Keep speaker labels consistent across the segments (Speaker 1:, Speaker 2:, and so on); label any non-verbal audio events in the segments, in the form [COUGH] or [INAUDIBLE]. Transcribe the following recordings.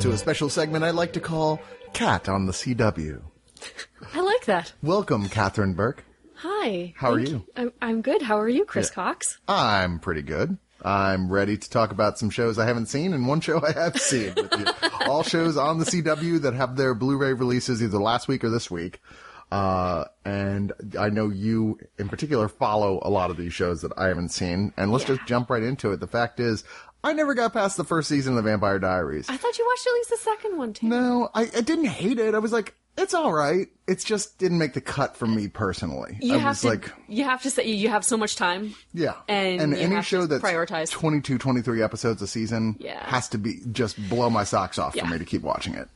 Speaker 1: to a special segment I like to call Cat on the CW.
Speaker 2: I like that.
Speaker 1: Welcome, Catherine Burke.
Speaker 2: Hi.
Speaker 1: How are
Speaker 2: Thank
Speaker 1: you?
Speaker 2: I'm, I'm good. How are you, Chris
Speaker 1: Yeah.
Speaker 2: Cox?
Speaker 1: I'm pretty good. I'm ready to talk about some shows I haven't seen and one show I have seen with you. [LAUGHS] All shows on the CW that have their Blu-ray releases either last week or this week. Uh, and I know you in particular follow a lot of these shows that I haven't seen. And let's
Speaker 2: Yeah.
Speaker 1: just jump right into it. The fact is, I never got past the first season of The Vampire Diaries.
Speaker 2: I thought you watched at least the second one, too.
Speaker 1: No, I, I didn't hate it. I was like, it's all right. It just didn't make the cut for me personally.
Speaker 2: You
Speaker 1: I
Speaker 2: have
Speaker 1: was
Speaker 2: to.
Speaker 1: like,
Speaker 2: you have to say you have so much time.
Speaker 1: yeah.
Speaker 2: And you
Speaker 1: any show that's
Speaker 2: prioritize.
Speaker 1: 22, 23 episodes a season
Speaker 2: Yeah.
Speaker 1: has to be just blow my socks off
Speaker 2: Yeah.
Speaker 1: for me to keep watching it.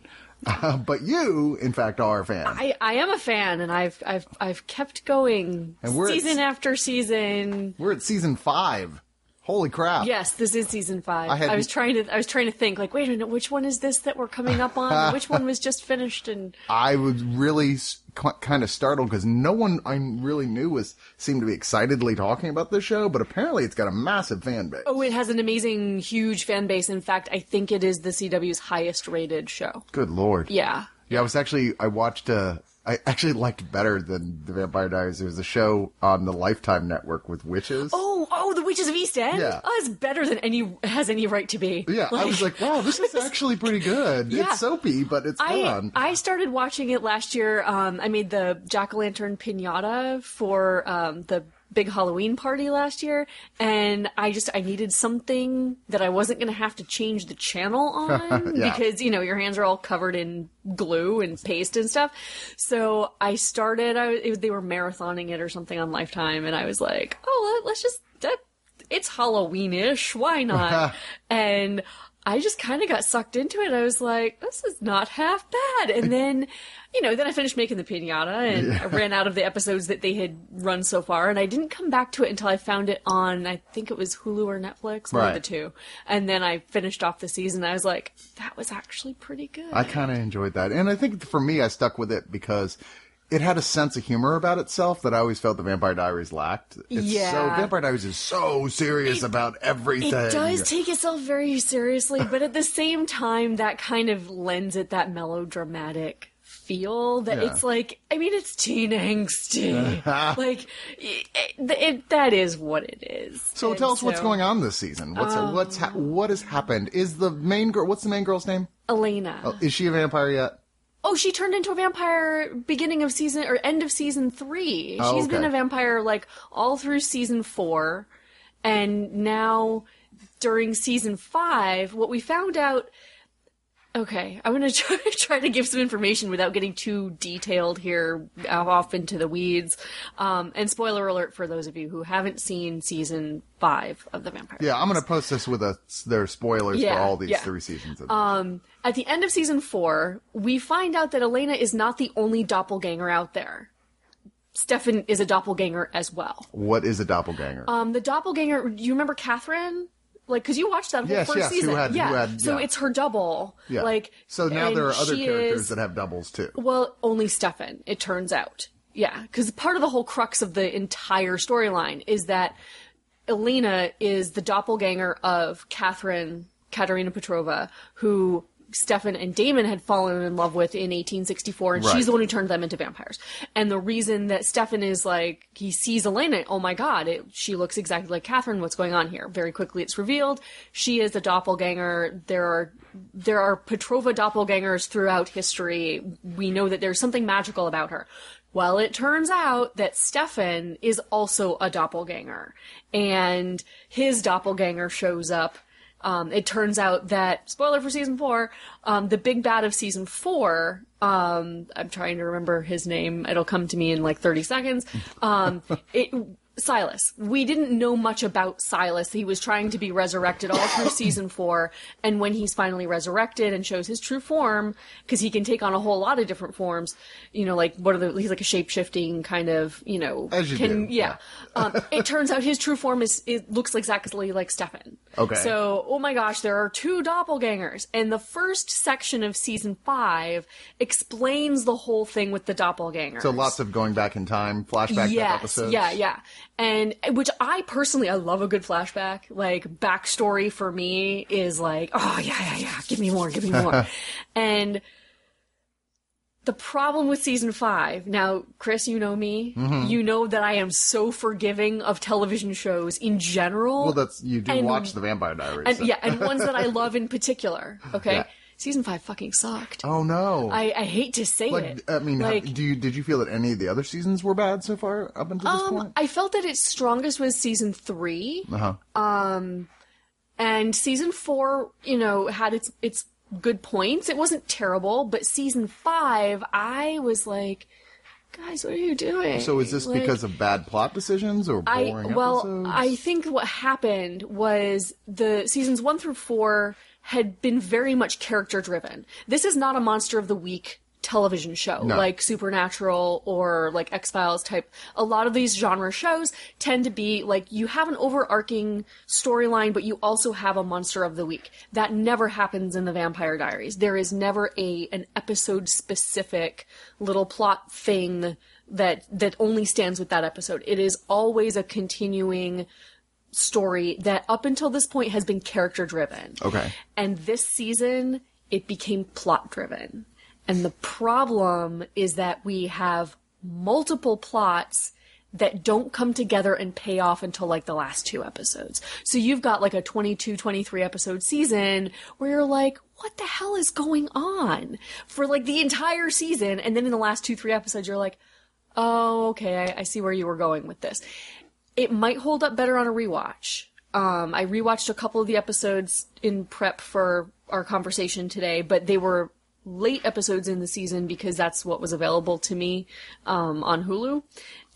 Speaker 1: Uh, [LAUGHS] but you, in fact, are a fan.
Speaker 2: I, I am a fan, and I've I've I've kept going
Speaker 1: And we're at
Speaker 2: season
Speaker 1: s-
Speaker 2: after season.
Speaker 1: We're at season five. Holy crap.
Speaker 2: Yes, this is season five.
Speaker 1: I
Speaker 2: I, was trying to I was trying to think like, wait a minute, which one is this that we're coming up on? [LAUGHS] which one was just finished? And
Speaker 1: I was really kind of startled because no one I really knew was seemed to be excitedly talking about this show, but apparently it's got a massive fan base.
Speaker 2: oh, it has an amazing, huge fan base. In fact, I think it is the CW's highest rated show.
Speaker 1: Good lord.
Speaker 2: Yeah,
Speaker 1: Yeah, I was actually I watched uh I actually liked better than the Vampire Diaries. There was a show on the Lifetime network with witches.
Speaker 2: Oh, oh, the Witches of East End.
Speaker 1: Yeah.
Speaker 2: Oh, it's better than any has any right to be.
Speaker 1: yeah, I was like, wow, this is [LAUGHS] actually pretty good.
Speaker 2: Yeah.
Speaker 1: It's soapy, but it's
Speaker 2: I
Speaker 1: fun.
Speaker 2: I started watching it last year. Um, I made the jack o' lantern pinata for um, the big Halloween party last year, and I just I needed something that I wasn't going to have to change the channel [LAUGHS] on
Speaker 1: Yeah.
Speaker 2: because you know your hands are all covered in glue and paste and stuff. So I started. I it, they were marathoning it or something on Lifetime, and I was like, oh, let, let's just that. It's Halloweenish. Why not? [LAUGHS] and I just kind of got sucked into it. I was like, this is not half bad. And then, you know, then I finished making the pinata and I ran out of the episodes that they had run so far. And I didn't come back to it until I found it on, I think it was Hulu or Netflix, one
Speaker 1: Right.
Speaker 2: of the two. And then I finished off the season. I was like, that was actually pretty good.
Speaker 1: I kind of enjoyed that, and I think for me, I stuck with it because. It had a sense of humor about itself that I always felt the Vampire Diaries lacked. It's
Speaker 2: Yeah.
Speaker 1: so Vampire Diaries is so serious about everything.
Speaker 2: It does take itself very seriously, but at the same time, that kind of lends it that melodramatic feel that
Speaker 1: Yeah.
Speaker 2: it's like, I mean, it's teen angsty. [LAUGHS] like, it, it, that is what it is.
Speaker 1: So
Speaker 2: And
Speaker 1: tell us what's going on this season. What's what's ha- um, what has happened? Is the main girl? What's the main girl's name?
Speaker 2: Elena.
Speaker 1: Oh, is she a vampire yet?
Speaker 2: Oh, she turned into a vampire beginning of season or end of season three.
Speaker 1: Oh,
Speaker 2: She's been a vampire like all through season four. And now during season five, what we found out. Okay, I'm gonna [LAUGHS] try, try to give some information without getting too detailed here, uh, off into the weeds. Um, and spoiler alert for those of you who haven't seen season five of the Vampire.
Speaker 1: Yeah, I'm gonna post this with a their spoilers
Speaker 2: Yeah,
Speaker 1: for all these
Speaker 2: yeah.
Speaker 1: three seasons. Of
Speaker 2: Um, at the end of season four, we find out that Elena is not the only doppelganger out there. Stefan is a doppelganger as well.
Speaker 1: what is a doppelganger?
Speaker 2: Um, the doppelganger, do you remember Catherine? Like, cause you watched that whole
Speaker 1: Yes,
Speaker 2: first
Speaker 1: yes, who
Speaker 2: season.
Speaker 1: had- who
Speaker 2: yeah. So it's her double.
Speaker 1: yeah.
Speaker 2: Like,
Speaker 1: so now there are other characters
Speaker 2: is-
Speaker 1: that have doubles too.
Speaker 2: well, only Stefan, it turns out. Yeah, because part of the whole crux of the entire storyline is that Elena is the doppelganger of Catherine, Katerina Petrova, who Stefan and Damon had fallen in love with in 1864, and
Speaker 1: Right.
Speaker 2: she's the one who turned them into vampires. And the reason that Stefan is like, he sees Elena, oh my god, it, she looks exactly like Catherine, what's going on here? Very quickly it's revealed, she is a doppelganger, there are there are Petrova doppelgangers throughout history. We know that there's something magical about her. Well, it turns out that Stefan is also a doppelganger, and his doppelganger shows up. Um, it turns out that spoiler for season four, um, the big bad of season four. Um, I'm trying to remember his name. It'll come to me in like 30 seconds. Um, [LAUGHS] it Silas. We didn't know much about Silas. He was trying to be resurrected all through [LAUGHS] season four, and when he's finally resurrected and shows his true form, because he can take on a whole lot of different forms. You know, like what are the? He's like a shape shifting kind of. You know,
Speaker 1: you
Speaker 2: can
Speaker 1: do,
Speaker 2: yeah. um, it [LAUGHS] turns out his true form is it looks exactly like Stefan.
Speaker 1: Okay.
Speaker 2: So, oh my gosh, there are two doppelgangers. And the first section of season five explains the whole thing with the doppelgangers.
Speaker 1: So lots of going back in time, flashback
Speaker 2: yes,
Speaker 1: episodes.
Speaker 2: yeah, yeah. Yeah. And which I personally, I love a good flashback. Like, backstory for me is like, oh, yeah, yeah, yeah, give me more, give me more. [LAUGHS] and the problem with season five, now, Chris, you know me,
Speaker 1: Mm-hmm.
Speaker 2: you know that I am so forgiving of television shows in general.
Speaker 1: Well, that's you do
Speaker 2: And-
Speaker 1: watch the Vampire Diaries.
Speaker 2: and,
Speaker 1: so-
Speaker 2: yeah, and ones that I [LAUGHS] love in particular. Okay,
Speaker 1: Yeah.
Speaker 2: season five fucking sucked.
Speaker 1: Oh no.
Speaker 2: I, I hate to say
Speaker 1: like
Speaker 2: it.
Speaker 1: I mean, how-
Speaker 2: like,
Speaker 1: do you did you feel that any of the other seasons were bad so far up until this
Speaker 2: um,
Speaker 1: point?
Speaker 2: I felt that its strongest was season three.
Speaker 1: Uh huh.
Speaker 2: Um and season four, you know, had its its good points. It wasn't terrible, but season five, I was like, guys, what are you doing?
Speaker 1: So is this
Speaker 2: Like,
Speaker 1: because of bad plot decisions or boring I
Speaker 2: well,
Speaker 1: episodes?
Speaker 2: I think what happened was the seasons one through four had been very much character driven. This is not a monster of the week television show
Speaker 1: No.
Speaker 2: like Supernatural or like X Files type. A lot of these genre shows tend to be like you have an overarching storyline, but you also have a monster of the week. That never happens in the Vampire Diaries. There is never a an episode specific little plot thing that that only stands with that episode. It is always a continuing story that up until this point has been character driven.
Speaker 1: Okay.
Speaker 2: And this season it became plot driven. And the problem is that we have multiple plots that don't come together and pay off until like the last two episodes. So you've got like a 22, 23 episode season where you're like, what the hell is going on for like the entire season? And then in the last two, three episodes, you're like, oh, okay, I, I see where you were going with this. It might hold up better on a rewatch. Um, I rewatched a couple of the episodes in prep for our conversation today, but they were late episodes in the season because that's what was available to me um, on Hulu,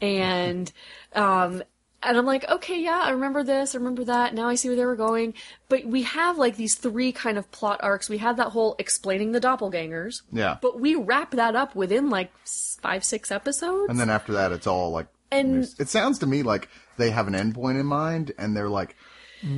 Speaker 2: and um, and I'm like, okay, yeah, I remember this, I remember that. Now I see where they were going. But we have like these three kind of plot arcs. We had that whole explaining the doppelgangers,
Speaker 1: Yeah.
Speaker 2: but we wrap that up within like five, six episodes.
Speaker 1: And then after that, it's all like.
Speaker 2: And-
Speaker 1: it sounds to me like they have an endpoint in mind, and they're like,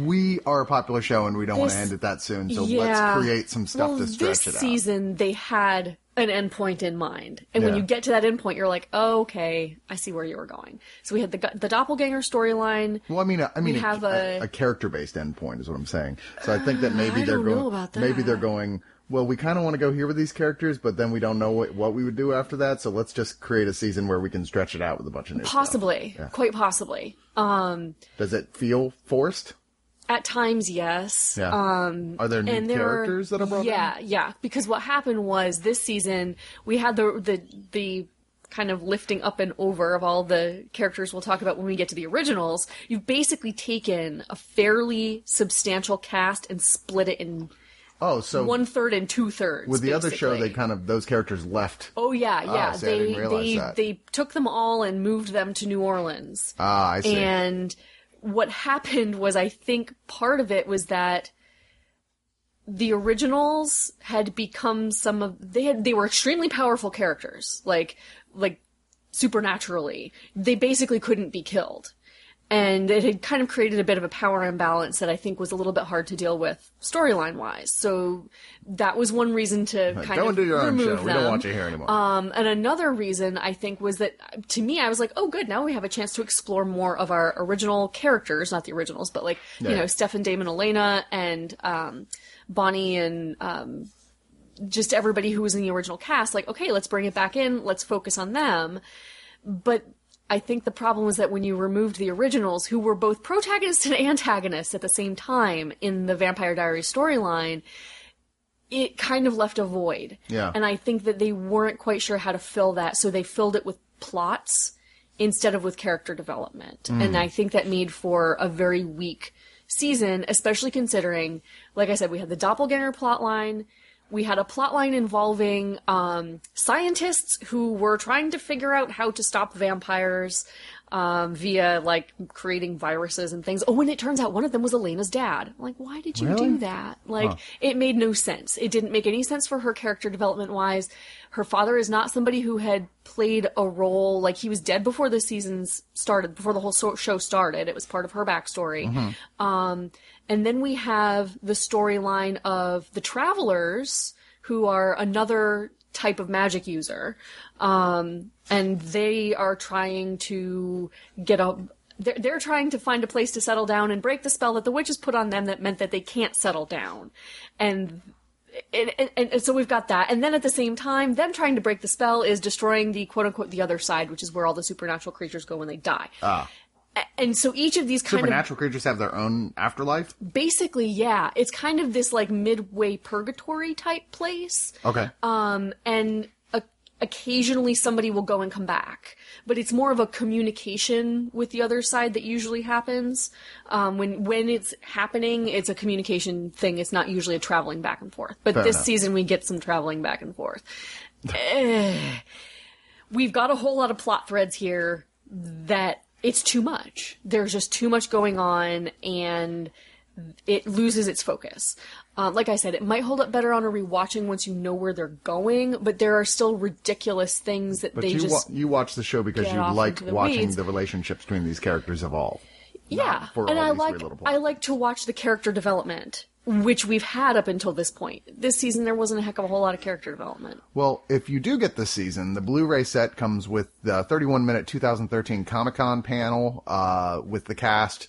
Speaker 1: "We are a popular show, and we don't want to end it that soon. So
Speaker 2: Yeah.
Speaker 1: let's create some stuff
Speaker 2: well,
Speaker 1: to stretch
Speaker 2: this
Speaker 1: it out."
Speaker 2: season they had an endpoint in mind, and when you get to that endpoint, you're like, oh, okay, I see where you were going. So we had the the doppelganger storyline.
Speaker 1: Well, I mean, I mean,
Speaker 2: We
Speaker 1: a,
Speaker 2: have
Speaker 1: a,
Speaker 2: a-
Speaker 1: a character-based endpoint is what I'm saying. So I think that maybe
Speaker 2: I
Speaker 1: they're going. Maybe they're going. Well, we kind of want to go here with these characters, but then we don't know what, what we would do after that. So let's just create a season where we can stretch it out with a bunch of new stuff.
Speaker 2: Possibly, quite possibly. Um,
Speaker 1: Does it feel forced?
Speaker 2: At times, yes.
Speaker 1: Yeah. Um, Are there new
Speaker 2: there
Speaker 1: characters that are brought
Speaker 2: yeah,
Speaker 1: in?
Speaker 2: yeah. Because what happened was this season we had the the the kind of lifting up and over of all the characters we'll talk about when we get to the originals. You've basically taken a fairly substantial cast and split it in
Speaker 1: Oh, so
Speaker 2: one third and two thirds.
Speaker 1: with the other show, they kind of those characters left.
Speaker 2: Oh yeah, yeah.
Speaker 1: see, I
Speaker 2: they
Speaker 1: didn't realize
Speaker 2: they
Speaker 1: that.
Speaker 2: they took them all and moved them to New Orleans.
Speaker 1: Ah, I see.
Speaker 2: And what happened was, I think part of it was that the originals had become some of they had they were extremely powerful characters, like like supernaturally. They basically couldn't be killed. And it had kind of created a bit of a power imbalance that I think was a little bit hard to deal with storyline wise. So that was one reason to kind
Speaker 1: Go
Speaker 2: of
Speaker 1: and do your own show.
Speaker 2: remove
Speaker 1: We don't want you here anymore.
Speaker 2: Um, and another reason I think was that to me, I was like, oh, good. Now we have a chance to explore more of our original characters, not the originals, but like, you
Speaker 1: Yeah.
Speaker 2: know, Stefan, Damon, Elena, and, um, Bonnie and, um, just everybody who was in the original cast. Like, okay, let's bring it back in. Let's focus on them. But I think the problem was that when you removed the originals, who were both protagonists and antagonists at the same time in the Vampire Diaries storyline, it kind of left a void.
Speaker 1: Yeah.
Speaker 2: And I think that they weren't quite sure how to fill that, so they filled it with plots instead of with character development. Mm. And I think that made for a very weak season, especially considering, like I said, we had the doppelganger plotline. We had a plotline involving um, scientists who were trying to figure out how to stop vampires. um, via like creating viruses and things. Oh, and it turns out one of them was Elena's dad. Like, why did you
Speaker 1: Really?
Speaker 2: do that? Like, it made no sense. It didn't make any sense for her character development wise. Her father is not somebody who had played a role like he was dead before the seasons started, before the whole so- show started. It was part of her backstory. Um, and then we have the storyline of the travelers who are another type of magic user. Um, and they are trying to get a, they're, they're trying to find a place to settle down and break the spell that the witches put on them that meant that they can't settle down. And and, and, and so we've got that. And then at the same time, them trying to break the spell is destroying the quote unquote the other side, which is where all the supernatural creatures go when they die. Ah. And so each of these kind of
Speaker 1: Supernatural creatures have their own afterlife.
Speaker 2: basically, yeah, it's kind of this like midway purgatory type place.
Speaker 1: Okay.
Speaker 2: Um, and occasionally somebody will go and come back, but it's more of a communication with the other side that usually happens. Um, when when it's happening, it's a communication thing. It's not usually a traveling back and forth. But
Speaker 1: Fair
Speaker 2: this
Speaker 1: enough.
Speaker 2: season, we get some traveling back and forth. [LAUGHS] Eh. We've got a whole lot of plot threads here that it's too much. There's just too much going on, and it loses its focus. Um, like I said, it might hold up better on a rewatching once you know where they're going, but there are still ridiculous things that
Speaker 1: But
Speaker 2: they
Speaker 1: you
Speaker 2: just
Speaker 1: wa- you watch the show because you like
Speaker 2: the
Speaker 1: watching
Speaker 2: weeds.
Speaker 1: the relationships between these characters evolve.
Speaker 2: yeah. And I like
Speaker 1: weird little plots.
Speaker 2: I like to watch the character development, which we've had up until this point. This season there wasn't a heck of a whole lot of character development.
Speaker 1: Well, if you do get this season, the Blu-ray set comes with the 31-minute 2013 Comic-Con panel uh, with the cast.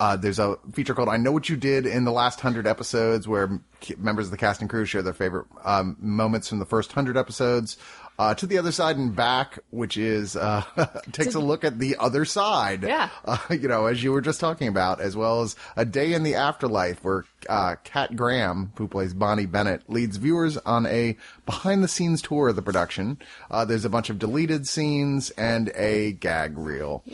Speaker 1: Uh, there's a feature called "I Know What You Did" in the last hundred episodes, where members of the cast and crew share their favorite um, moments from the first hundred episodes. Uh, to the other side and back, which is uh, [LAUGHS] takes a look at the other side.
Speaker 2: Yeah.
Speaker 1: uh, [LAUGHS] you know, as you were just talking about, as well as a day in the afterlife, where uh, Kat Graham, who plays Bonnie Bennett, leads viewers on a behind-the-scenes tour of the production. Uh, there's a bunch of deleted scenes and a gag reel.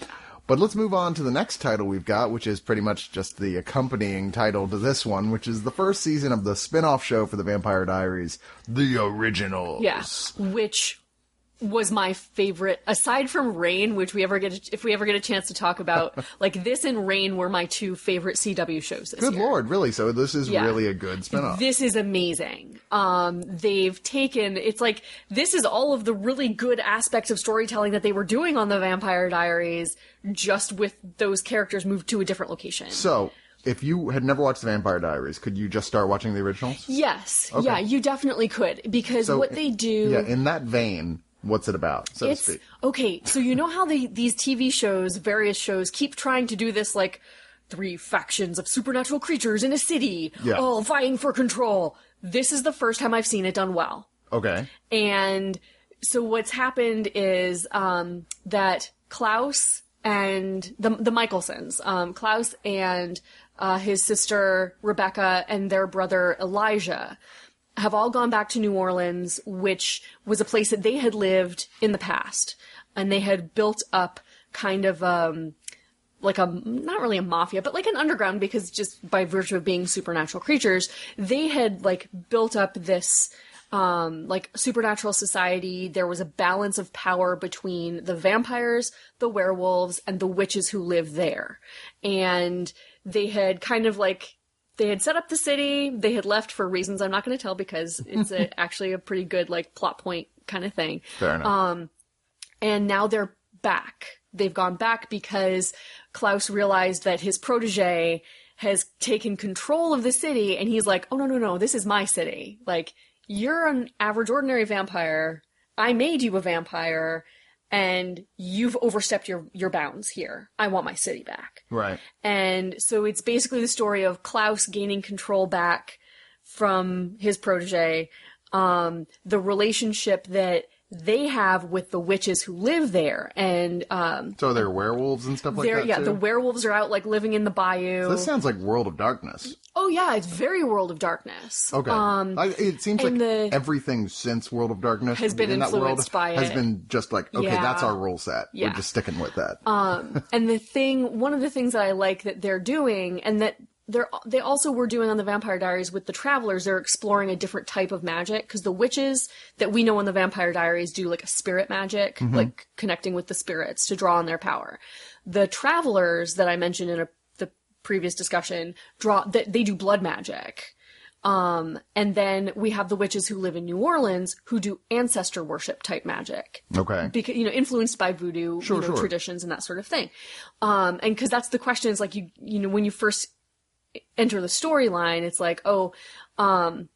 Speaker 1: But let's move on to the next title we've got, which is pretty much just the accompanying title to this one, which is the first season of the spin-off show for the Vampire Diaries, The Originals.
Speaker 2: Yes, which was my favorite aside from Reign, which we ever get a, if we ever get a chance to talk about. [LAUGHS] like this and Reign were my two favorite CW shows this
Speaker 1: Good
Speaker 2: year.
Speaker 1: lord, really? So this is
Speaker 2: Yeah.
Speaker 1: really a good spin-off.
Speaker 2: This is amazing. Um, they've taken it's like this is all of the really good aspects of storytelling that they were doing on the Vampire Diaries, just with those characters moved to a different location.
Speaker 1: So, if you had never watched The Vampire Diaries, could you just start watching the originals?
Speaker 2: yes, yeah, you definitely could because
Speaker 1: So,
Speaker 2: what they do.
Speaker 1: Yeah, in that vein, what's it about, so
Speaker 2: it's
Speaker 1: to speak?
Speaker 2: okay so you know how they, these tv shows various shows keep trying to do this like three factions of supernatural creatures in a city
Speaker 1: Yeah.
Speaker 2: all vying for control this is the first time i've seen it done well
Speaker 1: Okay.
Speaker 2: and so what's happened is um, that klaus and the, the mikaelsons um, klaus and uh, his sister rebekah and their brother elijah have all gone back to New Orleans, which was a place that they had lived in the past, and they had built up kind of um, like a not really a mafia, but like an underground because just by virtue of being supernatural creatures, they had like built up this um, like supernatural society. There was a balance of power between the vampires, the werewolves, and the witches who live there, and they had kind of like they had set up the city. They had left for reasons I'm not going to tell because it's a, [LAUGHS] actually a pretty good like plot point kind of thing.
Speaker 1: Fair enough.
Speaker 2: Um, and now they're back. They've gone back because Klaus realized that his protege has taken control of the city and he's like, "Oh no, no, no, this is my city. Like you're an average ordinary vampire. I made you a vampire and you've overstepped your your bounds here. I want my city back."
Speaker 1: right.
Speaker 2: And so it's basically the story of Klaus gaining control back from his protege, um, the relationship that they have with the witches who live there, and um,
Speaker 1: So they're werewolves and stuff like that
Speaker 2: yeah,
Speaker 1: too?
Speaker 2: the werewolves are out like living in the bayou.
Speaker 1: This sounds like World of Darkness.
Speaker 2: oh yeah, it's very World of Darkness.
Speaker 1: Okay.
Speaker 2: Um,
Speaker 1: I, it seems like
Speaker 2: the-
Speaker 1: everything since World of Darkness
Speaker 2: Has been
Speaker 1: in that world
Speaker 2: influenced by it.
Speaker 1: has been just like, okay,
Speaker 2: Yeah.
Speaker 1: that's our rule set.
Speaker 2: Yeah.
Speaker 1: We're just sticking with that.
Speaker 2: and the thing, one of the things that I like that they're doing, and that they're they also were doing on the Vampire Diaries with the Travelers. They're exploring a different type of magic because the witches that we know in the Vampire Diaries do like a spirit magic, like connecting with the spirits to draw on their power. The Travelers that I mentioned in a, the previous discussion draw that they do blood magic. Um, and then we have the witches who live in New Orleans who do ancestor worship type magic
Speaker 1: Okay.
Speaker 2: because you know influenced by voodoo
Speaker 1: Sure,
Speaker 2: you know,
Speaker 1: sure.
Speaker 2: traditions and that sort of thing um and because that's the question is like you you know when you first enter the storyline it's like oh um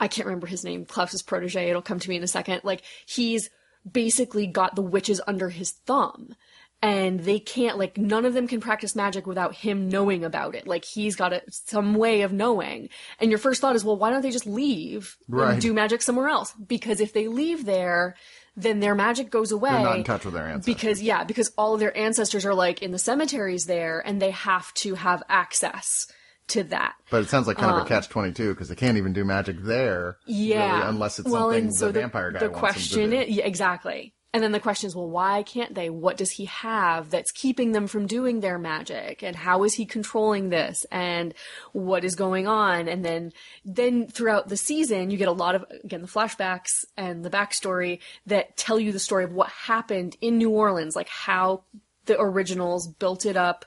Speaker 2: i can't remember his name klaus's protege it'll come to me in a second like he's basically got the witches under his thumb and they can't like none of them can practice magic without him knowing about it like he's got a, some way of knowing and your first thought is well why don't they just leave
Speaker 1: Right.
Speaker 2: and do magic somewhere else because if they leave there then their magic goes away
Speaker 1: They're not in touch with their ancestors.
Speaker 2: because yeah because all of their ancestors are like in the cemeteries there and they have to have access to that
Speaker 1: But it sounds like kind of a catch twenty two because they can't even do magic there.
Speaker 2: Um, yeah
Speaker 1: really, unless it's
Speaker 2: well,
Speaker 1: something
Speaker 2: so
Speaker 1: the vampire guy
Speaker 2: the
Speaker 1: wants
Speaker 2: question
Speaker 1: them to do.
Speaker 2: is yeah, exactly and then the question is well why can't they? What does he have that's keeping them from doing their magic? And how is he controlling this? And what is going on? And then then throughout the season you get a lot of again the flashbacks and the backstory that tell you the story of what happened in new orleans like how the originals built it up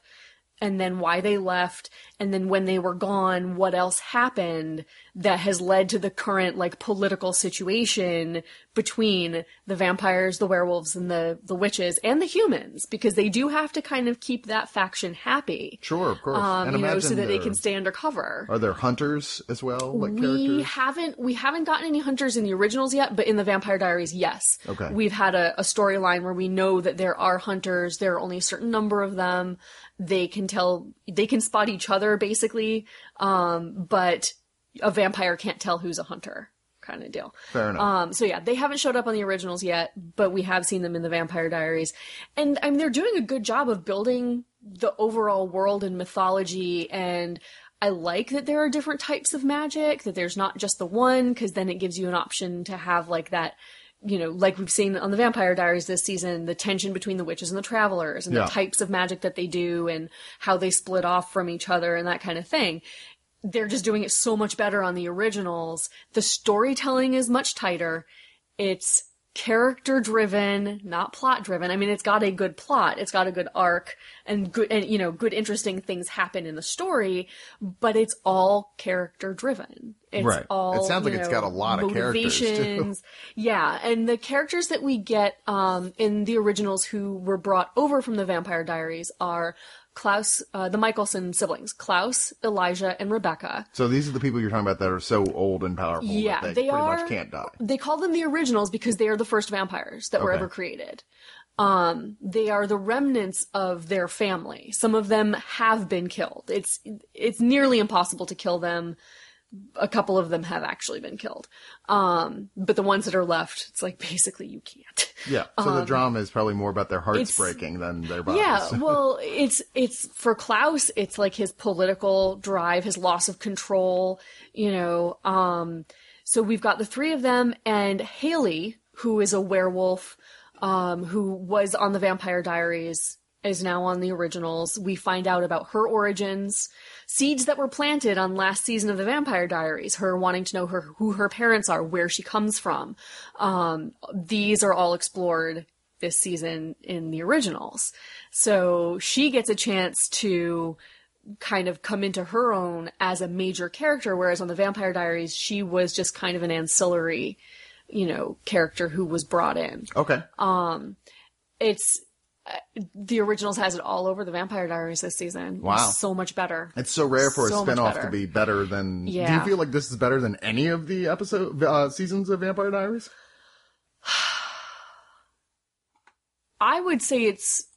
Speaker 2: and then why they left and then when they were gone what else happened that has led to the current like political situation between the vampires the werewolves and the the witches and the humans because they do have to kind of keep that faction happy
Speaker 1: Sure, of course.
Speaker 2: um,
Speaker 1: and
Speaker 2: you know so that they can stay undercover
Speaker 1: Are there hunters as well, like
Speaker 2: we
Speaker 1: characters?
Speaker 2: haven't we haven't gotten any hunters in the originals yet, but in the Vampire Diaries, yes.
Speaker 1: Okay.
Speaker 2: We've had a, a storyline where we know that there are hunters. There are only a certain number of them. They can tell they can spot each other basically, um, but a vampire can't tell who's a hunter, kind of deal.
Speaker 1: Fair enough.
Speaker 2: Um, so yeah, they haven't showed up on the originals yet, but we have seen them in the Vampire Diaries, and I mean they're doing a good job of building the overall world and mythology. And I like that there are different types of magic, that there's not just the one, because then it gives you an option to have like that. You know, like we've seen on the Vampire Diaries this season, the tension between the witches and the travelers, and
Speaker 1: Yeah.
Speaker 2: the types of magic that they do, and how they split off from each other, and that kind of thing they're just doing it so much better on the originals. The storytelling is much tighter. It's character driven, not plot driven. I mean, it's got a good plot, it's got a good arc, and good, and you know, good interesting things happen in the story, but it's all character driven. It's
Speaker 1: Right. It sounds like
Speaker 2: you
Speaker 1: it's
Speaker 2: know,
Speaker 1: got a lot of characters. [LAUGHS]
Speaker 2: Yeah, and the characters that we get um, in the originals who were brought over from the Vampire Diaries are Klaus, uh, the Mikaelson siblings, Klaus, Elijah, and Rebekah.
Speaker 1: So these are the people you're talking about that are so old and powerful
Speaker 2: Yeah,
Speaker 1: that they,
Speaker 2: they
Speaker 1: pretty
Speaker 2: are.
Speaker 1: much can't die.
Speaker 2: They call them the originals because they are the first vampires that were ever created. Um, they are the remnants of their family. Some of them have been killed. It's it's nearly impossible to kill them. A couple of them have actually been killed. Um, but the ones that are left, it's like basically you can't.
Speaker 1: Yeah. So the drama is probably more about their hearts
Speaker 2: Um,
Speaker 1: breaking than their bodies.
Speaker 2: Yeah, [LAUGHS] well, it's it's for Klaus, it's like his political drive, his loss of control, you know. Um so we've got the three of them and Hayley, who is a werewolf, um, who was on the Vampire Diaries, is now on the originals. We find out about her origins, seeds that were planted on last season of the Vampire Diaries, her wanting to know her who her parents are, where she comes from. Um, these are all explored this season in the originals. So she gets a chance to kind of come into her own as a major character, whereas on the Vampire Diaries, she was just kind of an ancillary, you know, character who was brought in.
Speaker 1: Okay.
Speaker 2: Um, It's the originals has it all over the Vampire Diaries this season.
Speaker 1: Wow.
Speaker 2: so much better.
Speaker 1: It's so rare for
Speaker 2: So
Speaker 1: a spinoff to be better than. Do you feel like this is better than any of the episode uh, seasons of Vampire Diaries? [SIGHS]
Speaker 2: I would say it's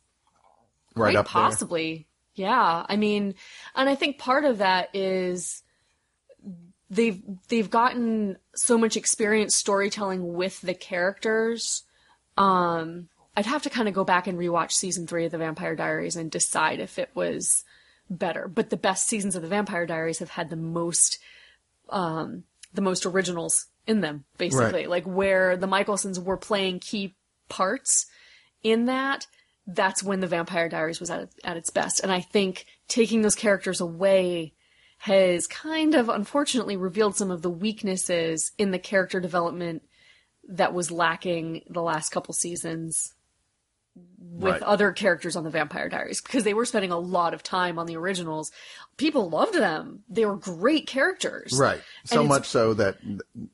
Speaker 1: Right up there.
Speaker 2: possibly. Yeah. I mean, and I think part of that is they've they've gotten so much experience storytelling with the characters. Um I'd have to kind of go back and rewatch season 3 of the Vampire Diaries and decide if it was better. But the best seasons of the Vampire Diaries have had the most um the most originals in them basically.
Speaker 1: Right.
Speaker 2: Like where the Mikaelsons were playing key parts in that, that's when the Vampire Diaries was at, at its best. And I think taking those characters away has kind of unfortunately revealed some of the weaknesses in the character development that was lacking the last couple seasons with
Speaker 1: Right.
Speaker 2: other characters on the Vampire Diaries because they were spending a lot of time on the originals. People loved them. They were great characters.
Speaker 1: Right. So much so that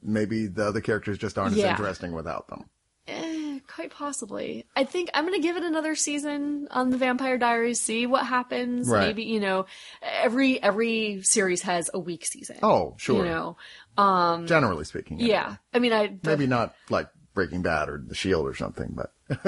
Speaker 1: maybe the other characters just aren't
Speaker 2: Yeah.
Speaker 1: as interesting without them.
Speaker 2: Eh, quite possibly. I think I'm going to give it another season on the Vampire Diaries, see what happens.
Speaker 1: Right.
Speaker 2: Maybe, you know, every every series has a weak season.
Speaker 1: Oh, sure.
Speaker 2: You know.
Speaker 1: Generally speaking.
Speaker 2: Yeah. I mean, I
Speaker 1: Maybe not like Breaking Bad or The Shield or something, but [LAUGHS]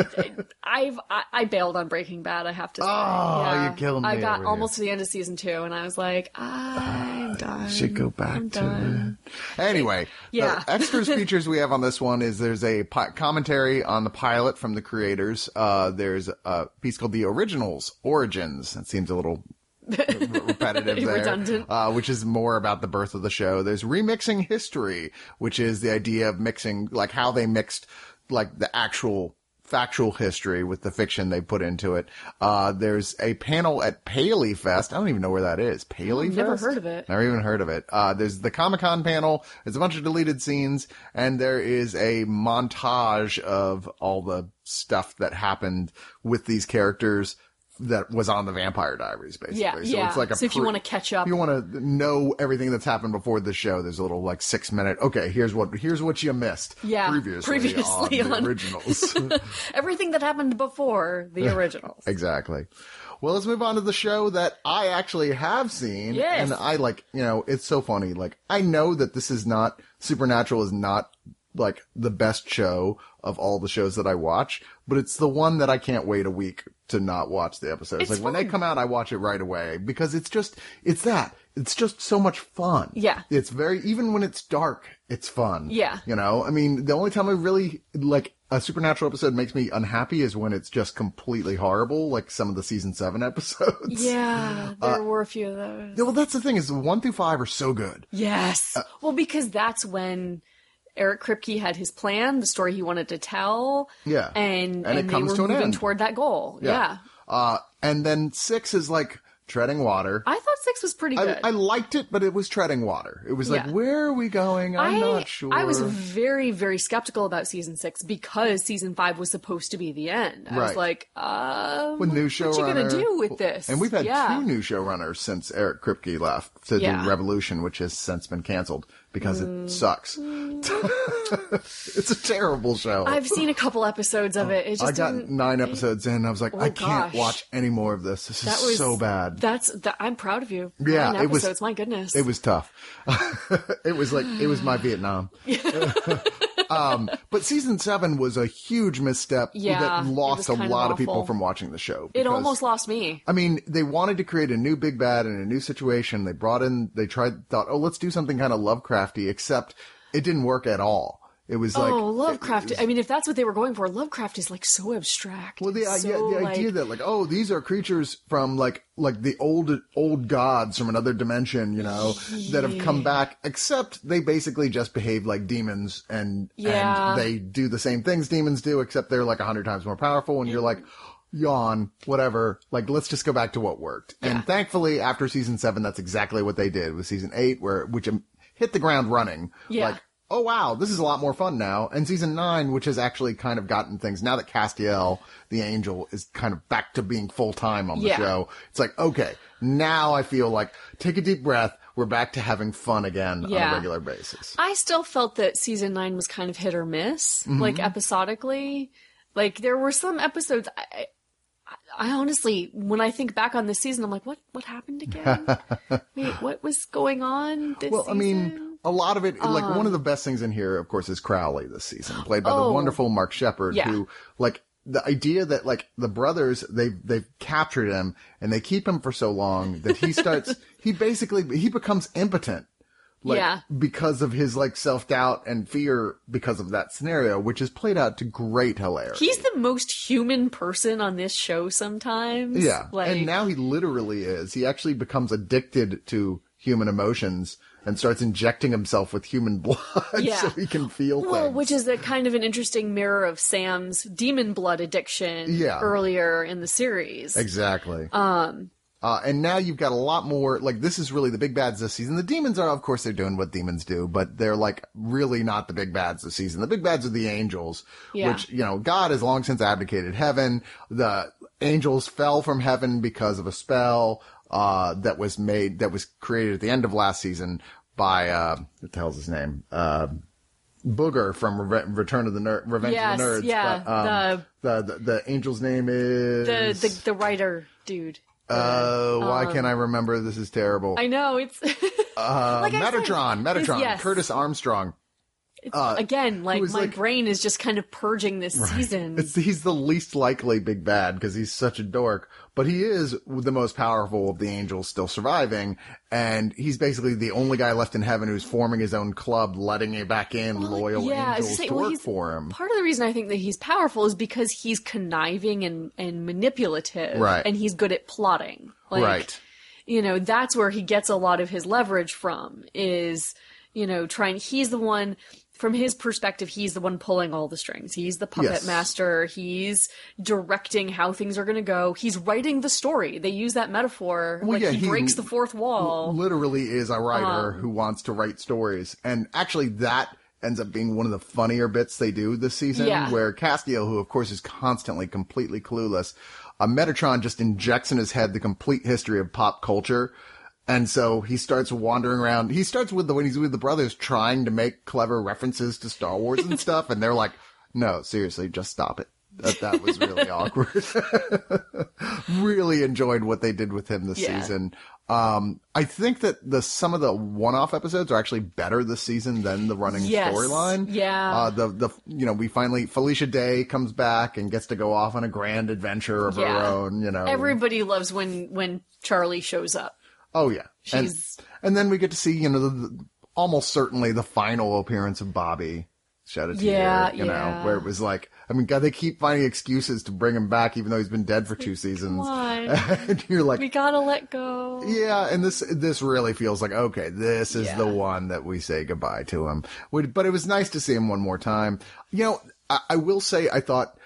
Speaker 2: I've I, I bailed on Breaking Bad. I have to. Say.
Speaker 1: Oh,
Speaker 2: yeah.
Speaker 1: you killed me
Speaker 2: I got
Speaker 1: over here.
Speaker 2: almost to the end of season two, and I was like, I'm [SIGHS] done.
Speaker 1: should go back
Speaker 2: I'm
Speaker 1: to
Speaker 2: done.
Speaker 1: it. [LAUGHS] Anyway,
Speaker 2: Yeah.
Speaker 1: the [LAUGHS] extras features we have on this one is there's a pi- commentary on the pilot from the creators. Uh, there's a piece called The Originals Origins. That seems a little [LAUGHS] repetitive there.
Speaker 2: Redundant.
Speaker 1: Uh, which is more about the birth of the show. There's remixing history, which is the idea of mixing, like how they mixed, like the actual factual history with the fiction they put into it. Uh, there's a panel at Paley Fest. I don't even know where that is. Paley
Speaker 2: never
Speaker 1: Fest?
Speaker 2: heard of it.
Speaker 1: Never even heard of it. Uh, there's the Comic Con panel. There's a bunch of deleted scenes, and there is a montage of all the stuff that happened with these characters that was on the Vampire Diaries, basically.
Speaker 2: Yeah,
Speaker 1: so
Speaker 2: yeah.
Speaker 1: it's like a
Speaker 2: So if you wanna catch up-
Speaker 1: if you want to know everything that's happened before the show. There's a little like six minute. Okay, here's what here's what you missed.
Speaker 2: Yeah,
Speaker 1: previously,
Speaker 2: previously
Speaker 1: on, [LAUGHS]
Speaker 2: on-
Speaker 1: the originals. [LAUGHS]
Speaker 2: Everything that happened before the [LAUGHS] originals.
Speaker 1: Exactly. Well, let's move on to the show that I actually have seen.
Speaker 2: Yes.
Speaker 1: And I like, you know, it's so funny. Like, I know that this is not, Supernatural is not like the best show of all the shows that I watch, but it's the one that I can't wait a week to not watch the episodes.
Speaker 2: It's
Speaker 1: like when they come out, I watch it right away because it's just, it's that. It's just so much fun.
Speaker 2: Yeah.
Speaker 1: It's very, even when it's dark, it's fun.
Speaker 2: Yeah.
Speaker 1: You know, I mean, the only time I really, like, a supernatural episode makes me unhappy is when it's just completely horrible, like some of the season seven [LAUGHS] episodes.
Speaker 2: Yeah,
Speaker 1: Uh,
Speaker 2: there were a few of those.
Speaker 1: Yeah, Well, that's the thing is one through five are so good.
Speaker 2: Yes.
Speaker 1: Uh,
Speaker 2: well, because that's when Eric Kripke had his plan, the story he wanted to tell.
Speaker 1: Yeah.
Speaker 2: And,
Speaker 1: And it
Speaker 2: and,
Speaker 1: comes
Speaker 2: they
Speaker 1: to an end.
Speaker 2: toward that goal. Yeah.
Speaker 1: Uh, and then six is like treading water.
Speaker 2: I thought six was pretty
Speaker 1: I,
Speaker 2: good.
Speaker 1: I liked it, but it was treading water. It was like,
Speaker 2: Yeah.
Speaker 1: where are we going? I'm
Speaker 2: I-
Speaker 1: not sure.
Speaker 2: I was very, very skeptical about season six because season five was supposed to be the end. I was
Speaker 1: Right.
Speaker 2: like, uh,
Speaker 1: with new
Speaker 2: what
Speaker 1: showrunner.
Speaker 2: you gonna do with this?
Speaker 1: And we've had
Speaker 2: yeah.
Speaker 1: two new showrunners since Eric Kripke left to
Speaker 2: Yeah.
Speaker 1: do Revolution, which has since been canceled because
Speaker 2: Mm.
Speaker 1: it sucks. [LAUGHS] it's a terrible show.
Speaker 2: I've seen a couple episodes of it. It just
Speaker 1: I got nine episodes in. And I was like, I can't watch any more of this. This is
Speaker 2: was
Speaker 1: so bad.
Speaker 2: That's that. I'm proud of you.
Speaker 1: Yeah,
Speaker 2: Nine
Speaker 1: it was-
Speaker 2: My goodness.
Speaker 1: It was tough. [LAUGHS] it was like it was my Vietnam. [LAUGHS] um, but season seven was a huge misstep
Speaker 2: Yeah,
Speaker 1: that lost a
Speaker 2: kind of
Speaker 1: lot of people from watching the show.
Speaker 2: It almost lost me.
Speaker 1: I mean, they wanted to create a new big bad and a new situation. They brought in, they tried, thought, oh, let's do something kind of Lovecrafty, except it didn't work at all. It was like,
Speaker 2: oh, Lovecraft.
Speaker 1: was-
Speaker 2: I mean, if that's what they were going for, Lovecraft is like so abstract.
Speaker 1: well, the, idea,
Speaker 2: so,
Speaker 1: the
Speaker 2: like-
Speaker 1: that like, oh, these are creatures from like, like the old, old gods from another dimension, you know, that have come back, except they basically just behave like demons and,
Speaker 2: Yeah.
Speaker 1: and they do the same things demons do, except they're like a hundred times more powerful. And you're like, yawn, whatever. Like, let's just go back to what worked.
Speaker 2: Yeah.
Speaker 1: And thankfully, after season seven, that's exactly what they did with season eight, where, which um, hit the ground running.
Speaker 2: Yeah.
Speaker 1: Like, oh wow, this is a lot more fun now. And season nine, which has actually kind of gotten things, now that Castiel, the angel, is kind of back to being full time on the
Speaker 2: Yeah.
Speaker 1: show, it's like, okay, now I feel like, take a deep breath, we're back to having fun again on a regular basis.
Speaker 2: I still felt that season nine was kind of hit or miss,
Speaker 1: Mm-hmm.
Speaker 2: like episodically. Like there were some episodes. I, I, honestly, when I think back on this season, I'm like, what? What happened again? [LAUGHS] Wait, what was going on this
Speaker 1: Well, I mean,
Speaker 2: season?
Speaker 1: A lot of it, like one of the um. best things in here, of course, is Crowley this season, played by the
Speaker 2: Oh.
Speaker 1: wonderful Mark Sheppard,
Speaker 2: Yeah.
Speaker 1: who, like, the idea that like the brothers they they've captured him and they keep him for so long that he starts [LAUGHS] he basically he becomes impotent like
Speaker 2: Yeah.
Speaker 1: because of his like self-doubt and fear because of that scenario which is played out to great hilarity
Speaker 2: He's the most human person on this show. Sometimes,
Speaker 1: yeah
Speaker 2: Like,
Speaker 1: and now he literally is he actually becomes addicted to human emotions and starts injecting himself with human [LAUGHS] blood
Speaker 2: Yeah.
Speaker 1: so he can feel
Speaker 2: Well,
Speaker 1: things.
Speaker 2: which is a kind of an interesting mirror of Sam's demon blood addiction
Speaker 1: Yeah.
Speaker 2: earlier in the series.
Speaker 1: exactly.
Speaker 2: Um,
Speaker 1: Uh, and now you've got a lot more, like, this is really the big bads this season. The demons are, of course, they're doing what demons do, but they're like really not the big bads this season. The big bads are the angels,
Speaker 2: Yeah.
Speaker 1: which, you know, God has long since abdicated heaven. The angels fell from heaven because of a spell, uh, that was made, that was created at the end of last season by, uh, what the hell's his name? Uh, Booger from Reve- Return of the Revenge
Speaker 2: Yes,
Speaker 1: of the Nerds.
Speaker 2: yeah,
Speaker 1: but, um, the, the the angel's name is
Speaker 2: The the the writer dude.
Speaker 1: uh, why can't I remember? This is terrible.
Speaker 2: I know it's [LAUGHS]
Speaker 1: uh,
Speaker 2: like I said,
Speaker 1: Metatron, Metatron,
Speaker 2: yes.
Speaker 1: Curtis Armstrong.
Speaker 2: Uh, again like my
Speaker 1: like-
Speaker 2: brain is just kind of purging this season.
Speaker 1: It's, he's the least likely big bad because he's such a dork, but he is the most powerful of the angels still surviving, and he's basically the only guy left in heaven who's forming his own club, letting it back in loyal
Speaker 2: yeah,
Speaker 1: angels
Speaker 2: say,
Speaker 1: to
Speaker 2: well,
Speaker 1: work for him.
Speaker 2: Part of the reason I think that he's powerful is because he's conniving and and manipulative,
Speaker 1: Right.
Speaker 2: And he's good at plotting, like,
Speaker 1: right.
Speaker 2: you know that's where he gets a lot of his leverage from is you know trying he's the one from his perspective he's the one pulling all the strings he's the puppet
Speaker 1: Yes.
Speaker 2: master he's directing how things are going to go he's writing the story they use that metaphor like
Speaker 1: yeah,
Speaker 2: he,
Speaker 1: he-
Speaker 2: breaks the fourth wall
Speaker 1: literally is a writer
Speaker 2: Um,
Speaker 1: who wants to write stories. And actually that ends up being one of the funnier bits they do this season
Speaker 2: Yeah.
Speaker 1: where Castiel, who of course is constantly completely clueless, uh, Metatron just injects in his head the complete history of pop culture. And so he starts wandering around. He starts with the, when he's with the brothers trying to make clever references to Star Wars and [LAUGHS] stuff. And they're like, no, seriously, just stop it. That, that was really [LAUGHS] awkward. [LAUGHS] really enjoyed what they did with him this
Speaker 2: Yeah.
Speaker 1: season. Um, I think that the some of the one-off episodes are actually better this season than the running
Speaker 2: Yes.
Speaker 1: storyline.
Speaker 2: Yeah.
Speaker 1: Uh, the the you know we finally Felicia Day comes back and gets to go off on a grand adventure of her own. You know,
Speaker 2: everybody loves when when charlie shows up
Speaker 1: oh yeah, and,
Speaker 2: She's-
Speaker 1: and then we get to see you know the, the, almost certainly the final appearance of Bobby. Shout out to
Speaker 2: Yeah,
Speaker 1: you know,
Speaker 2: yeah.
Speaker 1: where it was like, I mean, God, they keep finding excuses to bring him back, even though he's been dead for two seasons. [LAUGHS] and you're like,
Speaker 2: we gotta let go
Speaker 1: Yeah, and this this really feels like okay, this is
Speaker 2: Yeah.
Speaker 1: the one that we say goodbye to him. But it was nice to see him one more time. You know, I, I will say I thought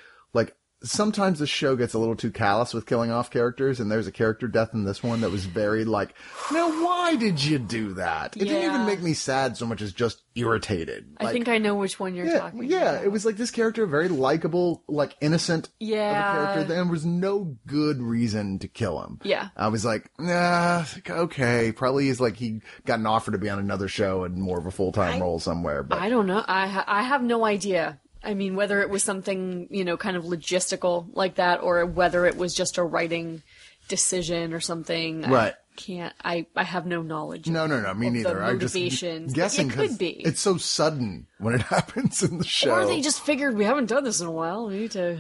Speaker 1: sometimes the show gets a little too callous with killing off characters, and there's a character death in this one that was very like, now why did you do that? It didn't even make me sad so much as just irritated.
Speaker 2: i think i know which one you're
Speaker 1: yeah,
Speaker 2: talking
Speaker 1: yeah,
Speaker 2: about
Speaker 1: it was like this character, very likable, like innocent
Speaker 2: Yeah.
Speaker 1: character. There was no good reason to kill him.
Speaker 2: Yeah.
Speaker 1: I was like, nah, okay, probably is like he got an offer to be on another show and more of a full time role somewhere. But
Speaker 2: I don't know. I ha- I have no idea. I mean, whether it was something you know, kind of logistical like that, or whether it was just a writing decision or something.
Speaker 1: Right.
Speaker 2: I can't. I I have no knowledge.
Speaker 1: no, no, no, me neither. I'm just guessing
Speaker 2: It could be.
Speaker 1: It's so sudden when it [LAUGHS] happens in the show.
Speaker 2: Or they just figured we haven't done this in a while. We need to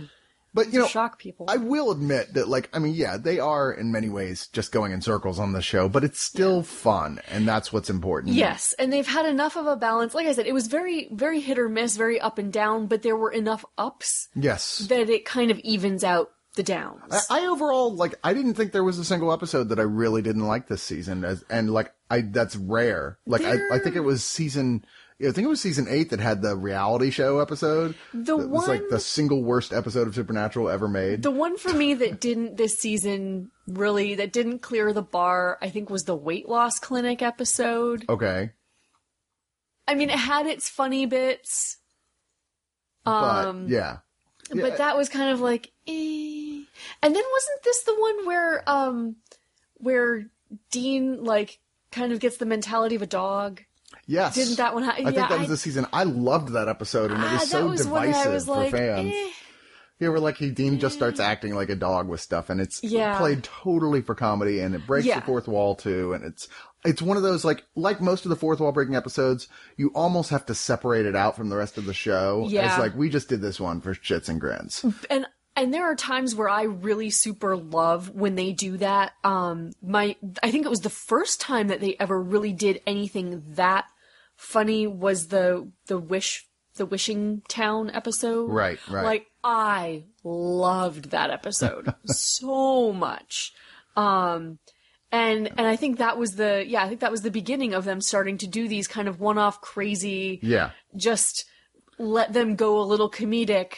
Speaker 1: but you know,
Speaker 2: shock people.
Speaker 1: I will admit that, like, I mean, yeah, they are in many ways just going in circles on the show, but it's still fun, and that's what's important.
Speaker 2: Yes, and they've had enough of a balance. Like I said, it was very, very hit or miss, very up and down, but there were enough ups
Speaker 1: Yes.
Speaker 2: that it kind of evens out the downs.
Speaker 1: I, I overall like. I didn't think there was a single episode that I really didn't like this season, as, and like I that's rare. Like I, I think it was season. I think it was season eight that had the reality show episode.
Speaker 2: The
Speaker 1: that was like the single worst episode of Supernatural ever made.
Speaker 2: The one for me that didn't this season really that didn't clear the bar, I think was the weight loss clinic episode.
Speaker 1: okay,
Speaker 2: I mean, it had its funny bits,
Speaker 1: but
Speaker 2: um,
Speaker 1: yeah, Yeah,
Speaker 2: but that was kind of like, eh. and then wasn't this the one where um where Dean like kind of gets the mentality of a dog?
Speaker 1: Yes.
Speaker 2: Didn't that one? Ha-
Speaker 1: I
Speaker 2: yeah,
Speaker 1: think that was
Speaker 2: I-
Speaker 1: the season. I loved that episode, and it
Speaker 2: ah,
Speaker 1: was so
Speaker 2: was
Speaker 1: divisive
Speaker 2: was
Speaker 1: for
Speaker 2: like,
Speaker 1: fans.
Speaker 2: eh.
Speaker 1: Yeah, where like he Dean just starts acting like a dog with stuff, and it's
Speaker 2: Yeah.
Speaker 1: played totally for comedy, and it breaks
Speaker 2: Yeah.
Speaker 1: the fourth wall too, and it's it's one of those like like most of the fourth wall breaking episodes, you almost have to separate it out from the rest of the show.
Speaker 2: Yeah.
Speaker 1: it's like we just did this one for shits and grins.
Speaker 2: and and there are times where I really super love when they do that. Um, my I think it was the first time that they ever really did anything that funny was the the wish the wishing town episode.
Speaker 1: Right, right.
Speaker 2: Like I loved that episode [LAUGHS] so much. Um, and and I think that was the yeah I think that was the beginning of them starting to do these kind of one off crazy
Speaker 1: Yeah,
Speaker 2: just let them go a little comedic.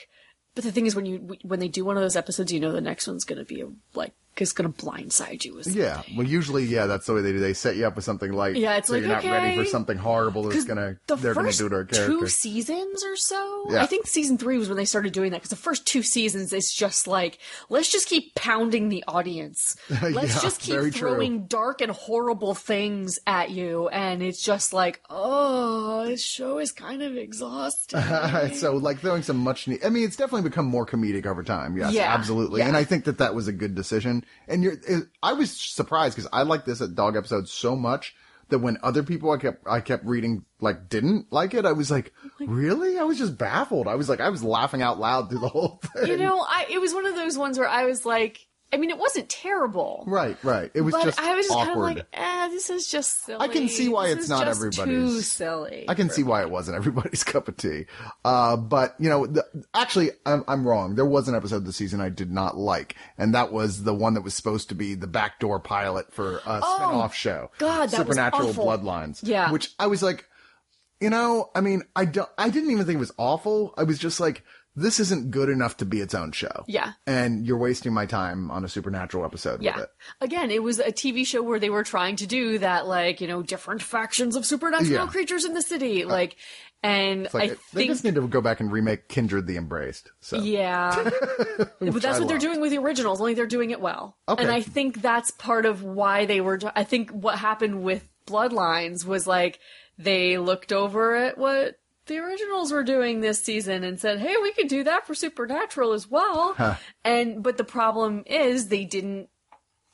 Speaker 2: But the thing is, when you when they do one of those episodes, you know the next one's going to be a like is going to blindside you with
Speaker 1: Yeah. Well, usually, yeah, that's the way they do. They set you up with something light.
Speaker 2: Yeah, it's
Speaker 1: so
Speaker 2: like,
Speaker 1: you're not ready for something horrible that's gonna
Speaker 2: the
Speaker 1: they're gonna do to our
Speaker 2: two seasons or so.
Speaker 1: Yeah.
Speaker 2: I think season three was when they started doing that because the first two seasons it's just like let's just keep pounding the audience. [LAUGHS] Let's
Speaker 1: Yeah,
Speaker 2: just keep
Speaker 1: very true.
Speaker 2: throwing dark and horrible things at you, and it's just like, oh, this show is kind of exhausting. [LAUGHS]
Speaker 1: so like throwing some much need. I mean, it's definitely become more comedic over time. Yes,
Speaker 2: Yeah,
Speaker 1: absolutely. And I think that that was a good decision. And you're, it, I was surprised because I like this dog episode so much that when other people I kept, I kept reading like didn't like it, I was like, oh really? I was just baffled. I was like, I was laughing out loud through the whole thing.
Speaker 2: you know, I it was one of those ones where I was like, I mean, it wasn't terrible.
Speaker 1: right, right. It was
Speaker 2: But
Speaker 1: just
Speaker 2: I was just kind of
Speaker 1: awkward.
Speaker 2: like, eh, this is just silly.
Speaker 1: I can see why
Speaker 2: This
Speaker 1: it's not
Speaker 2: just
Speaker 1: everybody's-
Speaker 2: Too silly.
Speaker 1: I can see why it wasn't [LAUGHS] everybody's cup of tea. Uh, but you know, the, actually, I'm, I'm wrong. There was an episode of the season I did not like, and that was the one that was supposed to be the backdoor pilot for a spin-off show.
Speaker 2: Oh, God, that was
Speaker 1: Supernatural. Bloodlines.
Speaker 2: Yeah.
Speaker 1: Which I was like, you know, I mean, I don't, I didn't even think it was awful. I was just like, this isn't good enough to be its own show.
Speaker 2: Yeah.
Speaker 1: And you're wasting my time on a Supernatural episode
Speaker 2: Yeah.
Speaker 1: it.
Speaker 2: Again, it was a TV show where they were trying to do that, like, you know, different factions of supernatural
Speaker 1: Yeah.
Speaker 2: creatures in the city. Uh, like, and
Speaker 1: like,
Speaker 2: I
Speaker 1: they
Speaker 2: think.
Speaker 1: They just need to go back and remake Kindred the Embraced. So.
Speaker 2: Yeah. [LAUGHS] but that's
Speaker 1: I
Speaker 2: what they're doing with the originals, only they're doing it well.
Speaker 1: Okay.
Speaker 2: And I think that's part of why they were. I think what happened with Bloodlines was like they looked over at what the originals were doing this season and said, "Hey, we could do that for Supernatural as well." And but the problem is they didn't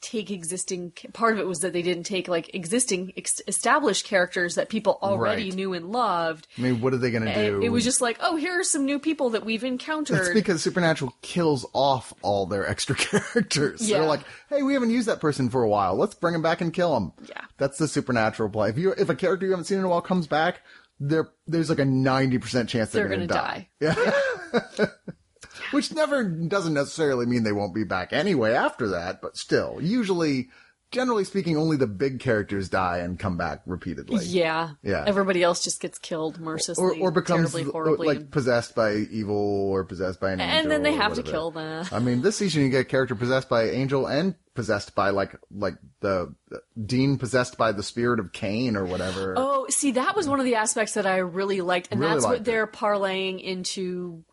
Speaker 2: take existing part of it was that they didn't take like existing ex- established characters that people already
Speaker 1: Right.
Speaker 2: knew and loved
Speaker 1: I mean, what are they going to do?
Speaker 2: it was just like oh here are some new people that we've encountered
Speaker 1: It's because Supernatural kills off all their extra [LAUGHS] characters.
Speaker 2: Yeah.
Speaker 1: They're like, hey, we haven't used that person for a while. Let's bring him back and kill him.
Speaker 2: Yeah.
Speaker 1: That's the Supernatural play. If you if a character you haven't seen in a while comes back, there there's like a ninety percent chance they're,
Speaker 2: they're
Speaker 1: going
Speaker 2: gonna
Speaker 1: to
Speaker 2: die.
Speaker 1: Yeah. [LAUGHS] Which never doesn't necessarily mean they won't be back anyway after that, but still, usually, generally speaking, only the big characters die and come back repeatedly.
Speaker 2: Yeah.
Speaker 1: Yeah.
Speaker 2: Everybody else just gets killed mercilessly.
Speaker 1: Or, or becomes
Speaker 2: terribly, horribly.
Speaker 1: like possessed by evil or possessed by an angel.
Speaker 2: and then they have to kill them.
Speaker 1: I mean, this season you get a character possessed by angel and possessed by like like the Dean possessed by the spirit of Cain or whatever.
Speaker 2: Oh, see, that was one of the aspects that I really liked, and
Speaker 1: Really
Speaker 2: that's what they're parlaying into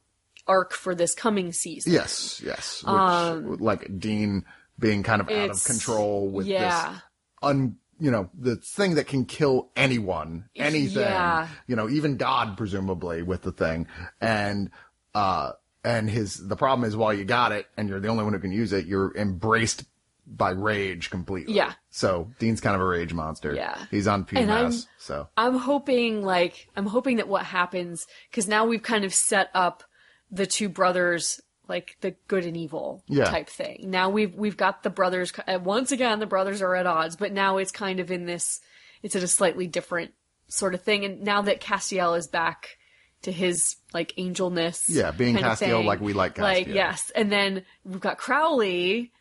Speaker 2: arc for this coming season.
Speaker 1: Yes, yes. Which, um, like Dean being kind of out of control with
Speaker 2: yeah.
Speaker 1: this un you know, the thing that can kill anyone, anything.
Speaker 2: Yeah.
Speaker 1: You know, even God presumably with the thing. And uh and his the problem is while you got it and you're the only one who can use it, you're embraced by rage completely.
Speaker 2: Yeah.
Speaker 1: So Dean's kind of a rage monster.
Speaker 2: Yeah.
Speaker 1: He's on
Speaker 2: And I'm-
Speaker 1: PMS. So
Speaker 2: I'm hoping, like, I'm hoping that what happens, because now we've kind of set up the two brothers, like the good and evil
Speaker 1: Yeah.
Speaker 2: type thing. Now we've we've got the brothers. uh, Once again, the brothers are at odds, but now it's kind of in this. It's at a slightly different sort of thing, and now that Castiel is back to his like angelness,
Speaker 1: Yeah, being Castiel like we like Castiel, like
Speaker 2: yes, and then we've got Crowley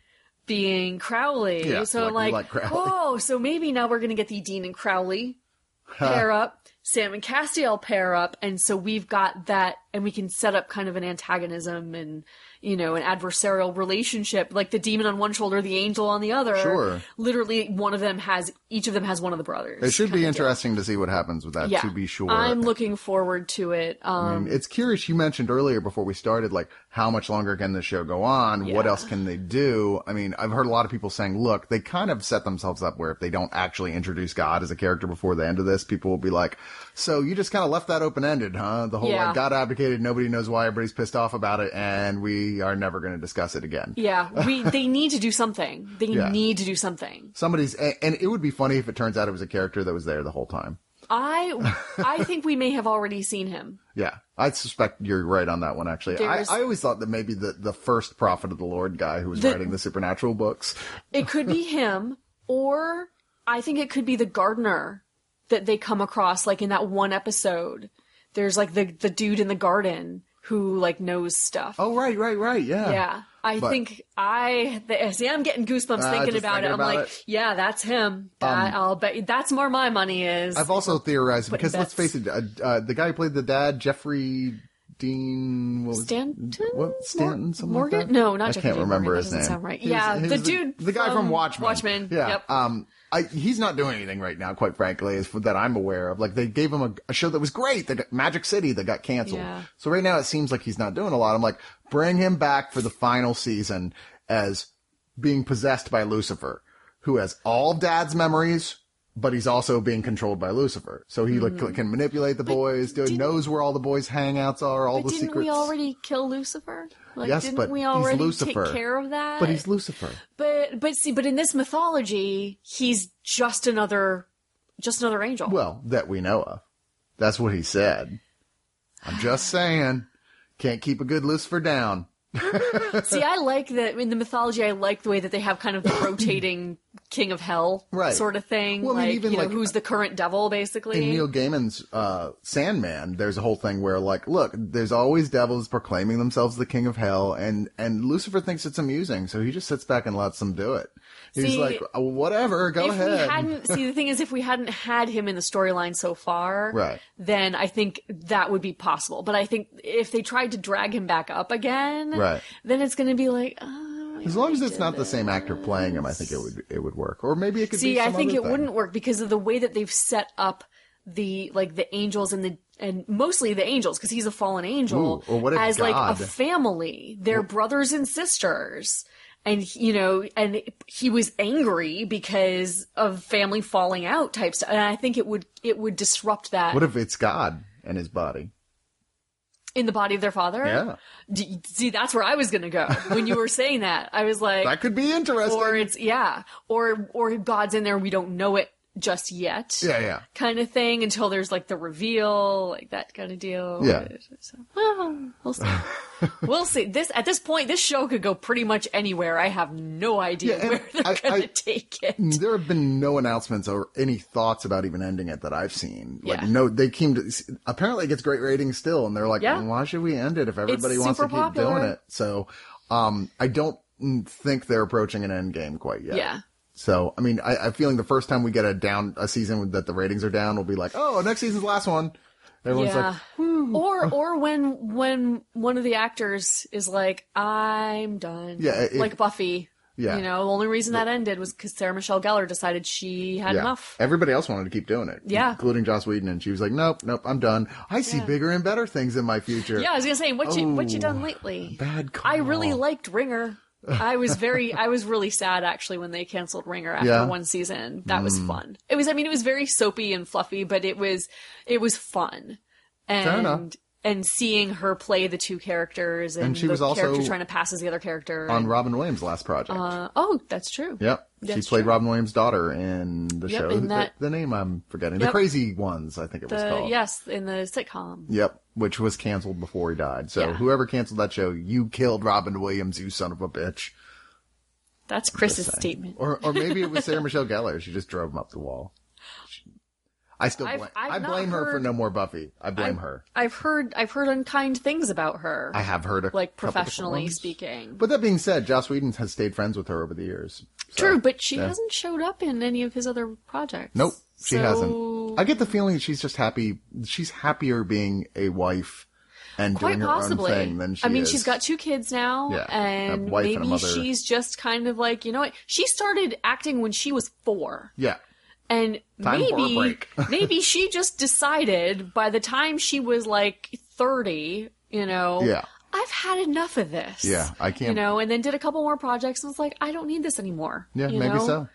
Speaker 2: being Crowley.
Speaker 1: Yeah,
Speaker 2: so
Speaker 1: like
Speaker 2: like,
Speaker 1: like Crowley.
Speaker 2: oh, so maybe now we're gonna get the Dean and Crowley pair up, Sam and Castiel pair up, and so we've got that, and we can set up kind of an antagonism and you know an adversarial relationship, like the demon on one shoulder, the angel on the other.
Speaker 1: Sure.
Speaker 2: Literally, one of them has each of them has one of the brothers.
Speaker 1: it should be
Speaker 2: of deal.
Speaker 1: interesting to see what happens with that
Speaker 2: Yeah,
Speaker 1: to be sure.
Speaker 2: I'm looking forward to it. Um,
Speaker 1: it's curious. You mentioned earlier before we started, like how much longer can the show go on? What else can they do? I mean, I've heard a lot of people saying, look, they kind of set themselves up where if they don't actually introduce God as a character before the end of this, people will be like, so you just kind of left that open ended, huh? The whole
Speaker 2: Yeah.
Speaker 1: like God abdicated, nobody knows why, everybody's pissed off about it, and we are never going to discuss it again.
Speaker 2: yeah, we [LAUGHS] they need to do something. They
Speaker 1: Yeah.
Speaker 2: need to do something.
Speaker 1: Somebody's, and, it would be funny if it turns out it was a character that was there the whole time.
Speaker 2: I [LAUGHS] I think we may have already seen him.
Speaker 1: Yeah, I suspect you're right on that one. Actually, I, I always thought that maybe the the first prophet of the Lord guy who was
Speaker 2: The-
Speaker 1: writing the supernatural books.
Speaker 2: It could be [LAUGHS] him, or I think it could be the gardener that they come across, like in that one episode. There's like the the dude in the garden who like knows stuff.
Speaker 1: Oh, right, right, right. Yeah.
Speaker 2: Yeah, I
Speaker 1: But-
Speaker 2: think I the, see. I'm getting goosebumps
Speaker 1: Ah,
Speaker 2: thinking about
Speaker 1: thinking
Speaker 2: it. I'm
Speaker 1: about
Speaker 2: like,
Speaker 1: it. Um,
Speaker 2: yeah, that's him. That, I'll bet that's where my money is.
Speaker 1: I've also theorized because let's face it, uh, uh, the guy who played the dad, Jeffrey Dean what was,
Speaker 2: Stanton?
Speaker 1: What Stanton? Something
Speaker 2: Morgan?
Speaker 1: Like?
Speaker 2: No, not
Speaker 1: I
Speaker 2: Jeffrey
Speaker 1: can't
Speaker 2: Dean
Speaker 1: remember
Speaker 2: Morgan.
Speaker 1: his name.
Speaker 2: sound right. Yeah, the dude
Speaker 1: the guy from
Speaker 2: from
Speaker 1: Watchmen.
Speaker 2: Watchmen.
Speaker 1: Yeah.
Speaker 2: Yep.
Speaker 1: Um, I, he's not doing anything right now, quite frankly, as that I'm aware of. Like they gave him a, a show that was great, that got, Magic City, that got canceled.
Speaker 2: Yeah.
Speaker 1: So right now it seems like he's not doing a lot. I'm like, bring him back for the final season as being possessed by Lucifer, who has all Dad's memories. But he's also being controlled by Lucifer, so he
Speaker 2: Mm-hmm.
Speaker 1: like can manipulate the boys. Do, knows where all the boys' hangouts are, all
Speaker 2: But
Speaker 1: the
Speaker 2: didn't
Speaker 1: secrets.
Speaker 2: we already kill Lucifer? Like,
Speaker 1: Yes,
Speaker 2: didn't
Speaker 1: but
Speaker 2: we
Speaker 1: he's
Speaker 2: already
Speaker 1: Lucifer.
Speaker 2: take care of that?
Speaker 1: But he's Lucifer.
Speaker 2: but but see, but in this mythology, he's just another, just another angel.
Speaker 1: Well, that we know of. That's what he said. I'm just [SIGHS] saying. Can't keep a good Lucifer down. [LAUGHS]
Speaker 2: See, I like that in the mythology. I like the way that they have kind of the [LAUGHS] rotating king of hell
Speaker 1: Right.
Speaker 2: sort of thing.
Speaker 1: Well, I mean,
Speaker 2: like,
Speaker 1: even
Speaker 2: you know,
Speaker 1: like-
Speaker 2: who's the current devil, basically.
Speaker 1: In Neil Gaiman's uh, Sandman, there's a whole thing where, like, look, there's always devils proclaiming themselves the king of hell, and and Lucifer thinks it's amusing, so he just sits back and lets them do it. He's
Speaker 2: See,
Speaker 1: like, "Oh, whatever, go
Speaker 2: if
Speaker 1: ahead.
Speaker 2: we hadn't [LAUGHS] see the thing is if we hadn't had him in the storyline so far
Speaker 1: Right.
Speaker 2: then i think that would be possible but i think if they tried to drag him back up again
Speaker 1: Right.
Speaker 2: then it's going to be like oh,
Speaker 1: as long as it's not the same actor playing him, I think it would it would work. Or maybe it could
Speaker 2: see i think it
Speaker 1: thing.
Speaker 2: wouldn't work because of the way that they've set up the like the angels and the and mostly the angels because he's a fallen angel
Speaker 1: Ooh, what
Speaker 2: as like a family they're brothers and sisters and you know and he was angry because of family falling out type stuff and i think it would it would disrupt that
Speaker 1: What if it's God and his body?
Speaker 2: In the body of their father?
Speaker 1: Yeah,
Speaker 2: D- see that's where i was gonna go. When you were saying that i was like [LAUGHS]
Speaker 1: that could be interesting.
Speaker 2: or it's yeah or or god's in there we don't know it just yet
Speaker 1: yeah, yeah.
Speaker 2: kind of thing until there's like the reveal, like that kind of deal.
Speaker 1: Yeah.
Speaker 2: So, well, we'll see. [LAUGHS] we'll see. This at this point, this show could go pretty much anywhere. I have no idea
Speaker 1: Yeah,
Speaker 2: where they're
Speaker 1: I-
Speaker 2: gonna take it.
Speaker 1: There have been no announcements or any thoughts about even ending it that I've seen. Like,
Speaker 2: Yeah.
Speaker 1: no, they came to, apparently it gets great ratings still, and they're like,
Speaker 2: Yeah.
Speaker 1: why should we end it if everybody wants to
Speaker 2: super
Speaker 1: keep doing it? So, um, I don't mm, think they're approaching an end game quite yet.
Speaker 2: Yeah.
Speaker 1: So, I mean, I, I'm feeling the first time we get a down, a season that the ratings are down, we'll be like, oh, next season's the last one. Everyone's
Speaker 2: Yeah.
Speaker 1: like,
Speaker 2: or or when when one of the actors is like, I'm done.
Speaker 1: Yeah, it-
Speaker 2: like Buffy.
Speaker 1: Yeah.
Speaker 2: You know, the only reason that ended was because Sarah Michelle Gellar decided she had
Speaker 1: yeah.
Speaker 2: enough.
Speaker 1: Everybody else wanted to keep doing it.
Speaker 2: Yeah.
Speaker 1: Including Joss Whedon, and she was like, nope, nope, I'm done. I see
Speaker 2: Yeah.
Speaker 1: bigger and better things in my future.
Speaker 2: Yeah, I was gonna say, what you what you
Speaker 1: Oh,
Speaker 2: done lately?
Speaker 1: Bad call.
Speaker 2: I really liked Ringer. I was very, I was really sad actually when they canceled Ringer after
Speaker 1: Yeah.
Speaker 2: one season. That was fun. It was, I mean, it was very soapy and fluffy, but it was, it was fun. And, and seeing her play the two characters and,
Speaker 1: And she
Speaker 2: the
Speaker 1: was also
Speaker 2: character trying to pass as the other character.
Speaker 1: on
Speaker 2: and-
Speaker 1: Robin Williams' last project.
Speaker 2: uh, oh, that's true.
Speaker 1: Yep. She played
Speaker 2: true.
Speaker 1: Robin Williams' daughter in the
Speaker 2: Yep,
Speaker 1: show.
Speaker 2: in
Speaker 1: The-
Speaker 2: that-
Speaker 1: the, name I'm forgetting. The Crazy Ones, I think it was
Speaker 2: The,
Speaker 1: called.
Speaker 2: yes, in the sitcom.
Speaker 1: Yep. Which was canceled before he died. So
Speaker 2: Yeah.
Speaker 1: whoever canceled that show, you killed Robin Williams, you son of a bitch.
Speaker 2: That's Chris's statement.
Speaker 1: Or or maybe it was Sarah [LAUGHS] Michelle Gellar. She just drove him up the wall. I still blame.
Speaker 2: I've
Speaker 1: I blame her for no more Buffy. I blame
Speaker 2: I've-
Speaker 1: her.
Speaker 2: I've heard, I've heard unkind things about her.
Speaker 1: I have heard
Speaker 2: like professionally speaking.
Speaker 1: But that being said, Joss Whedon has stayed friends with her over the years. So,
Speaker 2: True, but she
Speaker 1: yeah.
Speaker 2: hasn't showed up in any of his other projects.
Speaker 1: Nope, she
Speaker 2: So-
Speaker 1: hasn't. I get the feeling that she's just happy. She's happier being a wife and
Speaker 2: Quite
Speaker 1: doing her
Speaker 2: possibly.
Speaker 1: own thing than she
Speaker 2: I mean,
Speaker 1: is.
Speaker 2: she's got two kids now,
Speaker 1: Yeah, a
Speaker 2: and
Speaker 1: and
Speaker 2: maybe
Speaker 1: mother.
Speaker 2: she's just kind of like, you know what? She started acting when she was four,
Speaker 1: yeah.
Speaker 2: and
Speaker 1: Time
Speaker 2: maybe [LAUGHS] maybe she just decided by the time she was like thirty, you know,
Speaker 1: Yeah.
Speaker 2: I've had enough of this.
Speaker 1: Yeah, I can't-
Speaker 2: You know, and then did a couple more projects and was like, I don't need this anymore.
Speaker 1: Yeah, maybe
Speaker 2: know?
Speaker 1: so.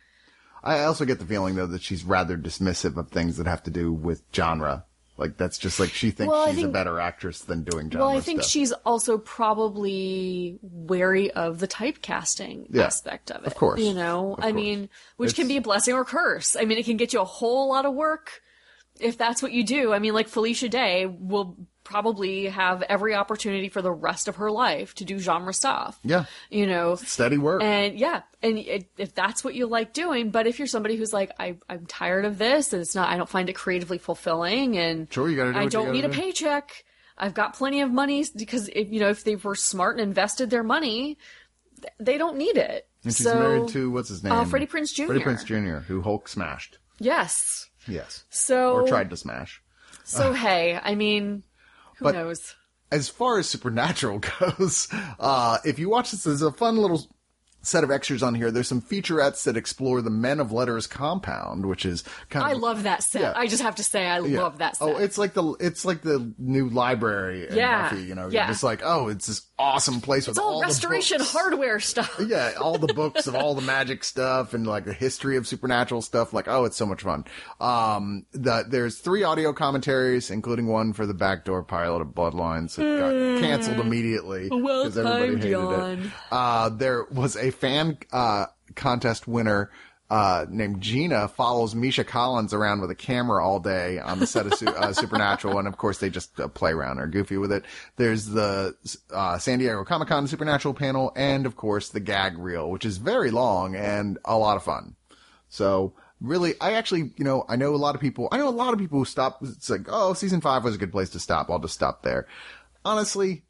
Speaker 1: I also get the feeling though that she's rather dismissive of things that have to do with genre. Like that's just like she thinks
Speaker 2: Well,
Speaker 1: she's a better actress than doing genre
Speaker 2: Well, I think
Speaker 1: stuff.
Speaker 2: she's also probably wary of the typecasting
Speaker 1: Yeah,
Speaker 2: aspect of it.
Speaker 1: of course,
Speaker 2: You know, I
Speaker 1: course.
Speaker 2: mean, which can be a blessing or curse. I mean, it can get you a whole lot of work if that's what you do. I mean, like Felicia Day will probably have every opportunity for the rest of her life to do genre stuff.
Speaker 1: Yeah.
Speaker 2: You know,
Speaker 1: steady work.
Speaker 2: and yeah, and it, if that's what you like doing, but if you're somebody who's like, I, I'm tired of this, and it's not, I don't find it creatively fulfilling, and
Speaker 1: Sure, you gotta do
Speaker 2: I don't need a paycheck. I've got plenty of money because if you know if they were smart and invested their money, they don't need it.
Speaker 1: and she's
Speaker 2: so,
Speaker 1: married to what's his name?
Speaker 2: uh, Freddie Prinze Jr..
Speaker 1: Freddie Prinze Jr., who Hulk smashed.
Speaker 2: yes.
Speaker 1: Yes.
Speaker 2: So
Speaker 1: Or tried to smash.
Speaker 2: So hey, I mean, who
Speaker 1: But-
Speaker 2: knows?
Speaker 1: as far as Supernatural [LAUGHS] goes, uh, if you watch this, there's a fun little set of extras on here. There's some featurettes that explore the Men of Letters compound, which is kind of I
Speaker 2: love that set.
Speaker 1: Yeah.
Speaker 2: I just have to say, I
Speaker 1: yeah.
Speaker 2: love that set.
Speaker 1: Oh, it's like the it's like the new library in
Speaker 2: Yeah.
Speaker 1: Buffy. You know,
Speaker 2: Yeah.
Speaker 1: you're just like, oh, it's this awesome place with
Speaker 2: all,
Speaker 1: all the
Speaker 2: restoration hardware stuff. [LAUGHS]
Speaker 1: yeah, all the [LAUGHS] books of all the magic stuff and like the history of supernatural stuff. Like, oh, it's so much fun. Um, the, there's three audio commentaries, including one for the backdoor pilot of Bloodlines that got canceled immediately
Speaker 2: Well
Speaker 1: because everybody
Speaker 2: timed,
Speaker 1: hated it.
Speaker 2: Jan.
Speaker 1: Uh, there was a fan, uh, contest winner. Uh, named Gina follows Misha Collins around with a camera all day on the set of Su- uh, Supernatural, and of course they just uh, play around or goofy with it. There's the uh, San Diego Comic Con Supernatural panel, and of course the gag reel, which is very long and a lot of fun. So really, I actually, you know, I know a lot of people, I know a lot of people who stop, it's like, oh, season five was a good place to stop. I'll just stop there. Honestly,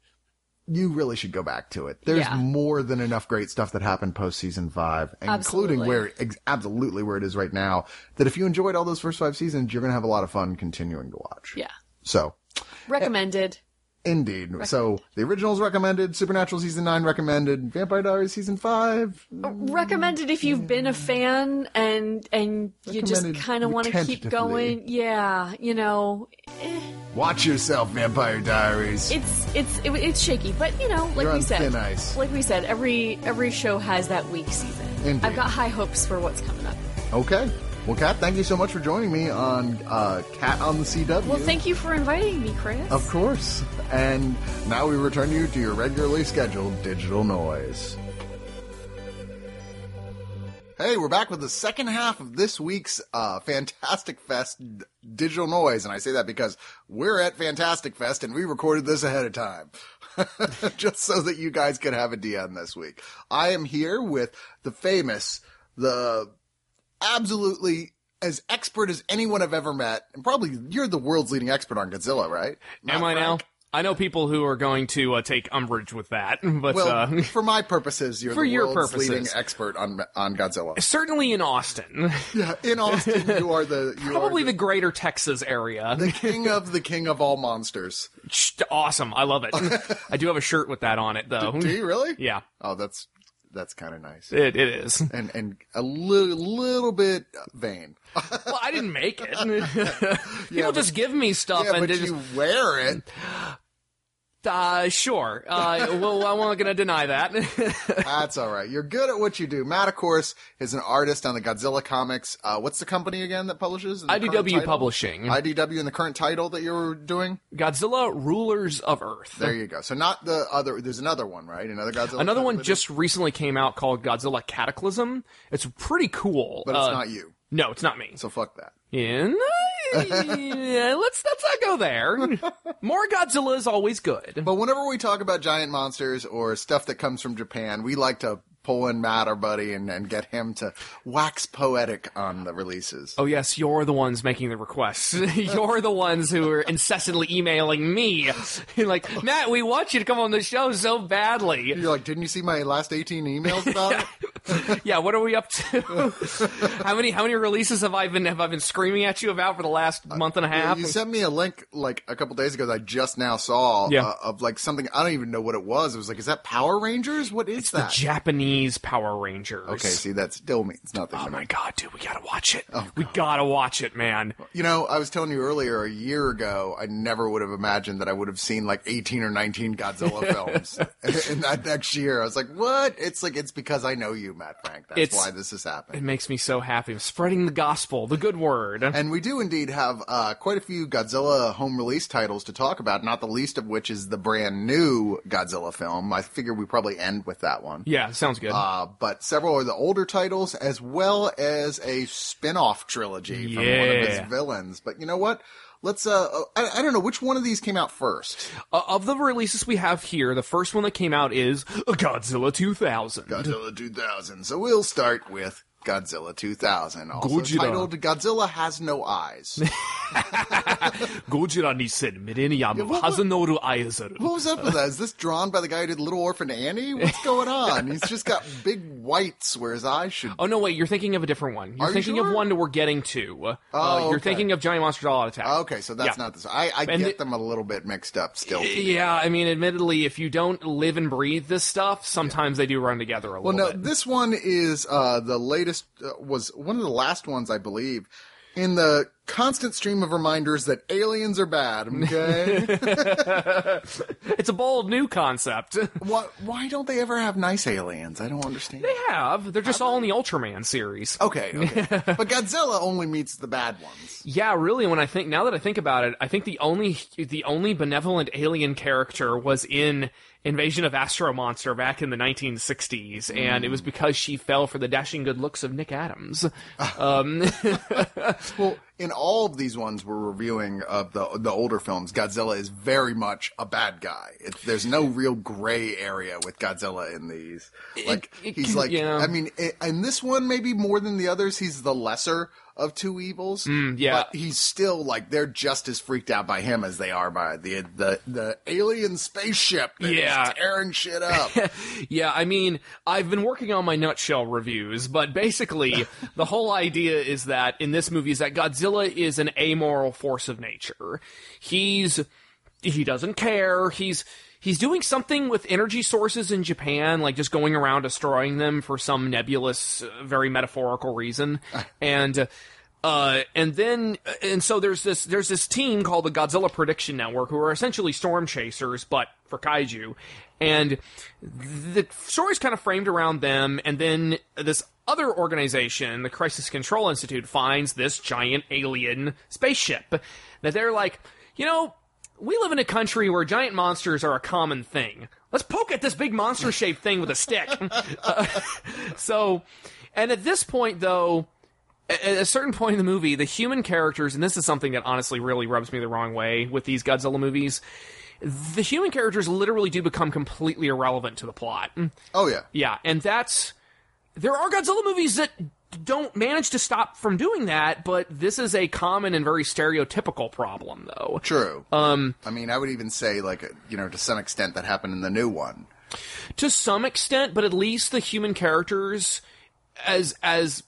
Speaker 1: you really should go back to it. There's
Speaker 2: Yeah.
Speaker 1: more than enough great stuff that happened post season five, including where, ex- absolutely where it is right now, that if you enjoyed all those first five seasons, you're going to have a lot of fun continuing to watch.
Speaker 2: Yeah.
Speaker 1: So,
Speaker 2: Recommended.
Speaker 1: Indeed. So, the original's recommended, Supernatural season nine recommended, Vampire Diaries season five,
Speaker 2: recommended if you've been a fan and and you just kind of want to keep going. Yeah, you know,
Speaker 1: watch yourself, Vampire Diaries.
Speaker 2: it's it's it, it's shaky, but you know, like
Speaker 1: You're
Speaker 2: we said, like we said, every every show has that weak season.
Speaker 1: Indeed.
Speaker 2: I've got high hopes for what's coming up.
Speaker 1: Okay. Well, Kat, thank you so much for joining me on uh, Cat on the CW.
Speaker 2: Well, thank you for inviting me, Chris.
Speaker 1: Of course. And now we return you to your regularly scheduled digital noise. Hey, we're back with the second half of this week's uh, Fantastic Fest digital noise, and I say that because we're at Fantastic Fest and we recorded this ahead of time, [LAUGHS] just so that you guys could have a DN this week. I am here with the famous, the absolutely as expert as anyone I've ever met, and probably you're the world's leading expert on Godzilla, right?
Speaker 3: Am
Speaker 1: Not
Speaker 3: I now? I know people who are going to uh, take umbrage with that, [LAUGHS] but
Speaker 1: Well,
Speaker 3: uh, [LAUGHS]
Speaker 1: for my purposes, you're
Speaker 3: For
Speaker 1: the
Speaker 3: your purposes.
Speaker 1: leading expert on on Godzilla.
Speaker 3: certainly in Austin, [LAUGHS]
Speaker 1: Yeah, in Austin, you are the you
Speaker 3: probably
Speaker 1: are
Speaker 3: the greater Texas area.
Speaker 1: the king of the king of all monsters.
Speaker 3: awesome, I love it. I do have a shirt with that on it, though.
Speaker 1: Do you really?
Speaker 3: Yeah,
Speaker 1: Oh, that's that's kind of nice.
Speaker 3: it, it is.
Speaker 1: And and a little little bit vain.
Speaker 3: Well, I didn't make it. People
Speaker 1: but-
Speaker 3: just give me stuff
Speaker 1: Yeah,
Speaker 3: and
Speaker 1: but
Speaker 3: they
Speaker 1: you
Speaker 3: just
Speaker 1: wear it.
Speaker 3: Uh, sure. Uh, [LAUGHS] well, I'm not going to deny that. [LAUGHS]
Speaker 1: That's all right. You're good at what you do. Matt, of course, is an artist on the Godzilla comics. Uh, what's the company again that publishes? in
Speaker 3: IDW? Publishing.
Speaker 1: IDW and the current title that you're doing.
Speaker 3: Godzilla Rulers of Earth.
Speaker 1: There you go. So not the other. There's another one, right? Another Godzilla.
Speaker 3: Another one just recently came out called Godzilla Cataclysm. It's pretty cool.
Speaker 1: but it's
Speaker 3: Uh,
Speaker 1: not you.
Speaker 3: No, it's not me.
Speaker 1: So fuck that.
Speaker 3: In, yeah, let's let's not go there. More Godzilla is always good.
Speaker 1: But whenever we talk about giant monsters or stuff that comes from Japan, we like to pull in Matt, our buddy, and, and get him to wax poetic on the releases.
Speaker 3: Oh yes, you're the ones making the requests. [LAUGHS] you're the ones who are incessantly emailing me, [LAUGHS] like Matt, we want you to come on the show so badly.
Speaker 1: You're like, didn't you see my last 18 emails about it? [LAUGHS]
Speaker 3: Yeah, what are we up to? how many how many releases have I been have I been screaming at you about for the last month and a half?
Speaker 1: You sent me a link like a couple days ago that I just now saw
Speaker 3: Yeah.
Speaker 1: uh, of like something I don't even know what it was. It was like, is that Power Rangers? What is
Speaker 3: the
Speaker 1: that?
Speaker 3: Japanese Power Rangers.
Speaker 1: okay, see, that still means nothing.
Speaker 3: Oh my god, dude, we gotta watch it. we gotta watch it, man.
Speaker 1: You know, I was telling you earlier, a year ago, I never would have imagined that I would have seen like 18 or 19 Godzilla [LAUGHS] films [LAUGHS] in that next year. I was like, what? It's like, it's because I know you, Matt Frank. That's
Speaker 3: It's-
Speaker 1: why this is happening.
Speaker 3: It makes me so happy. Spreading the gospel, the good word.
Speaker 1: And we do indeed have uh, quite a few Godzilla home release titles to talk about, not the least of which is the brand new Godzilla film. I figure we probably end with that one.
Speaker 3: yeah, sounds good.
Speaker 1: Uh, but several are the older titles, as well as a spin-off trilogy from one of his villains. But you know what? Let's, uh, I, I don't know, which one of these came out first?
Speaker 3: Uh, of the releases we have here, the first one that came out is Godzilla 2000.
Speaker 1: Godzilla 2000. So we'll start with Godzilla 2000, also
Speaker 3: Gojira.
Speaker 1: titled Godzilla Has No Eyes. [LAUGHS]
Speaker 3: Gojira Nisen Mireniyam Hazanoru Aizaru.
Speaker 1: What was up with that? Is this drawn by the guy who did Little Orphan Annie? What's going on? He's just got big whites where his eyes should
Speaker 3: Oh, no, wait, you're thinking of a different one. You're
Speaker 1: Are
Speaker 3: thinking you
Speaker 1: sure?
Speaker 3: of one that we're getting to. Uh,
Speaker 1: oh, uh,
Speaker 3: you're
Speaker 1: okay.
Speaker 3: thinking of Giant Monster Doll Attack.
Speaker 1: Okay, so that's
Speaker 3: yeah.
Speaker 1: not this. I, I get them a little bit mixed up still.
Speaker 3: Yeah, I mean, admittedly, if you don't live and breathe this stuff, sometimes yeah. they do run together a
Speaker 1: well,
Speaker 3: little
Speaker 1: no,
Speaker 3: bit.
Speaker 1: Well, no, this one is uh, the latest uh, was one of the last ones, I believe, in the constant stream of reminders that aliens are bad. Okay, [LAUGHS]
Speaker 3: It's a bold new concept. [LAUGHS]
Speaker 1: why, why don't they ever have nice aliens? I don't understand.
Speaker 3: they have. They're just all in the Ultraman series.
Speaker 1: Okay, okay, [LAUGHS] but Godzilla only meets the bad ones.
Speaker 3: Yeah, really. When I think now that I think about it, I think the only the only benevolent alien character was in Invasion of Astro Monster back in the 1960s, and it was because she fell for the dashing good looks of Nick Adams. [LAUGHS] Um, [LAUGHS]
Speaker 1: Well, in all of these ones we're reviewing of the the older films, Godzilla is very much a bad guy. It, there's no real gray area with Godzilla in these. Like
Speaker 3: it
Speaker 1: he's like,
Speaker 3: yeah.
Speaker 1: I mean, in this one maybe more than the others, he's the lesser of two evils.
Speaker 3: Mm, yeah.
Speaker 1: but he's still like they're just as freaked out by him as they are by the the the alien spaceship that is
Speaker 3: Yeah.
Speaker 1: tearing shit up. [LAUGHS]
Speaker 3: Yeah, I mean, I've been working on my nutshell reviews, but basically, [LAUGHS] the whole idea is that in this movie is that Godzilla is an amoral force of nature. He's he doesn't care. He's he's doing something with energy sources in Japan, like just going around destroying them for some nebulous, uh, very metaphorical reason, [LAUGHS] and. Uh, and then, and so there's this, there's this team called the Godzilla Prediction Network who are essentially storm chasers, but for kaiju. And the story's kind of framed around them, and then this other organization, the Crisis Control Institute, finds this giant alien spaceship that they're like, you know, we live in a country where giant monsters are a common thing. Let's poke at this big monster shaped thing with a stick. Uh, [LAUGHS] [LAUGHS] so, and at this point, though, at a certain point in the movie, the human characters, and this is something that honestly really rubs me the wrong way with these Godzilla movies, the human characters literally do become completely irrelevant to the plot.
Speaker 1: oh yeah,
Speaker 3: Yeah, and that's there are Godzilla movies that don't manage to stop from doing that, but this is a common and very stereotypical problem, though.
Speaker 1: true. Um, I mean, I would even say like you know to some extent that happened in the new one.
Speaker 3: To some extent, but at least the human characters, as as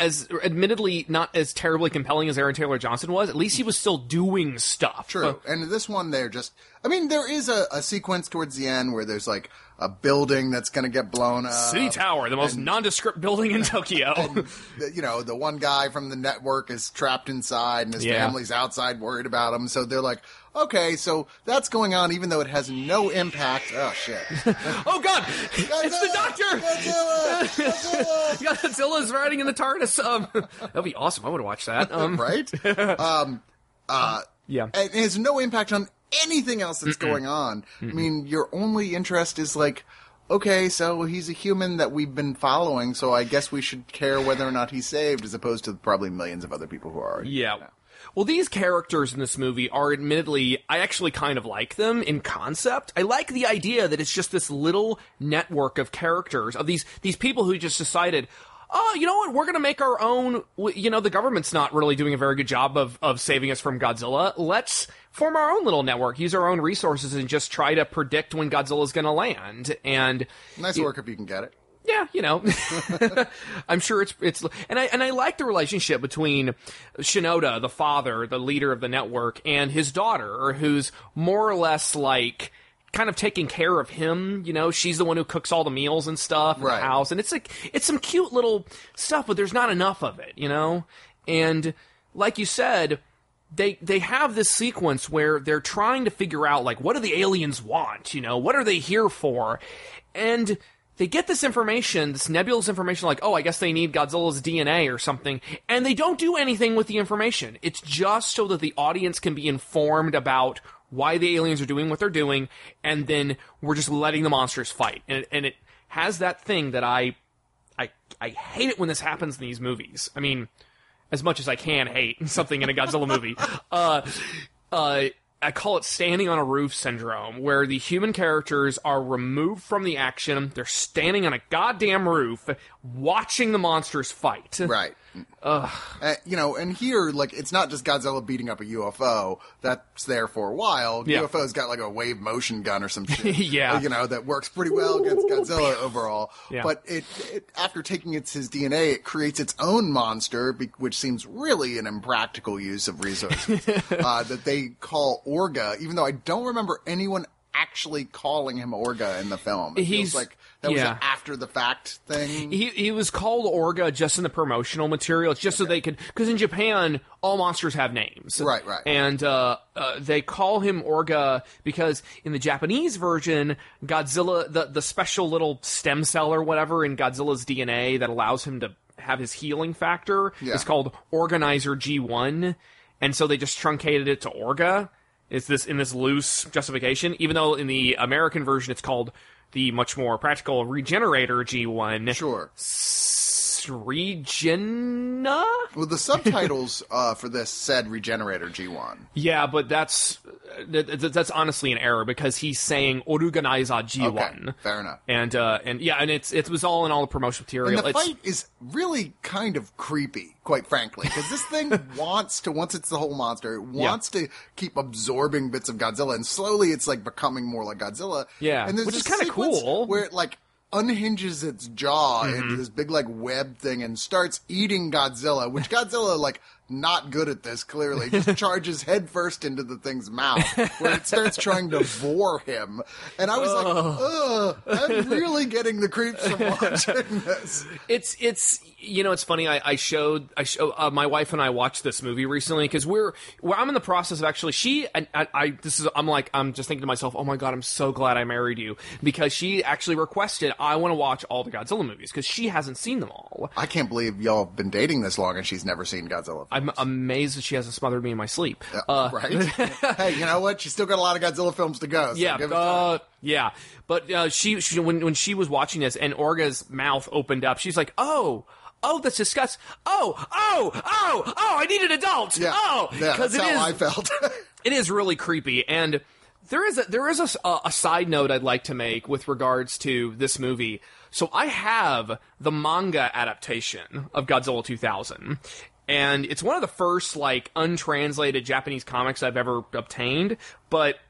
Speaker 3: as admittedly not as terribly compelling as Aaron Taylor Johnson was, at least he was still doing stuff.
Speaker 1: True. and this one, they're just. I mean, there is a, a sequence towards the end where there's like a building that's going to get blown up.
Speaker 3: City Tower, the most nondescript building in [LAUGHS] Tokyo.
Speaker 1: The- you know, the one guy from the network is trapped inside and his
Speaker 3: Yeah.
Speaker 1: family's outside worried about him. So they're like, okay, so that's going on even though it has no impact. Oh, shit. [LAUGHS]
Speaker 3: oh God, it's the Doctor. [LAUGHS]
Speaker 1: Godzilla! Godzilla!
Speaker 3: Godzilla's riding in the TARDIS. Um, that'd be awesome. I would watch that. Um,
Speaker 1: right? Um, uh,
Speaker 3: yeah.
Speaker 1: and it has no impact on anything else that's going on. I mean, your only interest is like, okay, so he's a human that we've been following, so I guess we should care whether or not he's saved, as opposed to probably millions of other people who are.
Speaker 3: Yeah. Well, these characters in this movie are admittedly, I actually kind of like them in concept. I like the idea that it's just this little network of characters, of these, these people who just decided, oh, you know what, we're gonna make our own, you know, the government's not really doing a very good job of, of saving us from Godzilla. Let's form our own little network, use our own resources, and just try to predict when Godzilla's gonna land. And,
Speaker 1: Nice work if you can get it.
Speaker 3: yeah, you know, [LAUGHS] [LAUGHS] I'm sure it's it's and I and I like the relationship between Shinoda, the father, the leader of the network, and his daughter, who's more or less like kind of taking care of him. You know, she's the one who cooks all the meals and stuff in
Speaker 1: Right.
Speaker 3: the house, and it's like it's some cute little stuff, but there's not enough of it. You know, and like you said. They they have this sequence where they're trying to figure out like what do the aliens want, you know, what are they here for? And they get this information, this nebulous information, like, oh, I guess they need Godzilla's DNA or something, and they don't do anything with the information. It's just so that the audience can be informed about why the aliens are doing what they're doing, and then we're just letting the monsters fight. And, and it has that thing that I, I, I hate it when this happens in these movies. I mean, as much as I can hate [LAUGHS] something in a Godzilla movie. [LAUGHS] Uh, uh, I call it standing on a roof syndrome, where the human characters are removed from the action. They're standing on a goddamn roof, watching the monsters fight.
Speaker 1: Right. Uh, you know, and here, like, it's not just Godzilla beating up a UFO. That's there for a while.
Speaker 3: Yeah.
Speaker 1: UFO's got like a wave motion gun or some [LAUGHS] shit.
Speaker 3: Yeah.
Speaker 1: You know, that works pretty well against Godzilla overall. [LAUGHS]
Speaker 3: Yeah.
Speaker 1: But it, it, after taking its his DNA, it creates its own monster, be- which seems really an impractical use of resources. [LAUGHS] uh, that they call Orga, even though I don't remember anyone actually calling him Orga in the film. It
Speaker 3: He's-
Speaker 1: like that was
Speaker 3: yeah.
Speaker 1: an after the fact thing.
Speaker 3: He he was called Orga just in the promotional material. It's just so they could because in Japan all monsters have names.
Speaker 1: Right, right.
Speaker 3: And uh, uh, they call him Orga because in the Japanese version, Godzilla the the special little stem cell or whatever in Godzilla's DNA that allows him to have his healing factor
Speaker 1: Yeah.
Speaker 3: is called Organizer G one, and so they just truncated it to Orga. Is this in this loose justification? Even though in the American version it's called the much more practical Regenerator G one. Regina?
Speaker 1: Well, the subtitles [LAUGHS] uh, for this said Regenerator G1.
Speaker 3: Yeah, but that's that, that- that's honestly an error because he's saying Oruganaiza G1.
Speaker 1: Okay, fair enough.
Speaker 3: And uh and yeah, and it's it was all in all the promotional material.
Speaker 1: And the
Speaker 3: It's-
Speaker 1: fight is really kind of creepy, quite frankly, because this thing [LAUGHS] wants to, once it's the whole monster, it wants to keep absorbing bits of Godzilla, and slowly it's like becoming more like Godzilla.
Speaker 3: Yeah,
Speaker 1: and
Speaker 3: which is kinda cool.
Speaker 1: Where it like unhinges its jaw
Speaker 3: Mm-hmm.
Speaker 1: into this big like web thing and starts eating Godzilla, which [LAUGHS] Godzilla like not good at this clearly. [LAUGHS] Just charges headfirst into the thing's mouth where it starts trying to vor him. And i was like ugh i'm really getting the creeps from watching this.
Speaker 3: It's it's you know it's funny I, I showed I show uh, my wife and I watched this movie recently because we're well, I'm in the process of actually she and I, I this is I'm like I'm just thinking to myself oh my god I'm so glad I married you because she actually requested I want to watch all the Godzilla movies because she hasn't seen them all.
Speaker 1: I can't believe y'all have been dating this long and she's never seen Godzilla.
Speaker 3: I'm amazed that she hasn't smothered me in my sleep uh,
Speaker 1: right? [LAUGHS] hey, you know what? She's still got a lot of Godzilla films to go. So
Speaker 3: Yeah,
Speaker 1: give it time.
Speaker 3: uh, yeah. But uh, she, she when when she was watching this and Orga's mouth opened up, she's like, "Oh, oh, that's disgusting. Oh, oh, oh, oh, I need an adult.
Speaker 1: yeah,
Speaker 3: oh,
Speaker 1: yeah, that's
Speaker 3: it
Speaker 1: how
Speaker 3: is
Speaker 1: I felt. [LAUGHS]
Speaker 3: it is really creepy and." There is a there is a, a side note I'd like to make with regards to this movie. So I have the manga adaptation of Godzilla 2000, and it's one of the first like untranslated Japanese comics I've ever obtained. But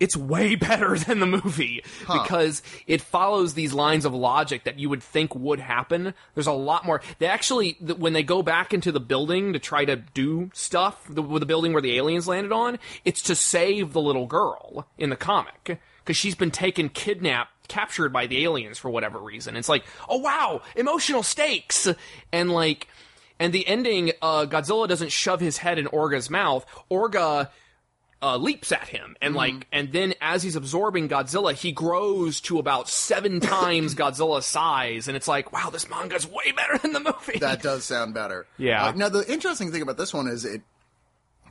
Speaker 3: it's way [LAUGHS] better than the movie because it follows these lines of logic that you would think would happen. There's a lot more. They actually, when they go back into the building to try to do stuff, the, with the building where the aliens landed on, it's to save the little girl in the comic because she's been taken, kidnapped, captured by the aliens for whatever reason. It's like, oh wow, emotional stakes, and like, and the ending, uh, Godzilla doesn't shove his head in Orga's mouth. Orga uh, leaps at him, and like, and then as he's absorbing Godzilla, he grows to about seven [LAUGHS] times Godzilla's size, and it's like, wow, this manga's way better than the movie.
Speaker 1: that [LAUGHS] does sound better.
Speaker 3: Yeah.
Speaker 1: Uh, now the interesting thing about this one is it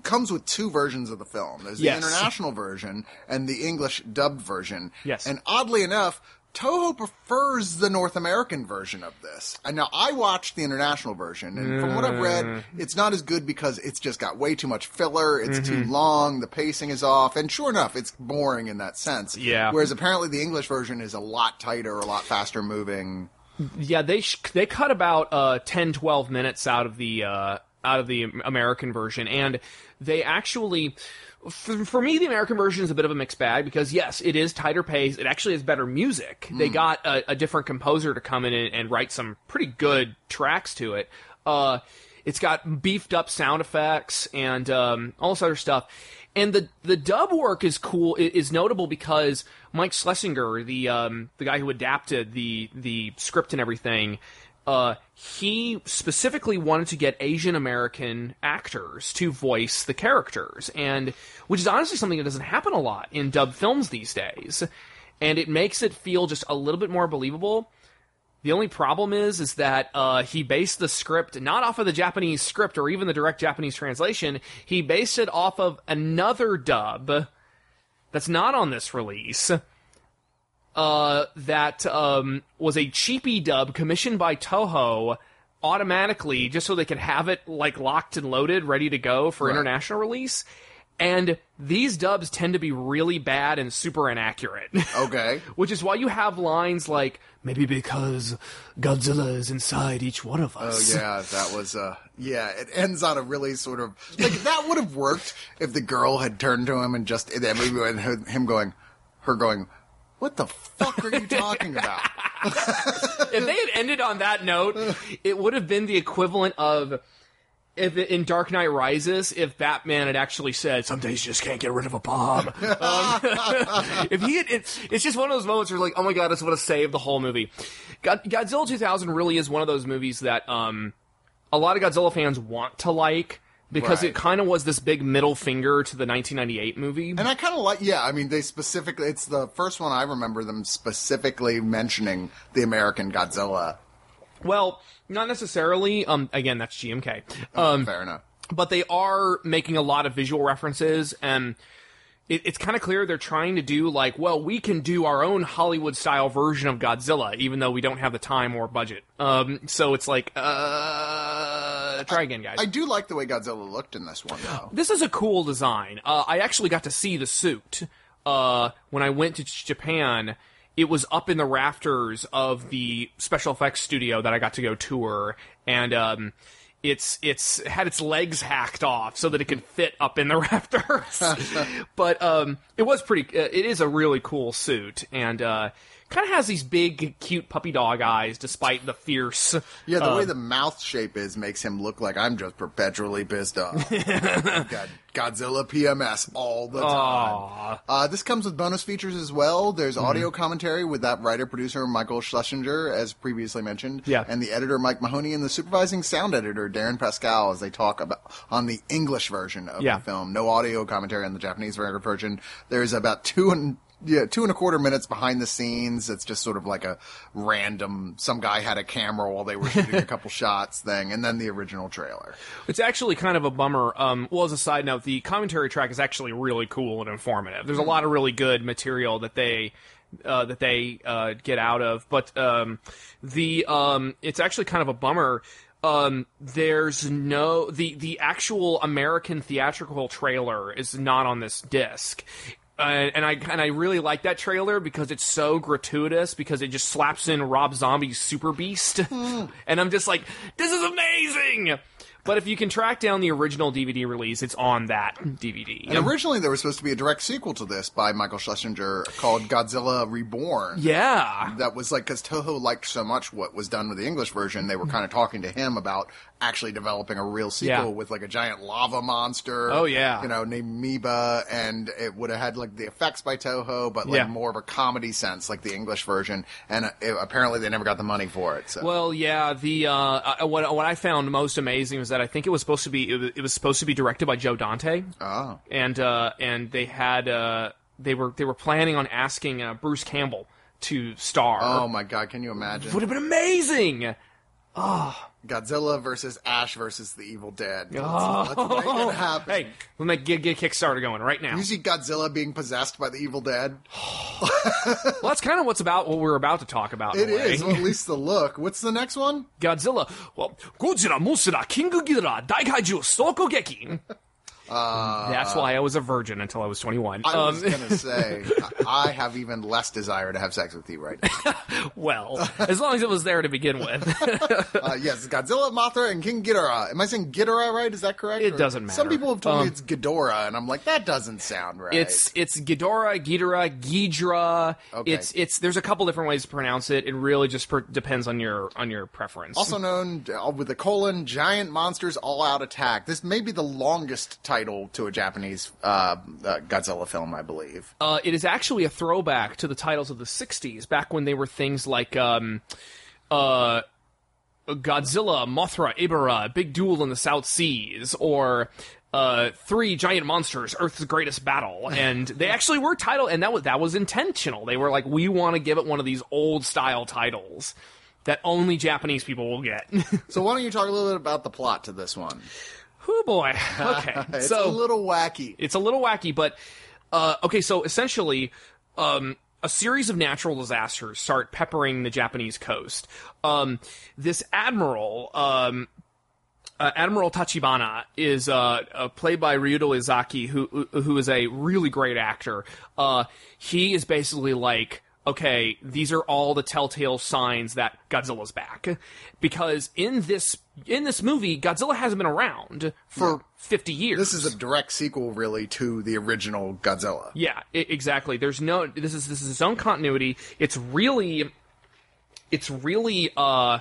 Speaker 1: comes with two versions of the film. There's the
Speaker 3: Yes.
Speaker 1: international version and the English dubbed version.
Speaker 3: Yes.
Speaker 1: And oddly enough, Toho prefers the North American version of this. And now I watched the international version, and from what I've
Speaker 3: Mm.
Speaker 1: read, it's not as good because it's just got way too much filler. It's
Speaker 3: Mm-hmm.
Speaker 1: too long. The pacing is off, and sure enough, it's boring in that sense.
Speaker 3: Yeah.
Speaker 1: Whereas apparently the English version is a lot tighter, a lot faster moving.
Speaker 3: yeah, they sh- they cut about uh 10 12 minutes out of the uh out of the American version and they actually for, for me the American version is a bit of a mixed bag because yes, it is tighter pace, it actually has better music. They got a, a different composer to come in and, and write some pretty good tracks to it. Uh it's got beefed up sound effects and um, all this other stuff. And the the dub work is cool is notable because Mike Schlesinger, the um, the guy who adapted the the script and everything, uh, he specifically wanted to get Asian American actors to voice the characters, and which is honestly something that doesn't happen a lot in dub films these days, and it makes it feel just a little bit more believable. The only problem is, is that uh, he based the script not off of the Japanese script or even the direct Japanese translation. He based it off of another dub that's not on this release. Uh, that um, was a cheapy dub commissioned by Toho automatically, just so they could have it like locked and loaded, ready to go for international release. And these dubs tend to be really bad and super inaccurate.
Speaker 1: Okay. [LAUGHS]
Speaker 3: Which is why you have lines like, maybe because Godzilla is inside each one of us.
Speaker 1: Oh yeah, that was uh yeah, it ends on a really sort of like that would have worked if the girl had turned to him and just and everyone had him going her going, What the fuck are you talking about? [LAUGHS]
Speaker 3: if they had ended on that note, it would have been the equivalent of if in Dark Knight Rises, if Batman had actually said, "Some days you just can't get rid of a bomb." Um, [LAUGHS] if he had, it, it's just one of those moments where like, oh my god, this would have saved the whole movie. God, Godzilla 2000 really is one of those movies that um, a lot of Godzilla fans want to like because
Speaker 1: Right.
Speaker 3: it kind of was this big middle finger to the 1998 movie.
Speaker 1: And I kind of like, yeah, I mean, they specifically, it's the first one I remember them specifically mentioning the American Godzilla.
Speaker 3: well, not necessarily. Um, again, that's GMK. Um,
Speaker 1: Fair enough.
Speaker 3: but they are making a lot of visual references and it, it's kind of clear they're trying to do like well we can do our own hollywood style version of godzilla even though we don't have the time or budget um, so it's like uh, try again guys
Speaker 1: I do like the way Godzilla looked in this one, though.
Speaker 3: this is a cool design. Uh, I actually got to see the suit uh, when I went to Japan. It was up in the rafters of the special effects studio that I got to go tour, and um, it's it's had its legs hacked off so that it could fit up in the [LAUGHS] rafters. [LAUGHS] but um, it was pretty. Uh, it is a really cool suit, and uh, kind of has these big, cute puppy dog eyes, despite the fierce.
Speaker 1: Yeah, the
Speaker 3: uh,
Speaker 1: way the mouth shape is makes him look like I'm just perpetually pissed off. [LAUGHS] Got Godzilla PMS all the time. Uh, this comes with bonus features as well. There's
Speaker 3: Mm-hmm.
Speaker 1: audio commentary with that writer producer Michael Schlesinger, as previously mentioned,
Speaker 3: Yeah.
Speaker 1: and the editor Mike Mahoney and the supervising sound editor Darren Paskal as they talk about on the English version of
Speaker 3: Yeah.
Speaker 1: the film. No audio commentary on the Japanese version. There's about two and yeah, two and a quarter minutes behind the scenes. It's just sort of like a random. Some guy had a camera while they were shooting a couple [LAUGHS] shots thing, and then the original trailer.
Speaker 3: It's actually kind of a bummer. Um, well, as a side note, the commentary track is actually really cool and informative. There's a lot of really good material that they uh, that they uh, get out of, but um, the um, it's actually kind of a bummer. Um, there's no the the actual American theatrical trailer is not on this disc. Uh, and I and I really like that trailer because it's so gratuitous because it just slaps in Rob Zombie's Super Beast, [LAUGHS] and I'm just like, this is amazing. But if you can track down the original DVD release, it's on that DVD.
Speaker 1: And originally, there was supposed to be a direct sequel to this by Michael Schlesinger called Godzilla Reborn.
Speaker 3: yeah,
Speaker 1: That was like because Toho liked so much what was done with the English version, they were kind of talking to him about actually developing a real sequel
Speaker 3: Yeah.
Speaker 1: with like a giant lava monster.
Speaker 3: Oh, yeah.
Speaker 1: you know, named Meba, and it would have had like the effects by Toho, but like
Speaker 3: Yeah.
Speaker 1: more of a comedy sense, like the English version. And uh, it, apparently, they never got the money for it. So
Speaker 3: Well, yeah. The uh, uh, what what I found most amazing was that I think it was supposed to be it was, it was supposed to be directed by Joe Dante,
Speaker 1: oh,
Speaker 3: and uh, and they had uh, they were they were planning on asking uh, Bruce Campbell to star.
Speaker 1: oh my god, can you imagine
Speaker 3: Would have been amazing.
Speaker 1: Godzilla versus Ash versus the Evil Dead?
Speaker 3: Oh.
Speaker 1: make it happen.
Speaker 3: Hey, we'll make get, get Kickstarter going right now.
Speaker 1: You see Godzilla being possessed by the Evil Dead? [SIGHS]
Speaker 3: Well, that's kind of what's about what we're about to talk about.
Speaker 1: It
Speaker 3: in a way.
Speaker 1: is, well, at least the look. What's the next one?
Speaker 3: Godzilla. Well, Godzilla, Mothra, King Ghidorah, Daikaiju, Soko That's why I was a virgin until I was 21.
Speaker 1: Uh, I
Speaker 3: Um,
Speaker 1: was gonna say, I have even less desire to have sex with you right now. [LAUGHS]
Speaker 3: well, as long as it was there to begin with. [LAUGHS]
Speaker 1: Uh, yes, Godzilla, Mothra, and King Ghidorah. Am I saying Ghidorah right? Is that correct?
Speaker 3: It
Speaker 1: Or-
Speaker 3: doesn't matter.
Speaker 1: Some people have told
Speaker 3: Um,
Speaker 1: me it's Ghidorah, and I'm like, that doesn't sound right.
Speaker 3: It's it's Ghidorah, Ghidorah, Ghidra.
Speaker 1: Okay.
Speaker 3: It's it's there's a couple different ways to pronounce it. It really just per- depends on your on your preference.
Speaker 1: also known uh, with the colon, Giant Monsters All Out Attack. This may be the longest title to a Japanese uh, uh, Godzilla film, I believe.
Speaker 3: Uh, it is actually a throwback to the titles of the 60s, back when they were things like um, uh, Godzilla, Mothra, Ebirah, Big Duel in the South Seas, or uh, Three Giant Monsters, Earth's Greatest Battle. [LAUGHS] And they actually were titled, and that was, that was intentional. They were like, we want to give it one of these old style titles that only Japanese people will get. [LAUGHS]
Speaker 1: So why don't you talk a little bit about the plot to this one?
Speaker 3: Oh boy. [LAUGHS] Okay.
Speaker 1: It's
Speaker 3: so
Speaker 1: a little wacky.
Speaker 3: it's a little wacky, but uh, okay. So essentially, um, a series of natural disasters start peppering the Japanese coast. Um, this admiral, um, uh, Admiral Tachibana is uh, uh, played by Ryudo Uzaki, who who is a really great actor. Uh, he is basically like, okay, these are all the telltale signs that Godzilla's back, because in this in this movie, Godzilla hasn't been around for fifty years.
Speaker 1: This is a direct sequel, really, to the original Godzilla.
Speaker 3: Yeah, I- exactly. There's no this is this is its own continuity. It's really it's really uh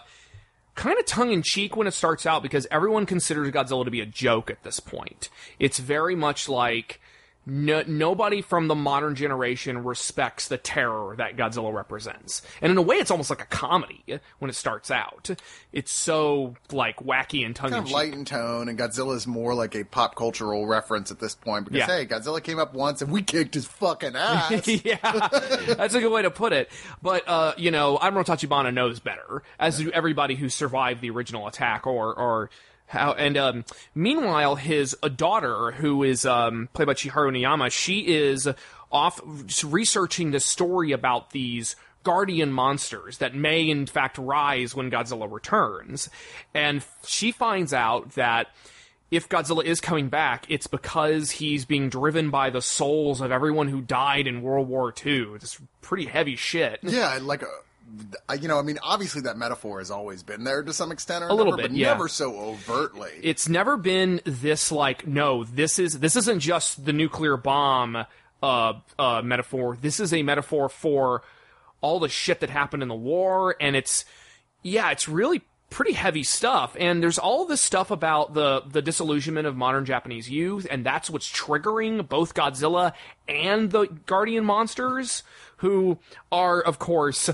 Speaker 3: kind of tongue in cheek when it starts out because everyone considers Godzilla to be a joke at this point. It's very much like no, nobody from the modern generation respects the terror that Godzilla represents. And in a way, it's almost like a comedy when it starts out. It's so, like, wacky and tongue in
Speaker 1: Kind of light in tone, and Godzilla's more like a pop cultural reference at this point because
Speaker 3: Yeah.
Speaker 1: hey, Godzilla came up once and we kicked his fucking ass. [LAUGHS]
Speaker 3: yeah, that's a good way to put it. But uh, you know, Admiral Tachibana knows better, as do everybody who survived the original attack, or or how. And um, meanwhile, his uh, daughter, who is um, played by Chiharu Niyama, she is off researching the story about these guardian monsters that may in fact rise when Godzilla returns, and she finds out that if Godzilla is coming back, it's because he's being driven by the souls of everyone who died in World War II. It's pretty heavy shit.
Speaker 1: Yeah, like, uh, you know, I mean, obviously that metaphor has always been there to some extent or
Speaker 3: A little
Speaker 1: another,
Speaker 3: bit,
Speaker 1: but
Speaker 3: yeah.
Speaker 1: never so overtly.
Speaker 3: It's never been this like, no, this is this isn't just the nuclear bomb uh, uh, metaphor. This is a metaphor for all the shit that happened in the war, and it's yeah, it's really pretty heavy stuff. And there's all this stuff about the the disillusionment of modern Japanese youth, and that's what's triggering both Godzilla and the Guardian monsters, who are of course.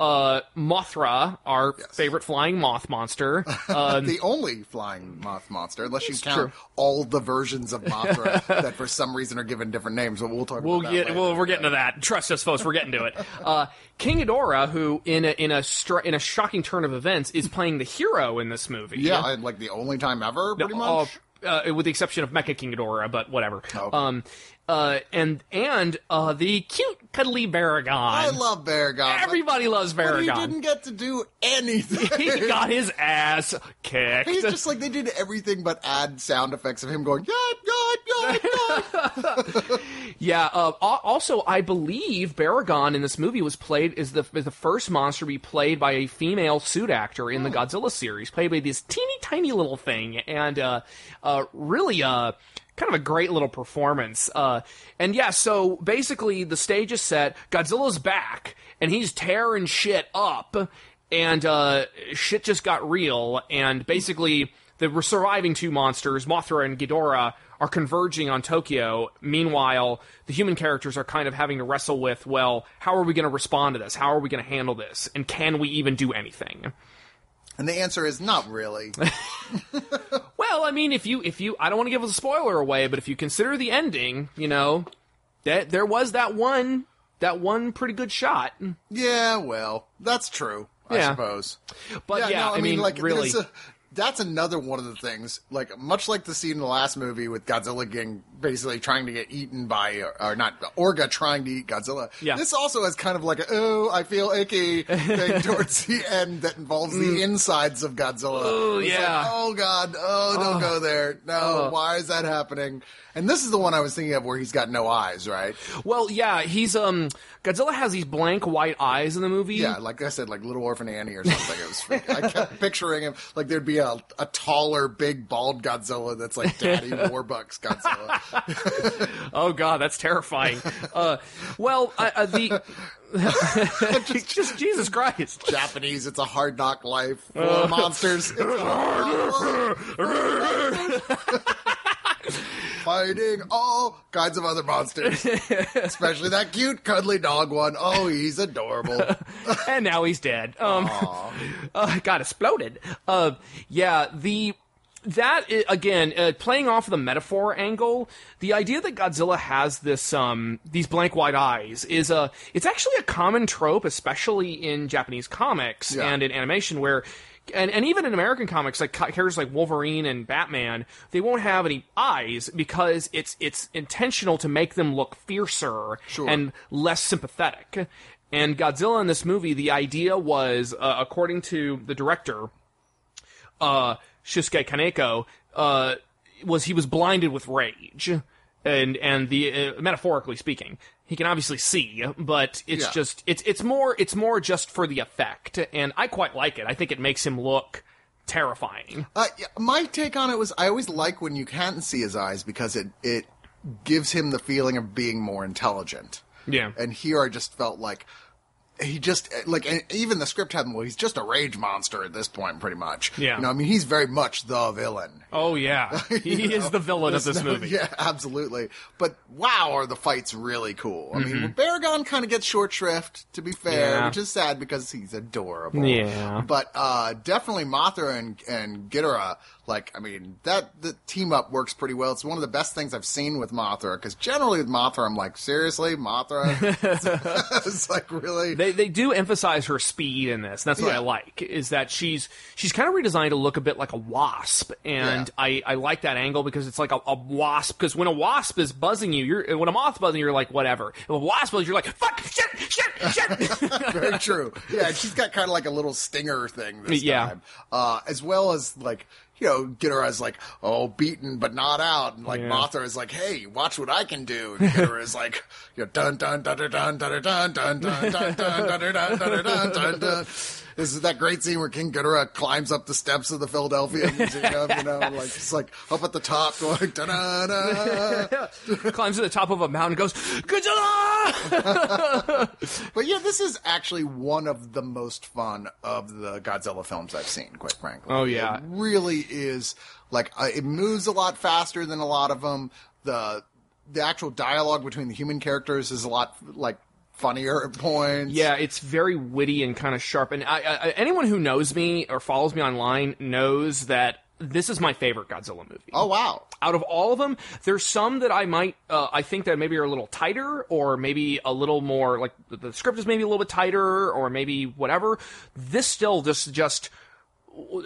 Speaker 3: Uh, Mothra, our favorite flying moth monster, uh, [LAUGHS]
Speaker 1: the only flying moth monster, unless you count
Speaker 3: true.
Speaker 1: all the versions of Mothra [LAUGHS] that for some reason are given different names. But we'll talk
Speaker 3: We'll
Speaker 1: about that
Speaker 3: get.
Speaker 1: later.
Speaker 3: Well, we're getting to that. Trust us, folks. We're getting to it. [LAUGHS] Uh, King Ghidorah, who in a in a str- in a shocking turn of events is playing the hero in this movie.
Speaker 1: yeah, and like the only time ever, pretty
Speaker 3: Uh,
Speaker 1: much.
Speaker 3: uh, with the exception of Mecha King Ghidorah, but whatever. Um, uh, and and uh, the cute cuddly Baragon.
Speaker 1: I love Baragon.
Speaker 3: Everybody loves Baragon.
Speaker 1: but he didn't get to do [LAUGHS] anything.
Speaker 3: he got his ass kicked.
Speaker 1: He's just like they did everything but add sound effects of him going God, God, God, God.
Speaker 3: Yeah. Uh, also, I believe Baragon in this movie was played is the is the first monster to be played by a female suit actor in the Godzilla series, played by this teeny tiny little thing, and uh, uh, really uh, kind of a great little performance. Uh, and yeah, so basically the stage is set. Godzilla's back, and he's tearing shit up, and uh, shit just got real, and basically the surviving two monsters, Mothra and Ghidorah, are converging on Tokyo. Meanwhile, the human characters are kind of having to wrestle with, well, how are we going to respond to this? How are we going to handle this? And can we even do anything?
Speaker 1: And the answer is not really. [LAUGHS] [LAUGHS]
Speaker 3: Well, I mean, if you, if you, I don't want to give a spoiler away, but if you consider the ending, you know, that there was that one, that one pretty good shot.
Speaker 1: yeah, well, that's true. I
Speaker 3: Yeah.
Speaker 1: suppose.
Speaker 3: But yeah,
Speaker 1: no,
Speaker 3: I, mean,
Speaker 1: like
Speaker 3: really,
Speaker 1: a- that's another one of the things. Like much like the scene in the last movie with Godzilla getting basically trying to get eaten by, or, or not Orga trying to eat Godzilla.
Speaker 3: Yeah.
Speaker 1: This also has kind of like a oh I feel icky thing [LAUGHS] towards the end that involves the insides of Godzilla.
Speaker 3: Oh,
Speaker 1: It's like,
Speaker 3: yeah.
Speaker 1: oh God. Oh, don't go there. No. Why is that happening? And this is the one I was thinking of where he's got no eyes, right?
Speaker 3: well, yeah, he's, um, Godzilla has these blank white eyes in the movie.
Speaker 1: Yeah, like I said, like Little Orphan Annie or something. It was. freaking- [LAUGHS] I kept picturing him like there'd be a, a taller, big, bald Godzilla that's like Daddy [LAUGHS] Warbucks Godzilla. [LAUGHS]
Speaker 3: Oh god, that's terrifying. uh, well, uh, uh, the just Jesus Christ.
Speaker 1: Japanese, it's a hard knock life of monsters. It's a hard knock life. Fighting all kinds of other monsters, [LAUGHS] especially that cute, cuddly dog one. Oh, he's adorable. [LAUGHS]
Speaker 3: and now he's dead. Um, [LAUGHS] uh, got exploded. Uh, yeah, the that again, uh, playing off the metaphor angle, the idea that Godzilla has this um these blank white eyes is a it's actually a common trope, especially in Japanese comics
Speaker 1: Yeah.
Speaker 3: and in animation, where. And, and even in American comics, like characters like Wolverine and Batman, they won't have any eyes because it's it's intentional to make them look fiercer
Speaker 1: Sure.
Speaker 3: and less sympathetic. And Godzilla in this movie, the idea was, uh, according to the director, uh, Shusuke Kaneko, uh, was he was blinded with rage, and and the uh, metaphorically speaking, he can obviously see, but it's
Speaker 1: Yeah.
Speaker 3: just it's it's more it's more just for the effect, and I quite like it. I think it makes him look terrifying.
Speaker 1: Uh, my take on it was I always like when you can't see his eyes because it it gives him the feeling of being more intelligent.
Speaker 3: Yeah.
Speaker 1: And here I just felt like he just like even the script had him. Well, he's just a rage monster at this point, pretty much.
Speaker 3: Yeah.
Speaker 1: You know, I mean, he's very much the villain.
Speaker 3: Oh yeah, [LAUGHS] he is the villain of this
Speaker 1: no-
Speaker 3: movie.
Speaker 1: Yeah, absolutely. But wow, are the fights really cool? I mean, Baragon kind of gets short shrift, to be fair,
Speaker 3: Mm-hmm. Yeah.
Speaker 1: which is sad because he's adorable.
Speaker 3: Yeah.
Speaker 1: But uh, definitely Mothra and and Ghidorah, like I mean, that the team up works pretty well. It's one of the best things I've seen with Mothra because generally with Mothra, I'm like, seriously, Mothra? [LAUGHS] [LAUGHS] it's like really.
Speaker 3: They they do emphasize her speed in this. And that's what
Speaker 1: Yeah.
Speaker 3: I like is that she's she's kind of redesigned to look a bit like a wasp, and
Speaker 1: Yeah.
Speaker 3: I, I like that angle because it's like a, a wasp. Because when a wasp is buzzing you, you're when a moth buzzing you, you're like whatever. If a wasp buzzes, you're like fuck shit shit shit. [LAUGHS]
Speaker 1: Very true. Yeah, she's got kind of like a little stinger thing this
Speaker 3: Yeah.
Speaker 1: time, uh, as well as like you know Ghidorah's like oh beaten but not out, and like
Speaker 3: Yeah.
Speaker 1: Mothra is like hey watch what I can do. And Ghidorah is like you know dun dun dun dun dun dun dun dun dun dun dun dun dun dun dun dun dun dun. This is that great scene where King Ghidorah climbs up the steps of the Philadelphia [LAUGHS] Museum, you know, like it's like up at the top going da da da.
Speaker 3: Climbs to the top of a mountain, goes Godzilla. [LAUGHS]
Speaker 1: But yeah, this is actually one of the most fun of the Godzilla films I've seen, quite frankly.
Speaker 3: Oh, yeah.
Speaker 1: It really is like uh, it moves a lot faster than a lot of them. The the actual dialogue between the human characters is a lot like funnier at points.
Speaker 3: Yeah, it's very witty and kind of sharp. And I, I, anyone who knows me or follows me online knows that this is my favorite Godzilla movie.
Speaker 1: Oh wow.
Speaker 3: out of all of them, there's some that I might, uh, I think that maybe are a little tighter, or maybe a little more like the- the script is maybe a little bit tighter, or maybe whatever. This still just just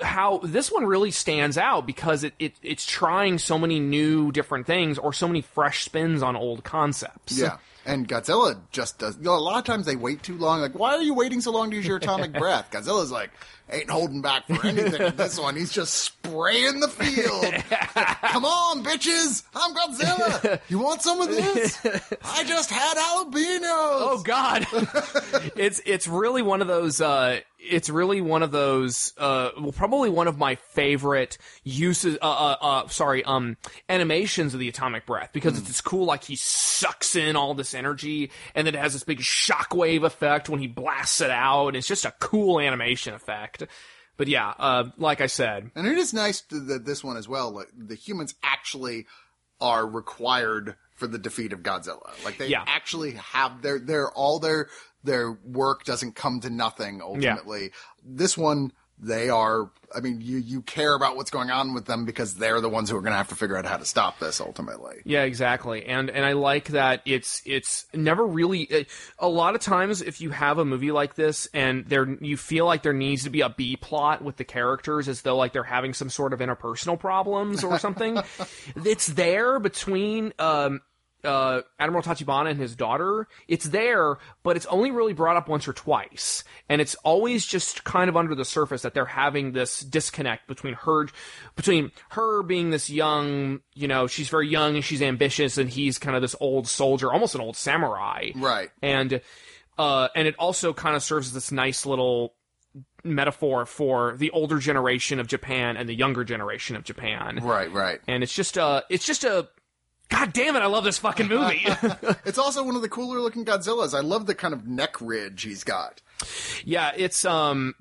Speaker 3: how this one really stands out because it, it it's trying so many new different things or so many fresh spins on old concepts.
Speaker 1: Yeah. And Godzilla just does. You know, a lot of times they wait too long. Like, why are you waiting so long to use your atomic [LAUGHS] breath? Godzilla's like, ain't holding back for anything with this one. He's just spraying the field. [LAUGHS] Come on, bitches! I'm Godzilla. You want some of this? I just had jalapenos.
Speaker 3: Oh God, [LAUGHS] it's it's really one of those. Uh, it's really one of those. Uh, well, probably one of my favorite uses. Uh, uh, uh, sorry, um, animations of the atomic breath because it's, it's cool. Like he sucks in all this energy, and then it has this big shockwave effect when he blasts it out. And it's just a cool animation effect. But yeah, uh, like I said,
Speaker 1: And it is nice that this one as well. Like, the humans actually are required for the defeat of Godzilla. Like they
Speaker 3: Yeah.
Speaker 1: actually have their their all their their work doesn't come to nothing ultimately. This one they are I mean you you care about what's going on with them because they're the ones who are going to have to figure out how to stop this ultimately.
Speaker 3: Yeah, exactly. And and I like that it's it's never really uh, a lot of times if you have a movie like this and there you feel like there needs to be a B plot with the characters as though like they're having some sort of interpersonal problems or something. [LAUGHS] it's there between um uh, Admiral Tachibana and his daughter, it's there, but it's only really brought up once or twice. And it's always just kind of under the surface that they're having this disconnect between her, between her being this young, you know, she's very young and she's ambitious and he's kind of this old soldier, almost an old samurai.
Speaker 1: Right.
Speaker 3: And, uh, and it also kind of serves as this nice little metaphor for the older generation of Japan and the younger generation of Japan.
Speaker 1: Right, right.
Speaker 3: And it's just a, it's just a, God damn it, I love this fucking movie. [LAUGHS]
Speaker 1: It's also one of the cooler looking Godzillas. I love the kind of neck ridge he's got.
Speaker 3: Yeah, it's um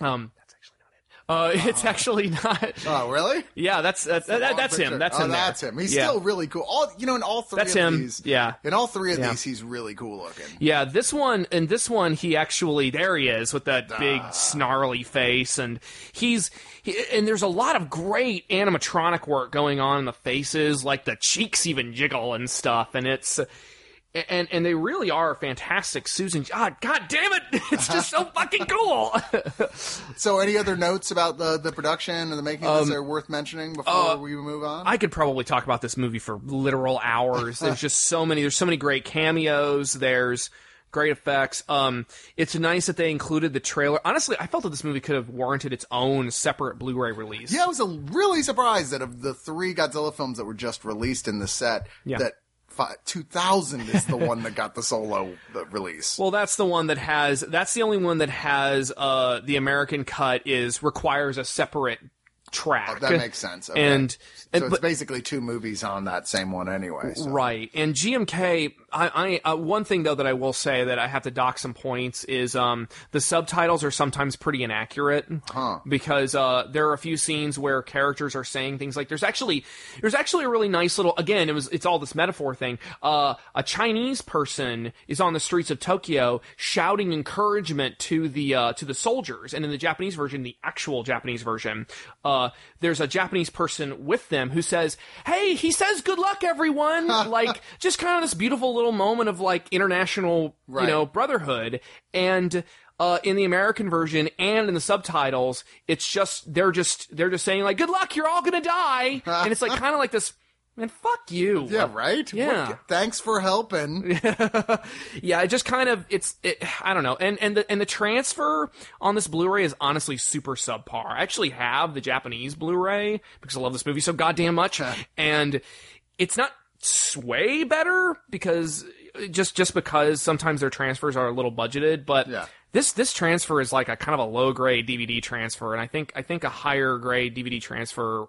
Speaker 3: um that's actually not it. Uh it's actually not [LAUGHS]
Speaker 1: Oh, really?
Speaker 3: Yeah, that's that's that, that's him. That's
Speaker 1: oh,
Speaker 3: him. there.
Speaker 1: That's him. He's
Speaker 3: yeah.
Speaker 1: still really cool. All you know, in all three
Speaker 3: That's
Speaker 1: of
Speaker 3: him.
Speaker 1: these,
Speaker 3: Yeah.
Speaker 1: in all three of
Speaker 3: Yeah.
Speaker 1: these, he's really cool looking.
Speaker 3: Yeah, this one and this one he actually there he is with that big snarly face and he's he, and there's a lot of great animatronic work going on in the faces like the cheeks even jiggle and stuff and it's and and they really are fantastic Susan God god damn it [LAUGHS] it's just so [LAUGHS] fucking cool [LAUGHS]
Speaker 1: So, any other notes about the the production and the making of this that are worth mentioning before we move on?
Speaker 3: Um, uh, I could probably talk about this movie for literal hours. There's just so many. There's so many great cameos. There's great effects. Um, it's nice that they included the trailer. Honestly, I felt that this movie could have warranted its own separate Blu-ray release.
Speaker 1: Yeah, I was uh, really surprised that of the three Godzilla films that were just released in the set,
Speaker 3: Yeah.
Speaker 1: that 2000 is the one that got the solo release.
Speaker 3: Well, that's the one that has. That's the only one that has. Uh, the American cut is requires a separate track.
Speaker 1: that makes sense. Okay.
Speaker 3: And and
Speaker 1: so
Speaker 3: but,
Speaker 1: it's basically two movies on that same one anyway. So.
Speaker 3: Right. And GMK, I, I uh, one thing though that I will say that I have to dock some points is um the subtitles are sometimes pretty inaccurate
Speaker 1: Huh.
Speaker 3: because uh there are a few scenes where characters are saying things like there's actually there's actually a really nice little again it was it's all this metaphor thing uh a Chinese person is on the streets of Tokyo shouting encouragement to the uh to the soldiers and in the Japanese version the actual Japanese version uh there's a Japanese person with them who says hey he says good luck everyone [LAUGHS] like just kind of this beautiful little moment of like international
Speaker 1: Right.
Speaker 3: you know brotherhood and uh, in the American version and in the subtitles, it's just they're just they're just saying like "Good luck, you're all gonna die," [LAUGHS] and it's like kind of like this. Man, fuck you.
Speaker 1: Yeah, right?
Speaker 3: Yeah.
Speaker 1: What- thanks for helping. [LAUGHS]
Speaker 3: yeah. It just kind of it's it, I don't know, and and the and the transfer on this Blu-ray is honestly super subpar. I actually have the Japanese Blu-ray because I love this movie so goddamn much, and it's not way better because just just because sometimes their transfers are a little budgeted, but
Speaker 1: Yeah.
Speaker 3: this this transfer is like a kind of a low grade DVD transfer, and I think I think a higher grade DVD transfer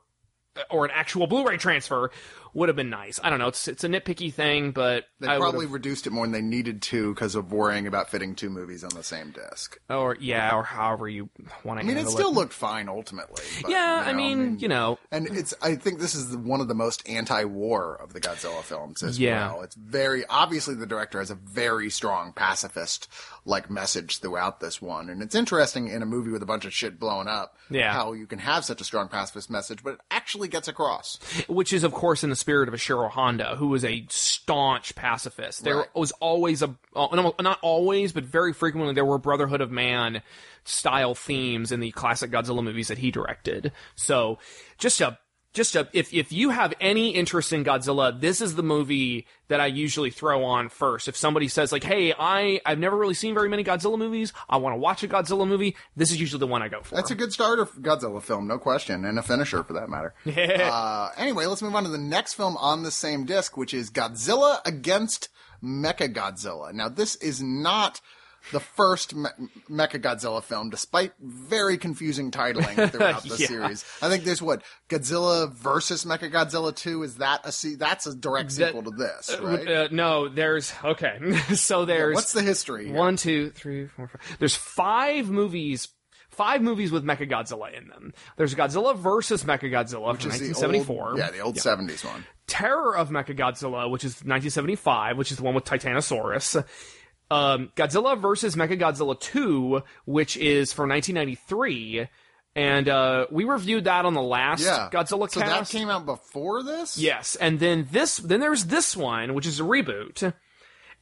Speaker 3: or an actual Blu-ray transfer would have been nice. I don't know. It's it's a nitpicky thing, but
Speaker 1: They
Speaker 3: I
Speaker 1: probably
Speaker 3: would've-
Speaker 1: reduced it more than they needed to because of worrying about fitting two movies on the same disc.
Speaker 3: or yeah, or however you want to.
Speaker 1: I mean, it still looked fine ultimately. but,
Speaker 3: Yeah,
Speaker 1: you
Speaker 3: I
Speaker 1: know,
Speaker 3: mean, you know,
Speaker 1: And it's, I think this is one of the most anti-war of the Godzilla films as
Speaker 3: Yeah.
Speaker 1: well. It's very, obviously the director has a very strong pacifist, like, message throughout this one. And it's interesting in a movie with a bunch of shit blowing up,
Speaker 3: Yeah.
Speaker 1: how you can have such a strong pacifist message, but it actually gets across.
Speaker 3: which is of course in the spirit of Ishiro Honda, who was a staunch pacifist. There
Speaker 1: Right.
Speaker 3: was always a uh, not always, but very frequently there were Brotherhood of Man style themes in the classic Godzilla movies that he directed. So just a just a if if you have any interest in Godzilla, this is the movie that I usually throw on first. If somebody says like, "Hey, I I've never really seen very many Godzilla movies. I want to watch a Godzilla movie." This is usually the one I go for.
Speaker 1: That's a good starter Godzilla film, no question, and a finisher for that matter. [LAUGHS] uh, anyway, let's move on to the next film on the same disc, which is Godzilla against Mechagodzilla. Now, this is not the first Me- Mechagodzilla film, despite very confusing titling [LAUGHS] throughout the
Speaker 3: Yeah.
Speaker 1: series. I think there's what Godzilla versus Mechagodzilla Two. Is that a se- that's a direct sequel to this, right?
Speaker 3: Uh, no, there's okay. [LAUGHS] so there's
Speaker 1: What's the history? here?
Speaker 3: One, two, three, four, five. There's five movies. Five movies with Mechagodzilla in them. There's Godzilla versus Mechagodzilla from
Speaker 1: Which is the
Speaker 3: 1974.
Speaker 1: old- yeah, the old '70s one.
Speaker 3: Terror of Mechagodzilla, which is 1975, which is the one with Titanosaurus. Um, Godzilla versus Mechagodzilla 2, which is from 1993. And uh, we reviewed that on the last
Speaker 1: Yeah,
Speaker 3: Godzilla
Speaker 1: So
Speaker 3: cast.
Speaker 1: that came out before this.
Speaker 3: Yes, and then this, then there's this one, which is a reboot,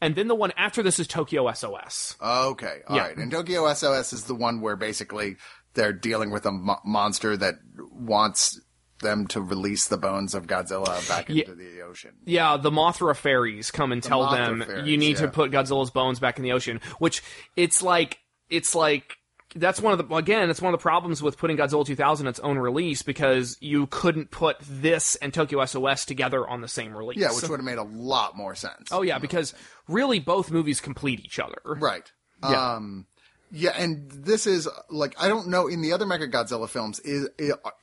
Speaker 3: and then the one after this is Tokyo SOS.
Speaker 1: Okay, all right.
Speaker 3: Yeah.
Speaker 1: And Tokyo SOS is the one where basically they're dealing with a mo- monster that wants them to release the bones of Godzilla back into the ocean.
Speaker 3: Yeah, the Mothra fairies come and tell
Speaker 1: Mothra
Speaker 3: them
Speaker 1: fairies,
Speaker 3: you need to put Godzilla's bones back in the ocean. Which it's like it's like that's one of the again it's one of the problems with putting Godzilla 2000 its own release because you couldn't put this and Tokyo SOS together on the same release.
Speaker 1: Yeah, which would have made a lot more sense.
Speaker 3: oh yeah, because really both movies complete each other.
Speaker 1: right.
Speaker 3: Yeah.
Speaker 1: Um, yeah, and this is like I don't know in the other Mechagodzilla films is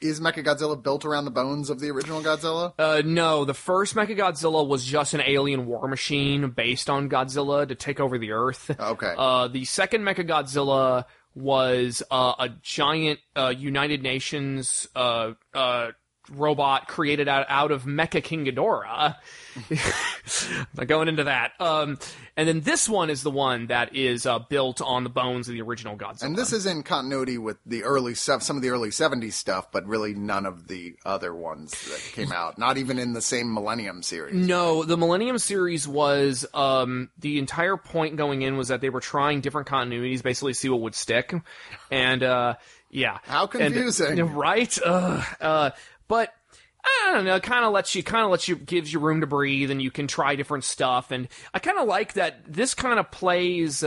Speaker 1: is Mechagodzilla built around the bones of the original Godzilla?
Speaker 3: Uh, no, the first Mechagodzilla was just an alien war machine based on Godzilla to take over the Earth.
Speaker 1: Okay.
Speaker 3: Uh, the second Mechagodzilla was uh, a giant uh, United Nations uh, uh, robot created out, out of Mecha King Ghidorah. [LAUGHS] Not going into that. Um, and then this one is the one that is uh, built on the bones of the original Godzilla.
Speaker 1: and this is in continuity with the early some of the early '70s stuff, but really none of the other ones that came out. Not even in the same Millennium series.
Speaker 3: No, the Millennium series was um, the entire point going in was that they were trying different continuities, basically see what would stick, and uh, yeah,
Speaker 1: How
Speaker 3: And-
Speaker 1: confusing. [LAUGHS]
Speaker 3: right? Ugh, uh, but I don't know, it kind of lets you, kind of lets you, gives you room to breathe, and you can try different stuff. And I kind of like that this kind of plays,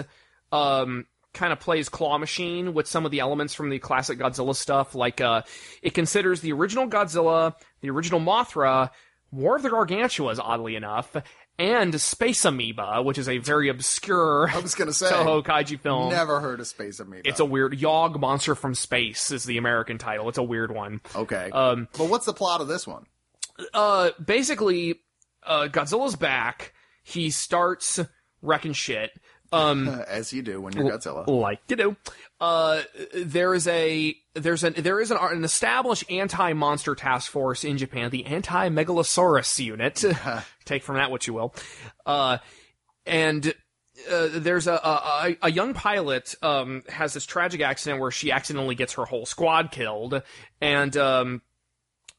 Speaker 3: um, kind of plays claw machine with some of the elements from the classic Godzilla stuff. Like, uh, it considers the original Godzilla, the original Mothra, War of the Gargantuas, oddly enough, and Space Amoeba, which is a very obscure
Speaker 1: I was gonna say,
Speaker 3: Toho kaiju film.
Speaker 1: never heard of Space Amoeba.
Speaker 3: It's a weird Yog Monster from Space is the American title. It's a weird one.
Speaker 1: okay.
Speaker 3: Um,
Speaker 1: but what's the plot of this one?
Speaker 3: uh, basically, uh, Godzilla's back. He starts wrecking shit. Um, [LAUGHS]
Speaker 1: As you do when you're Godzilla.
Speaker 3: like you do. Uh, there is a there's an there is an, an established anti-monster task force in Japan, the Anti-Megalosaurus Unit. [LAUGHS] Take from that what you will. Uh, and uh, there's a, a a young pilot um has this tragic accident where she accidentally gets her whole squad killed, and um,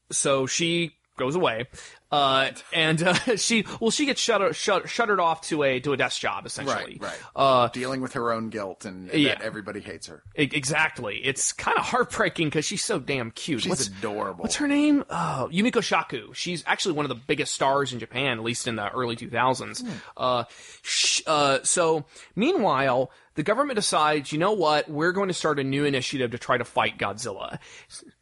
Speaker 3: so she goes away. Uh, and uh, [LAUGHS] she well she gets shut, shut shuttered off to a to a desk job essentially.
Speaker 1: Right, right.
Speaker 3: Uh,
Speaker 1: Dealing with her own guilt and, and
Speaker 3: Yeah.
Speaker 1: that everybody hates her.
Speaker 3: E- Exactly. It's kind of heartbreaking because she's so damn cute.
Speaker 1: She's
Speaker 3: what's,
Speaker 1: adorable.
Speaker 3: what's her name? Oh, Yumiko Shaku. She's actually one of the biggest stars in Japan, at least in the early 2000s.
Speaker 1: Hmm.
Speaker 3: Uh, sh- uh, so, meanwhile, the government decides, you know what? We're going to start a new initiative to try to fight Godzilla.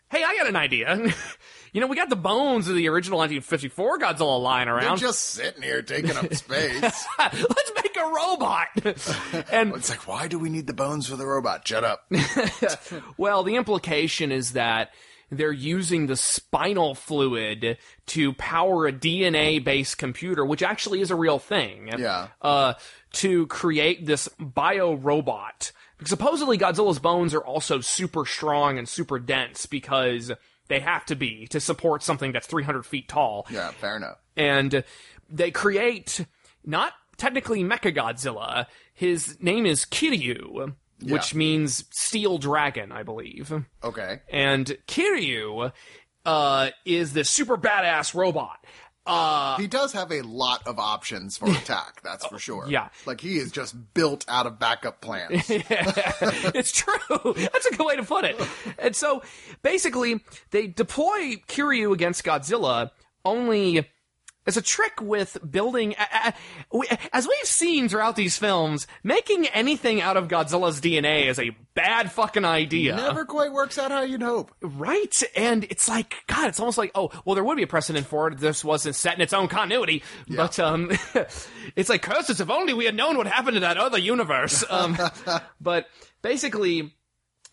Speaker 3: Hey, I got an idea. [LAUGHS] you know, we got the bones of the original 1954 Godzilla lying
Speaker 1: They're
Speaker 3: around.
Speaker 1: just sitting here taking up space. [LAUGHS]
Speaker 3: Let's make a robot. [LAUGHS] and
Speaker 1: it's like, why do we need the bones for the robot? Shut up. [LAUGHS]
Speaker 3: Well, the implication is that they're using the spinal fluid to power a DNA based computer, which actually is a real thing.
Speaker 1: Yeah.
Speaker 3: Uh, to create this bio robot. Because supposedly Godzilla's bones are also super strong and super dense because they have to be to support something that's 300 feet tall
Speaker 1: Yeah, fair enough.
Speaker 3: and they create not technically Mechagodzilla. His name is Kiryu, which
Speaker 1: Yeah.
Speaker 3: means steel dragon, I believe.
Speaker 1: Okay.
Speaker 3: And Kiryu uh, is this super badass robot. Uh,
Speaker 1: He does have a lot of options for [LAUGHS] attack, that's for sure.
Speaker 3: yeah.
Speaker 1: Like he is just built out of backup plans. [LAUGHS]
Speaker 3: it's true. That's a good way to put it. And so basically, they deploy Kiryu against Godzilla only as a trick with building. As we've seen throughout these films, making anything out of Godzilla's DNA is a bad fucking idea.
Speaker 1: Never quite works out how you'd hope.
Speaker 3: Right? And it's like, God, it's almost like, oh, well, there would be a precedent for it. if This wasn't set in its own continuity. But, um, [LAUGHS] it's like, curses, if only we had known what happened to that other universe. [LAUGHS] Um, but basically,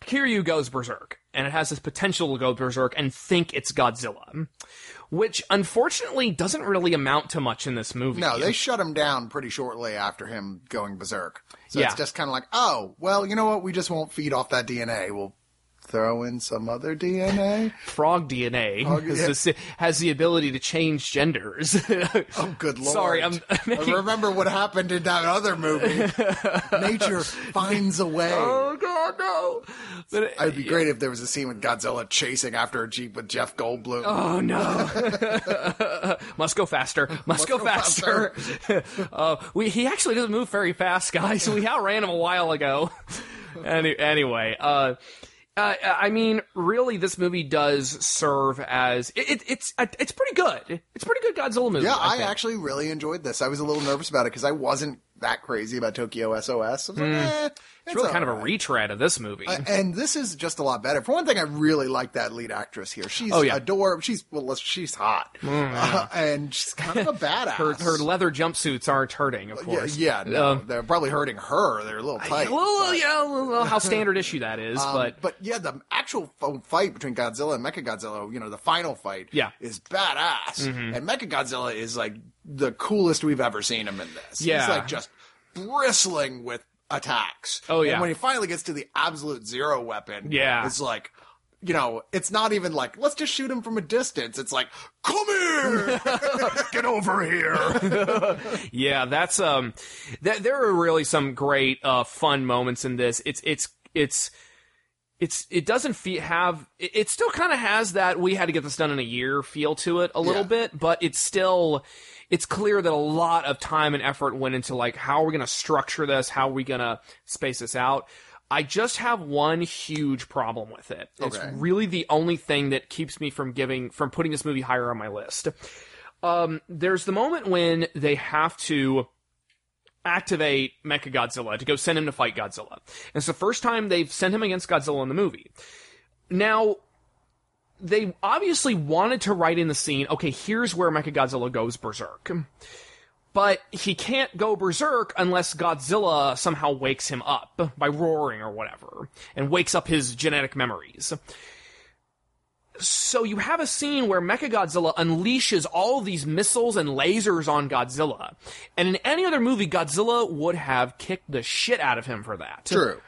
Speaker 3: Kiryu goes berserk, and it has this potential to go berserk and think it's Godzilla. Which, unfortunately, doesn't really amount to much in this movie.
Speaker 1: No, they shut him down pretty shortly after him going berserk. So
Speaker 3: Yeah.
Speaker 1: it's just kind of like, oh, well, you know what? We just won't feed off that DNA. We'll throw in some other DNA.
Speaker 3: Frog DNA
Speaker 1: Frog-
Speaker 3: has,
Speaker 1: yeah.
Speaker 3: this- has the ability to change genders.
Speaker 1: Oh, good [LAUGHS] lord!
Speaker 3: Sorry, I'm [LAUGHS]
Speaker 1: I remember what happened in that other movie. [LAUGHS] Nature finds a way.
Speaker 3: Oh god, no! But it-
Speaker 1: It'd be great if there was a scene with Godzilla chasing after a jeep with Jeff Goldblum.
Speaker 3: oh no! Must go faster. Must, go,
Speaker 1: go
Speaker 3: faster. uh, we he actually doesn't move very fast, guys. We outran him a while ago. Any, anyway, uh. Uh, I mean, really, this movie does serve as it, it, it's it's pretty good. It's pretty good Godzilla movie.
Speaker 1: Yeah, I,
Speaker 3: think.
Speaker 1: actually really enjoyed this. I was a little nervous about it because I wasn't that crazy about Tokyo SOS. I was like, eh, it's,
Speaker 3: it's really kind of a retread of this movie.
Speaker 1: And this is just a lot better. For one thing, I really like that lead actress here. She's
Speaker 3: Oh, yeah.
Speaker 1: adorable. She's well, she's hot, Uh, and she's kind of a badass.
Speaker 3: her her leather jumpsuits aren't hurting, of course.
Speaker 1: yeah, no,
Speaker 3: Um,
Speaker 1: they're probably hurting her. They're a little tight.
Speaker 3: a little,
Speaker 1: but-
Speaker 3: yeah, a little, how standard issue that is,
Speaker 1: Um,
Speaker 3: but
Speaker 1: but yeah, the actual fight between Godzilla and Mechagodzilla, you know, the final fight,
Speaker 3: Yeah. Mm-hmm.
Speaker 1: is badass. And Mechagodzilla is like the coolest we've ever seen him in this.
Speaker 3: Yeah.
Speaker 1: He's like just bristling with attacks.
Speaker 3: Oh, yeah.
Speaker 1: And when he finally gets to the absolute zero weapon,
Speaker 3: Yeah.
Speaker 1: it's like. You know, it's not even like let's just shoot him from a distance. It's like, come here, [LAUGHS] get over here. [LAUGHS]
Speaker 3: Yeah, that's um, th- there are really some great uh fun moments in this. It's it's it's it's it doesn't feel have it, it still kind of has that we had to get this done in a year feel to it a little
Speaker 1: Yeah.
Speaker 3: bit, but it's still it's clear that a lot of time and effort went into like how are we going to structure this, how are we going to space this out. I just have one huge problem with it. It's really the only thing that keeps me from giving from putting this movie higher on my list. Um, there's the moment when they have to activate Mechagodzilla to go send him to fight Godzilla. And it's the first time they've sent him against Godzilla in the movie. Now, they obviously wanted to write in the scene, okay, here's where Mechagodzilla goes berserk. But he can't go berserk unless Godzilla somehow wakes him up by roaring or whatever, and wakes up his genetic memories. So you have a scene where Mechagodzilla unleashes all these missiles and lasers on Godzilla. And in any other movie, Godzilla would have kicked the shit out of him for that.
Speaker 1: True.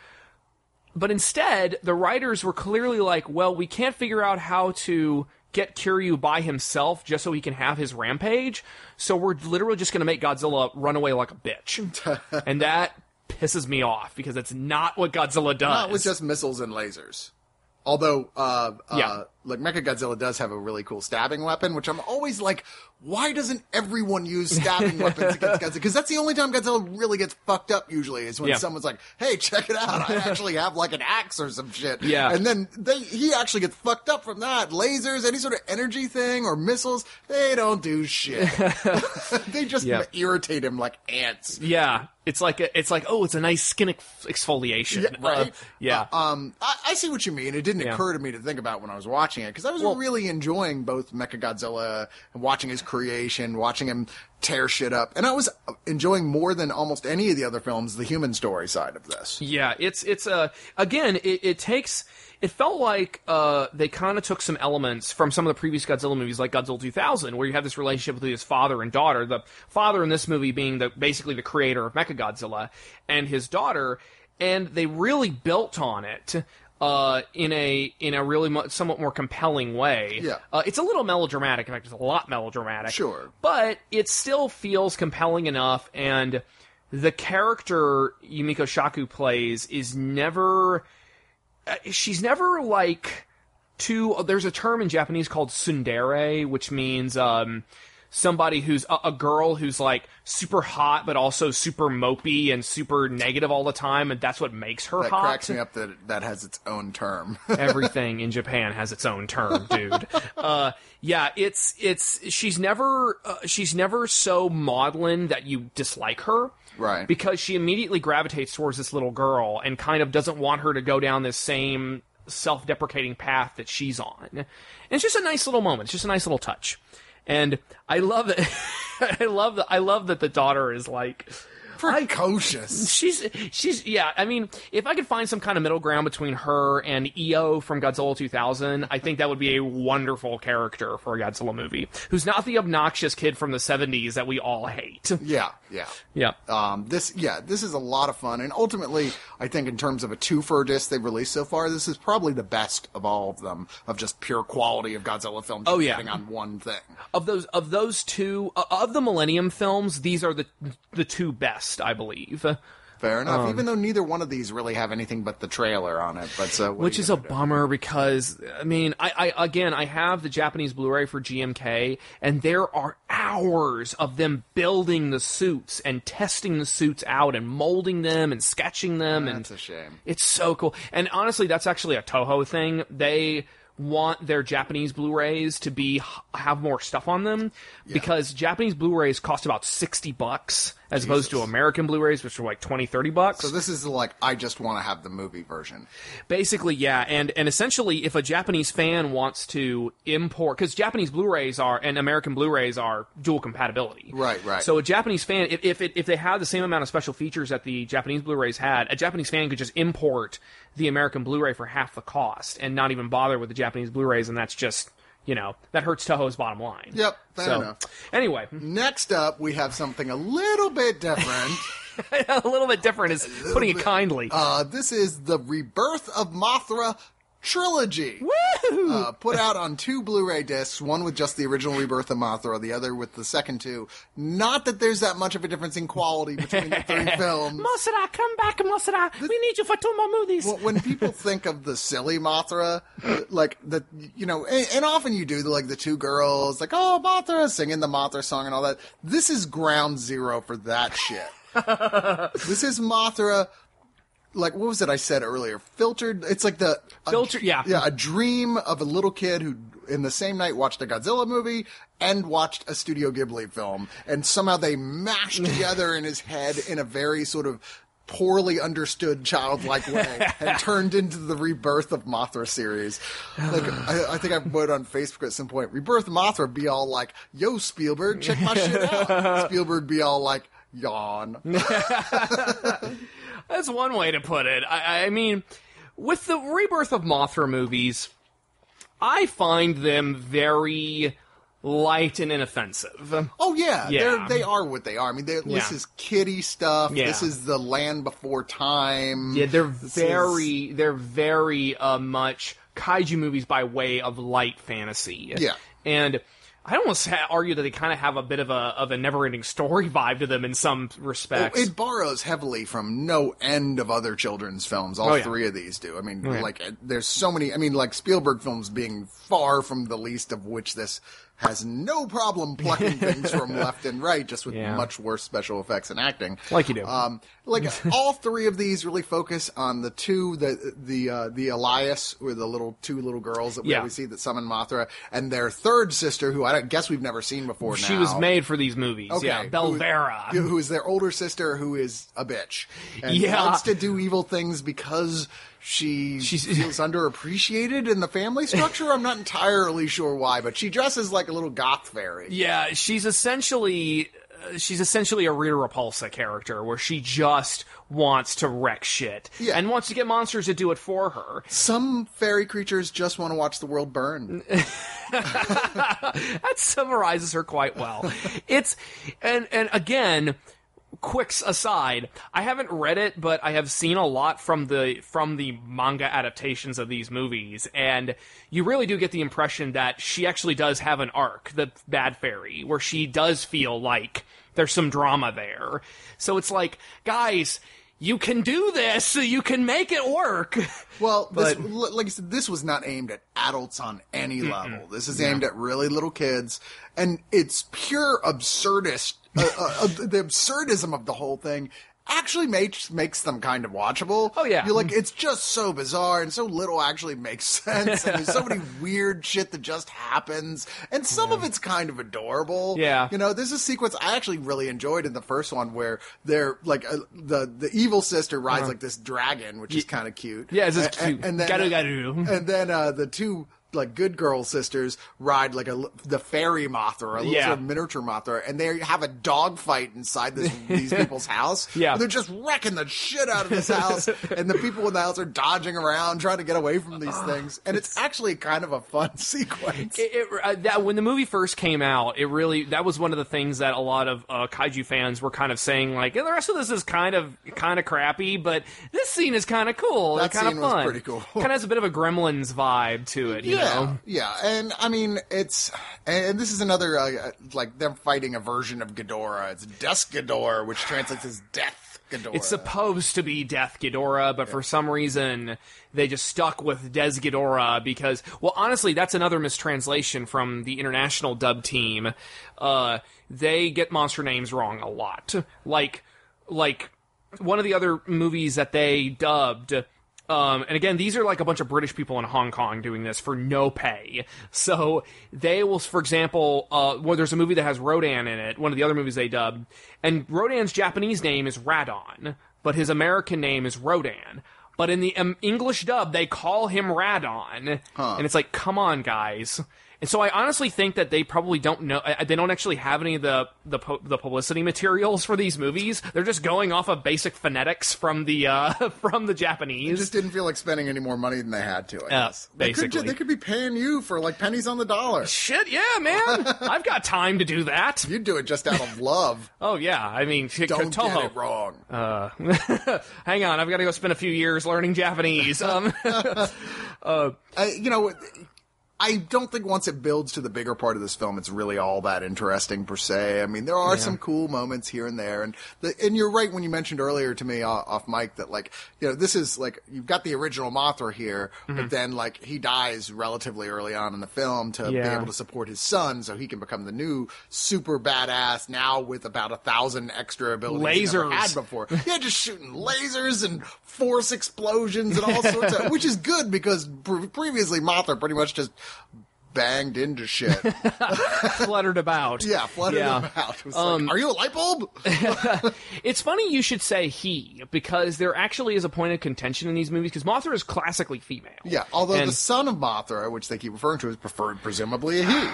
Speaker 3: But instead, the writers were clearly like, well, we can't figure out how to get Kiryu by himself just so he can have his rampage. So we're literally just going to make Godzilla run away like a bitch. [LAUGHS] and that pisses me off because that's not what Godzilla does.
Speaker 1: Not with just missiles and lasers. Although, uh,
Speaker 3: Yeah.
Speaker 1: Like Mechagodzilla does have a really cool stabbing weapon, which I'm always like, why doesn't everyone use stabbing [LAUGHS] weapons against Godzilla? Because that's the only time Godzilla really gets fucked up. Usually, is when
Speaker 3: Yeah.
Speaker 1: someone's like, "Hey, check it out! I [LAUGHS] actually have like an axe or some shit."
Speaker 3: Yeah.
Speaker 1: and then they he actually gets fucked up from that. Lasers, any sort of energy thing, or missiles, they don't do shit. [LAUGHS] they just
Speaker 3: Yeah.
Speaker 1: irritate him like ants.
Speaker 3: yeah, it's like a, it's like oh, it's a nice skin ex- exfoliation.
Speaker 1: Yeah, right.
Speaker 3: Uh, yeah.
Speaker 1: Uh, um, I, I see what you mean. It didn't
Speaker 3: Yeah.
Speaker 1: occur to me to think about when I was watching it because I was
Speaker 3: Well-
Speaker 1: really enjoying both Mechagodzilla and watching his creation, watching him tear shit up, and I was enjoying more than almost any of the other films the human story side of this.
Speaker 3: Yeah, it's it's uh, again it, it takes it felt like uh, they kind of took some elements from some of the previous Godzilla movies like Godzilla 2000 where you have this relationship with his father and daughter the father in this movie being the basically the creator of Mechagodzilla and his daughter and they really built on it uh, in a in a really mo- somewhat more compelling way.
Speaker 1: Yeah.
Speaker 3: uh, it's a little melodramatic. In fact, it's a lot melodramatic.
Speaker 1: Sure.
Speaker 3: but it still feels compelling enough and the character Yumiko Shaku plays is never uh, she's never like too there's a term in Japanese called tsundere which means um somebody who's a, a girl who's like super hot but also super mopey and super negative all the time and that's what makes her
Speaker 1: That
Speaker 3: hot
Speaker 1: cracks me up that that has its own term. [LAUGHS]
Speaker 3: everything in Japan has its own term, dude. Uh, yeah, it's it's she's never uh, she's never so maudlin that you dislike her,
Speaker 1: Right.
Speaker 3: Because she immediately gravitates towards this little girl and kind of doesn't want her to go down this same self-deprecating path that she's on. And it's just a nice little moment. It's just a nice little touch. And I love it. [LAUGHS] I love that. I love that the daughter is like,
Speaker 1: Precocious. [LAUGHS]
Speaker 3: she's she's yeah. I mean, if I could find some kind of middle ground between her and Io from Godzilla 2000, I think that would be a wonderful character for a Godzilla movie. Who's not the obnoxious kid from the 70s that we all hate.
Speaker 1: yeah, yeah.
Speaker 3: yeah.
Speaker 1: Um, this, yeah, this is a lot of fun, and ultimately, I think in terms of a two-fer disc they've released so far, this is probably the best of all of them of just pure quality of Godzilla films.
Speaker 3: Oh, yeah.
Speaker 1: on one thing.
Speaker 3: Of those of those two uh, of the Millennium films, these are the the two best, I believe.
Speaker 1: Fair enough.
Speaker 3: Um,
Speaker 1: Even though neither one of these really have anything but the trailer on it, but so
Speaker 3: which is a bummer because I mean, I, I again I have the Japanese Blu-ray for GMK, and there are hours of them building the suits and testing the suits out and molding them and sketching them, and
Speaker 1: That's a shame.
Speaker 3: it's so cool. And honestly, that's actually a Toho thing. They want their Japanese Blu-rays to be have more stuff on them because Japanese Blu-rays cost about 60 bucks as opposed to American Blu-rays which are like 20 30 bucks.
Speaker 1: So this is like I just want to have the movie version.
Speaker 3: Basically, yeah, and and essentially, if a Japanese fan wants to import, because Japanese Blu-rays are and American Blu-rays are dual compatibility,
Speaker 1: Right, right.
Speaker 3: So a Japanese fan, if if, it, if they have the same amount of special features that the Japanese Blu-rays had, a Japanese fan could just import the American Blu-ray for half the cost and not even bother with the Japanese Blu-rays, and that's just you know that hurts Toho's bottom line.
Speaker 1: Yep, fair
Speaker 3: so
Speaker 1: enough.
Speaker 3: anyway,
Speaker 1: Next up, we have something a little bit different. [LAUGHS]
Speaker 3: a little bit different is putting it kindly.
Speaker 1: uh, this is the Rebirth of Mothra trilogy.
Speaker 3: Woo!
Speaker 1: Uh, put out on two Blu-ray discs, one with just the original Rebirth of Mothra, the other with the second two. Not that there's that much of a difference in quality between the three [LAUGHS] films.
Speaker 3: Mosera, come back, Mosera. We need you for two more movies.
Speaker 1: Well, when people [LAUGHS] think of the silly Mothra, like the you know, and, and often you do like the two girls, like oh Mothra singing the Mothra song and all that. This is ground zero for that shit. [LAUGHS] this is Mothra like what was it I said earlier? Filtered. It's like the a-
Speaker 3: yeah.
Speaker 1: yeah, a dream of a little kid who in the same night watched a Godzilla movie and watched a Studio Ghibli film, and somehow they mashed [LAUGHS] together in his head in a very sort of poorly understood childlike way and [LAUGHS] turned into the rebirth of Mothra series. Like I, I think I put on Facebook at some point, rebirth Mothra be all like, "Yo Spielberg, check my shit out." [LAUGHS] Spielberg be all like, "Yawn."
Speaker 3: That's one way to put it. I, I mean, with the rebirth of Mothra movies, I find them very light and inoffensive.
Speaker 1: Oh yeah,
Speaker 3: Yeah.
Speaker 1: they're what they are. I mean, they, this is kiddie stuff.
Speaker 3: Yeah.
Speaker 1: This is the land before time.
Speaker 3: Yeah, they're
Speaker 1: This
Speaker 3: very,
Speaker 1: is-
Speaker 3: they're very uh, much kaiju movies by way of light fantasy.
Speaker 1: Yeah.
Speaker 3: and I almost ha- argue that they kind of have a bit of a of a never-ending story vibe to them in some respects.
Speaker 1: It borrows heavily from no end of other children's films. All
Speaker 3: Oh, yeah.
Speaker 1: three of these do. I mean, oh,
Speaker 3: yeah.
Speaker 1: like, there's so many. I mean, like Spielberg films being far from the least of which this has no problem plucking things from [LAUGHS] left and right, just with
Speaker 3: Yeah.
Speaker 1: much worse special effects and acting.
Speaker 3: Like you do.
Speaker 1: Um, like [LAUGHS] all three of these really focus on the two, the the uh, the Elias, or the little two little girls that we
Speaker 3: Yeah.
Speaker 1: always see that summon Mothra, and their third sister, who I guess we've never seen before.
Speaker 3: she
Speaker 1: now.
Speaker 3: was made for these movies.
Speaker 1: Okay,
Speaker 3: yeah, Belvera.
Speaker 1: who- who is their older sister, who is a bitch and
Speaker 3: Yeah.
Speaker 1: wants to do evil things because she
Speaker 3: She's-
Speaker 1: feels underappreciated in the family structure. I'm not entirely sure why, but she dresses like a little goth fairy.
Speaker 3: Yeah, she's essentially uh, she's essentially a Rita Repulsa character where she just wants to wreck shit
Speaker 1: Yeah.
Speaker 3: and wants to get monsters to do it for her.
Speaker 1: Some fairy creatures just want to watch the world burn. [LAUGHS]
Speaker 3: That summarizes her quite well. it's and and again, quick aside, I haven't read it, but I have seen a lot from the from the manga adaptations of these movies, and you really do get the impression that she actually does have an arc, the bad fairy, where she does feel like there's some drama there. So it's like, guys, you can do this, you can make it work.
Speaker 1: Well, this,
Speaker 3: But-
Speaker 1: l- like I said, this was not aimed at adults on any level. This is aimed at really little kids, and it's pure absurdist. uh, uh, uh, the absurdism of the whole thing actually makes makes them kind of watchable.
Speaker 3: Oh, yeah.
Speaker 1: you're like it's just so bizarre and so little actually makes [LAUGHS] sense, and there's so many [LAUGHS] weird shit that just happens, and some of it's kind of adorable.
Speaker 3: Yeah.
Speaker 1: you know, there's a sequence I actually really enjoyed in the first one where they're like uh, the the evil sister rides like this dragon, which is kind of cute.
Speaker 3: Uh-huh. Yeah, it's just cute.
Speaker 1: And then,
Speaker 3: Garu garu.
Speaker 1: and then uh, the two like good girl sisters ride like a the fairy Mothra, a little
Speaker 3: Yeah.
Speaker 1: sort of miniature Mothra, and they have a dog fight inside this, these [LAUGHS] people's house.
Speaker 3: Yeah.
Speaker 1: they're just wrecking the shit out of this house, [LAUGHS] and the people in the house are dodging around trying to get away from these things, and it's actually kind of a fun [LAUGHS] sequence.
Speaker 3: it, it, uh, that when the movie first came out, it really that was one of the things that a lot of uh, kaiju fans were kind of saying like, "Yeah, the rest of this is kind of kind of crappy, but this scene is kind of cool,
Speaker 1: That
Speaker 3: kind of
Speaker 1: scene was
Speaker 3: fun,
Speaker 1: pretty cool.
Speaker 3: kind of has a bit of a Gremlins vibe to it, you
Speaker 1: yeah,
Speaker 3: know."
Speaker 1: yeah, and I mean it's and this is another uh, like them fighting a version of Ghidorah. It's Death Ghidorah, which translates as Death Ghidorah.
Speaker 3: It's supposed to be Death Ghidorah, but for some reason they just stuck with Des Ghidorah because, well, honestly, that's another mistranslation from the international dub team. Uh, they get monster names wrong a lot. Like, like one of the other movies that they dubbed. Um, and again, these are like a bunch of British people in Hong Kong doing this for no pay. So they will, for example, uh, well, there's a movie that has Rodan in it, one of the other movies they dubbed, and Rodan's Japanese name is Radon, but his American name is Rodan. But in the um, English dub, they call him Radon, and it's like, come on, guys. And so I honestly think that they probably don't know. uh, They don't actually have any of the the, pu- the publicity materials for these movies. They're just going off of basic phonetics from the uh, [LAUGHS] from the Japanese.
Speaker 1: They just didn't feel like spending any more money than they had to. Yes,
Speaker 3: Yeah,
Speaker 1: guess They could,
Speaker 3: basically.
Speaker 1: they could be paying you for like pennies on the dollar.
Speaker 3: Shit, yeah, man. [LAUGHS] I've got time to do that.
Speaker 1: You'd do it just out of love. [LAUGHS]
Speaker 3: Oh yeah, I mean,
Speaker 1: Don't
Speaker 3: Toho.
Speaker 1: get it wrong.
Speaker 3: Uh, hang on, I've got to go spend a few years learning Japanese. Um,
Speaker 1: I, you know, I don't think once it builds to the bigger part of this film, it's really all that interesting per se. I mean, there are some cool moments here and there, and the, and you're right when you mentioned earlier to me off, off mic that like you know this is like you've got the original Mothra here,
Speaker 3: Mm-hmm.
Speaker 1: but then like he dies relatively early on in the film to be able to support his son, so he can become the new super badass now with about a thousand extra abilities
Speaker 3: Lasers.
Speaker 1: had before. Yeah, just shooting lasers and force explosions and all [LAUGHS] sorts of, which is good because pre- previously Mothra pretty much just banged into shit. [LAUGHS]
Speaker 3: fluttered about.
Speaker 1: Yeah, fluttered
Speaker 3: Yeah.
Speaker 1: about. Was
Speaker 3: Um,
Speaker 1: like, are you a light bulb? [LAUGHS]
Speaker 3: It's funny you should say he because there actually is a point of contention in these movies because Mothra is classically female.
Speaker 1: yeah, although
Speaker 3: And-
Speaker 1: the son of Mothra, which they keep referring to, is preferred presumably a he.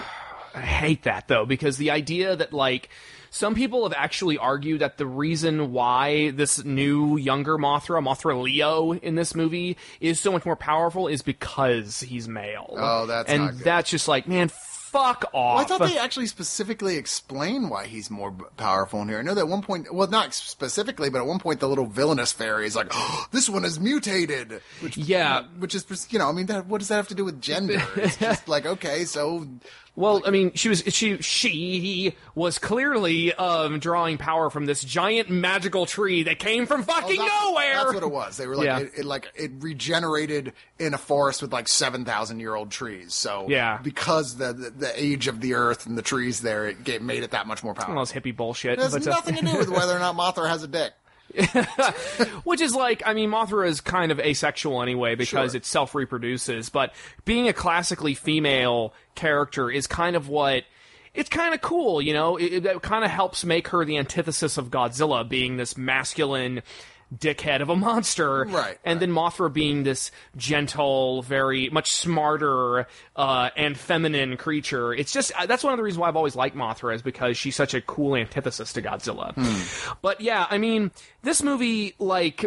Speaker 3: I hate that though because the idea that like some people have actually argued that the reason why this new younger Mothra, Mothra Leo in this movie is so much more powerful is because he's male.
Speaker 1: Oh, that's
Speaker 3: and that's just like man, fuck off.
Speaker 1: Well, I thought they actually specifically explain why he's more powerful in here. I know that at one point, well, not specifically, but at one point, the little villainous fairy is like, oh, "This one is mutated." Which,
Speaker 3: Yeah.
Speaker 1: which is you know, I mean, that, what does that have to do with gender? It's [LAUGHS] just like, okay, so
Speaker 3: Well, I mean, she was she she was clearly um, drawing power from this giant magical tree that came from fucking
Speaker 1: Oh, that's,
Speaker 3: nowhere.
Speaker 1: That's what it was. They were like,
Speaker 3: Yeah.
Speaker 1: it, it like it regenerated in a forest with like seven thousand year old trees. So
Speaker 3: Yeah.
Speaker 1: because the, the the age of the earth and the trees there, it gave, made it that much more powerful.
Speaker 3: this hippie bullshit.
Speaker 1: It has
Speaker 3: but, uh,
Speaker 1: nothing to do with whether or not [LAUGHS] Mothra has a dick. [LAUGHS]
Speaker 3: Which is like, I mean, Mothra is kind of asexual anyway because
Speaker 1: Sure.
Speaker 3: it self reproduces, but being a classically female character is kind of what. It's kind of cool, you know? It, it kind of helps make her the antithesis of Godzilla, being this masculine dickhead of a monster.
Speaker 1: Right,
Speaker 3: And then Mothra being this gentle, very much smarter, uh, and feminine creature. It's just, uh, that's one of the reasons why I've always liked Mothra, is because she's such a cool antithesis to Godzilla. But yeah, I mean, this movie, like,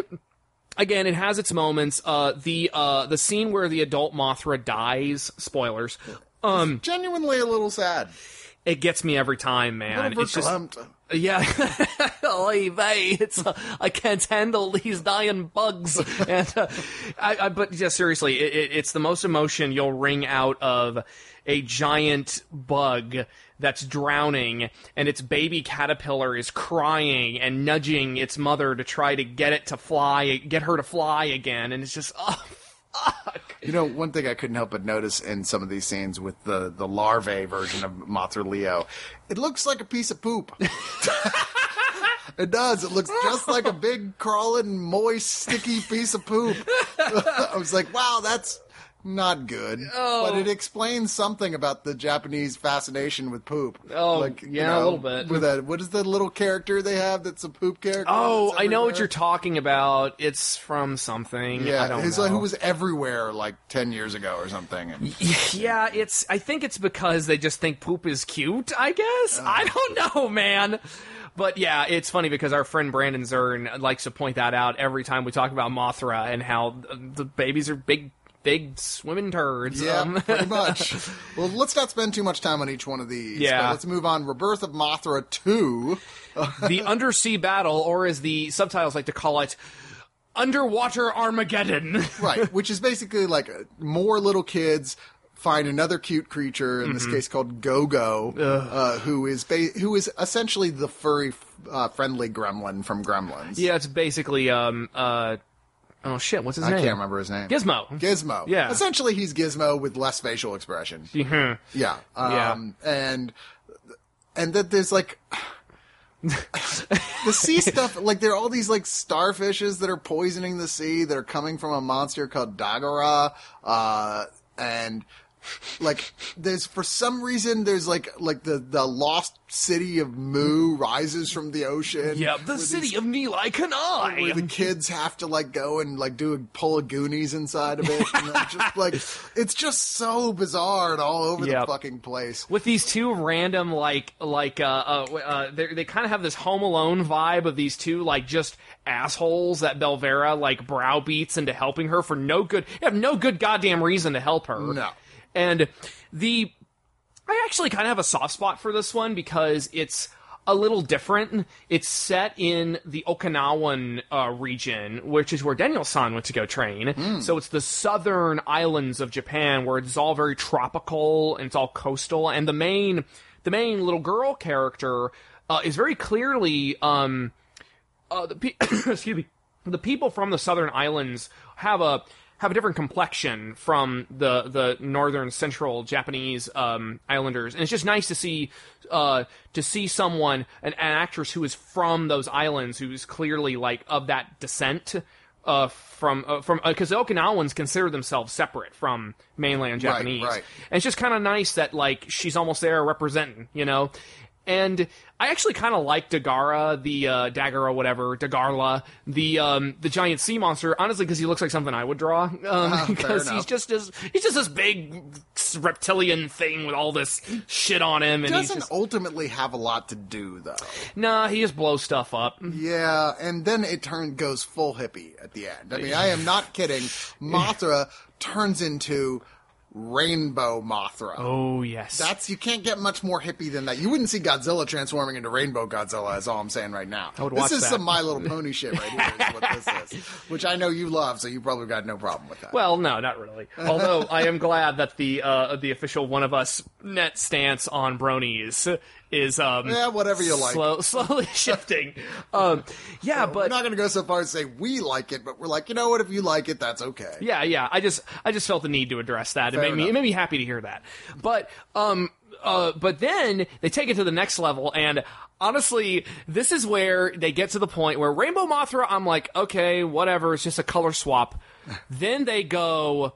Speaker 3: again, it has its moments. Uh, the uh, the scene where the adult Mothra dies. Spoilers. Um,
Speaker 1: Genuinely a little sad.
Speaker 3: it gets me every time, man. It's just. Yeah. [LAUGHS] Oy vey, it's uh, I can't handle these dying bugs. and uh, [LAUGHS] I, I, but yeah, seriously, it, it, it's the most emotion you'll wring out of a giant bug that's drowning, and its baby caterpillar is crying and nudging its mother to try to get it to fly, get her to fly again, and it's just [LAUGHS] oh.
Speaker 1: You know, one thing I couldn't help but notice in some of these scenes with the, the larvae version of Mothra Leo, it looks like a piece of poop. [LAUGHS] it does. It looks just like a big, crawling, moist, sticky piece of poop. [LAUGHS] I was like, wow, that's not good.
Speaker 3: Oh.
Speaker 1: But it oh. explains something about the Japanese fascination with poop.
Speaker 3: Oh,
Speaker 1: like, you
Speaker 3: yeah, a little bit.
Speaker 1: With a, what is the little character they have that's a poop character?
Speaker 3: Oh, I know what you're talking about. It's from something.
Speaker 1: Yeah,
Speaker 3: I don't
Speaker 1: who's, uh,
Speaker 3: know.
Speaker 1: who was everywhere like 10 years ago or something. And- [LAUGHS]
Speaker 3: Yeah, it's. I think it's because they just think poop is cute. I guess uh. I don't [LAUGHS] know, man. But yeah, it's funny because our friend Brandon Zern likes to point that out every time we talk about Mothra and how the babies are big, big swimming turds.
Speaker 1: Yeah,
Speaker 3: Um,
Speaker 1: pretty [LAUGHS] much. Well, let's not spend too much time on each one of these.
Speaker 3: Yeah.
Speaker 1: but let's move on. Rebirth of Mothra 2. [LAUGHS]
Speaker 3: the undersea battle, or as the subtitles like to call it, underwater Armageddon. [LAUGHS]
Speaker 1: Right, which is basically like more little kids find another cute creature, in
Speaker 3: Mm-hmm.
Speaker 1: this case called Go-Go, uh, who is ba- who is essentially the furry uh, friendly gremlin from Gremlins.
Speaker 3: yeah, it's basically um uh oh shit, what's his name?
Speaker 1: I
Speaker 3: name?
Speaker 1: can't remember his name.
Speaker 3: Gizmo.
Speaker 1: Gizmo.
Speaker 3: Yeah.
Speaker 1: Essentially, he's Gizmo with less facial expression.
Speaker 3: Mhm.
Speaker 1: Yeah.
Speaker 3: Yeah.
Speaker 1: Um, and and that there's like [SIGHS] the sea [LAUGHS] stuff. Like there are all these like starfishes that are poisoning the sea that are coming from a monster called Dagora. Uh, and like there's for some reason there's like like the the lost city of Mu rises from the ocean.
Speaker 3: Yeah, the
Speaker 1: where
Speaker 3: city
Speaker 1: these-
Speaker 3: of Nili
Speaker 1: where
Speaker 3: Kanai.
Speaker 1: the kids have to like go and like do a pull a Goonies inside of it, and just like [LAUGHS] it's just so bizarre and all over
Speaker 3: Yep.
Speaker 1: the fucking place.
Speaker 3: with these two random like like uh, uh, uh they they kind of have this Home Alone vibe of these two like just assholes that Belvera like browbeats into helping her for no good have no good goddamn reason to help her.
Speaker 1: No.
Speaker 3: And the I actually kind of have a soft spot for this one because it's a little different. It's set in the Okinawan uh, region, which is where Daniel San went to go train. So it's the southern islands of Japan where it's all very tropical and it's all coastal. And the main, the main little girl character uh, is very clearly, um, uh, the pe- [COUGHS] excuse me, the people from the southern islands have a have a different complexion from the the northern central Japanese um, islanders, and it's just nice to see uh, to see someone an, an actress who is from those islands who's clearly like of that descent. Uh, from uh, from because the Okinawans consider themselves separate from mainland Japanese,
Speaker 1: right.
Speaker 3: and it's just kind of nice that like she's almost there representing, you know. And I actually kind of like Dagahra, the uh, dagger or whatever, Dagarla, the um, the giant sea monster. Honestly, because he looks like something I would draw. Um,
Speaker 1: Ah, fair [LAUGHS]
Speaker 3: because he's
Speaker 1: enough.
Speaker 3: just this, he's just this big reptilian thing with all this shit on him, and he's
Speaker 1: Doesn't
Speaker 3: just
Speaker 1: ultimately have a lot to do though.
Speaker 3: nah, he just blows stuff up.
Speaker 1: Yeah, and then it turn goes full hippie at the end. I mean, I am not kidding. [LAUGHS] Mothra turns into Rainbow Mothra.
Speaker 3: Oh yes,
Speaker 1: That's you can't get much more hippie than that. You wouldn't see Godzilla transforming into Rainbow Godzilla. Is all I'm saying right now.
Speaker 3: I would
Speaker 1: this is
Speaker 3: that.
Speaker 1: some My Little Pony shit right here. Is what this is, [LAUGHS] which I know you love, so you probably got no problem with that.
Speaker 3: Well, no, not really. Although I am glad that the uh, the official one of us net stance on bronies is um
Speaker 1: Yeah, whatever you like.
Speaker 3: slow, [LAUGHS] slowly shifting. Um, yeah,
Speaker 1: we're not going to go so far as say we like it, but we're like, you know what? If you like it, that's okay.
Speaker 3: yeah, yeah. I just I just felt the need to address that. It
Speaker 1: Fair
Speaker 3: made me it made me happy to hear that. But um uh but then they take it to the next level and honestly this is where they get to the point where Rainbow Mothra I'm like okay whatever it's just a color swap. [LAUGHS] then they go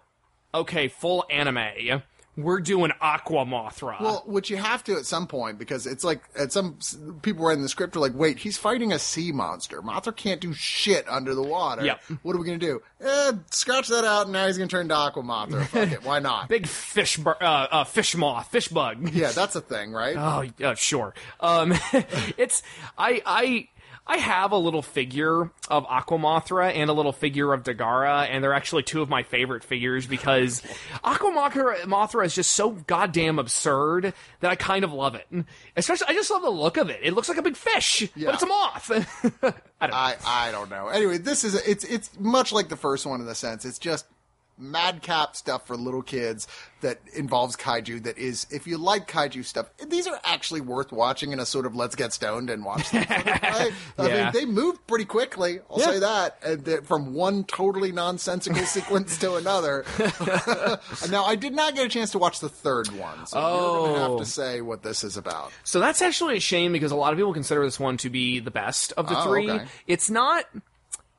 Speaker 3: okay full anime. We're doing Aqua Mothra.
Speaker 1: Well, which you have to at some point because it's like at some people writing the script are like, wait, he's fighting a sea monster. Mothra can't do shit under the water.
Speaker 3: Yep.
Speaker 1: What are we gonna do? Eh, scratch that out, and now he's gonna turn to Aqua Mothra. [LAUGHS] Fuck it, why not?
Speaker 3: Big fish, bur- uh, uh, fish moth, fish bug.
Speaker 1: yeah, that's a thing, right? [LAUGHS]
Speaker 3: Oh, yeah, sure. Um, [LAUGHS] it's I I I have a little figure of Aquamothra and a little figure of Dagahra, and they're actually two of my favorite figures because [LAUGHS] Aquamothra is just so goddamn absurd that I kind of love it. Especially, I just love the look of it. It looks like a big fish,
Speaker 1: Yeah.
Speaker 3: but it's a moth. [LAUGHS] I don't know.
Speaker 1: I I don't know. Anyway, this is it's it's much like the first one in the sense it's just madcap stuff for little kids that involves kaiju that is if you like kaiju stuff these are actually worth watching in a sort of let's get stoned and watch them sort of. I
Speaker 3: Yeah.
Speaker 1: mean they move pretty quickly I'll
Speaker 3: Yeah.
Speaker 1: say that and from one totally nonsensical [LAUGHS] sequence to another [LAUGHS] now I did not get a chance to watch the third one so you're gonna have
Speaker 3: Oh.
Speaker 1: to say what this is about
Speaker 3: So that's actually a shame because a lot of people consider this one to be the best of the
Speaker 1: Oh,
Speaker 3: three.
Speaker 1: okay.
Speaker 3: It's not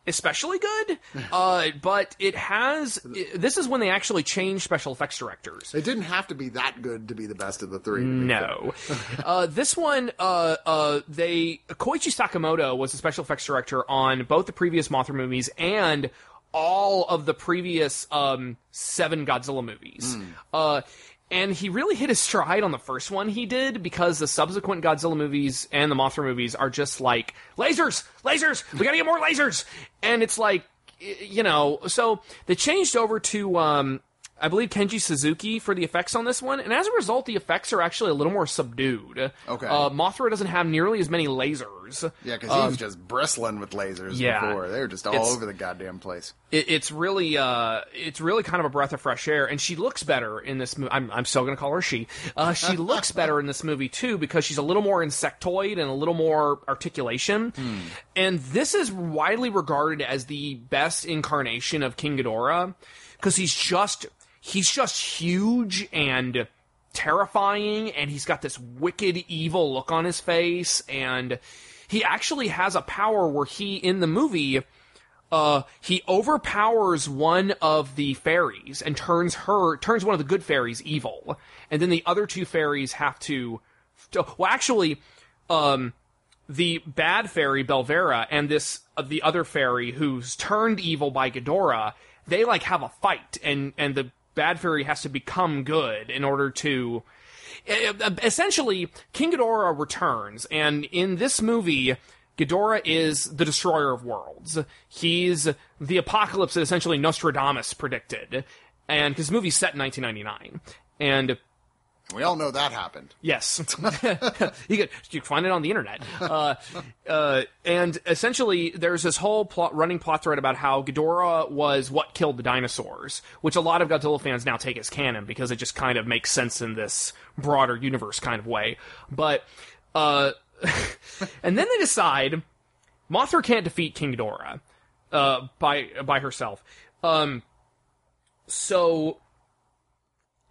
Speaker 3: especially good, uh, but it has. i this is when they actually changed special effects directors.
Speaker 1: it didn't have to be that good to be the best of the three
Speaker 3: No, [LAUGHS] uh, this one, uh, uh, they Koichi Sakamoto was the special effects director on both the previous Mothra movies and all of the previous um, seven Godzilla movies. Uh, and he really hit his stride on the first one he did because the subsequent Godzilla movies and the Mothra movies are just like lasers, lasers. We gotta get more lasers, and it's like you know. So they changed over to um, I believe Kenji Suzuki for the effects on this one, and as a result, the effects are actually a little more subdued.
Speaker 1: Okay.
Speaker 3: Uh, Mothra doesn't have nearly as many lasers.
Speaker 1: Yeah, because he was just bristling with lasers
Speaker 3: Um, yeah.
Speaker 1: before. They were just all over the goddamn place.
Speaker 3: It, it's really, uh, it's really kind of a breath of fresh air, and she looks better in this movie. I'm, I'm still going to call her she. Uh, she [LAUGHS] looks better in this movie too because she's a little more insectoid and a little more articulation. And this is widely regarded as the best incarnation of King Ghidorah because he's just, he's just huge and terrifying and he's got this wicked evil look on his face and he actually has a power where he in the movie uh he overpowers one of the fairies and turns her turns one of the good fairies evil and then the other two fairies have to well actually um the bad fairy Belvera and this uh, the other fairy who's turned evil by Ghidorah, they like have a fight, and and the bad fairy has to become good in order to. Uh, uh, Essentially, King Ghidorah returns, and in this movie, Ghidorah is the destroyer of worlds. He's the apocalypse that essentially Nostradamus predicted, and his movie's set in 1999, and
Speaker 1: We all know that happened.
Speaker 3: Yes, [LAUGHS] you could you find it on the internet. Uh, uh, and essentially, there's this whole plot, running plot thread about how Ghidorah was what killed the dinosaurs, which a lot of Godzilla fans now take as canon because it just kind of makes sense in this broader universe kind of way. But uh, [LAUGHS] and then they decide Mothra can't defeat King Ghidorah uh, by by herself. Um, so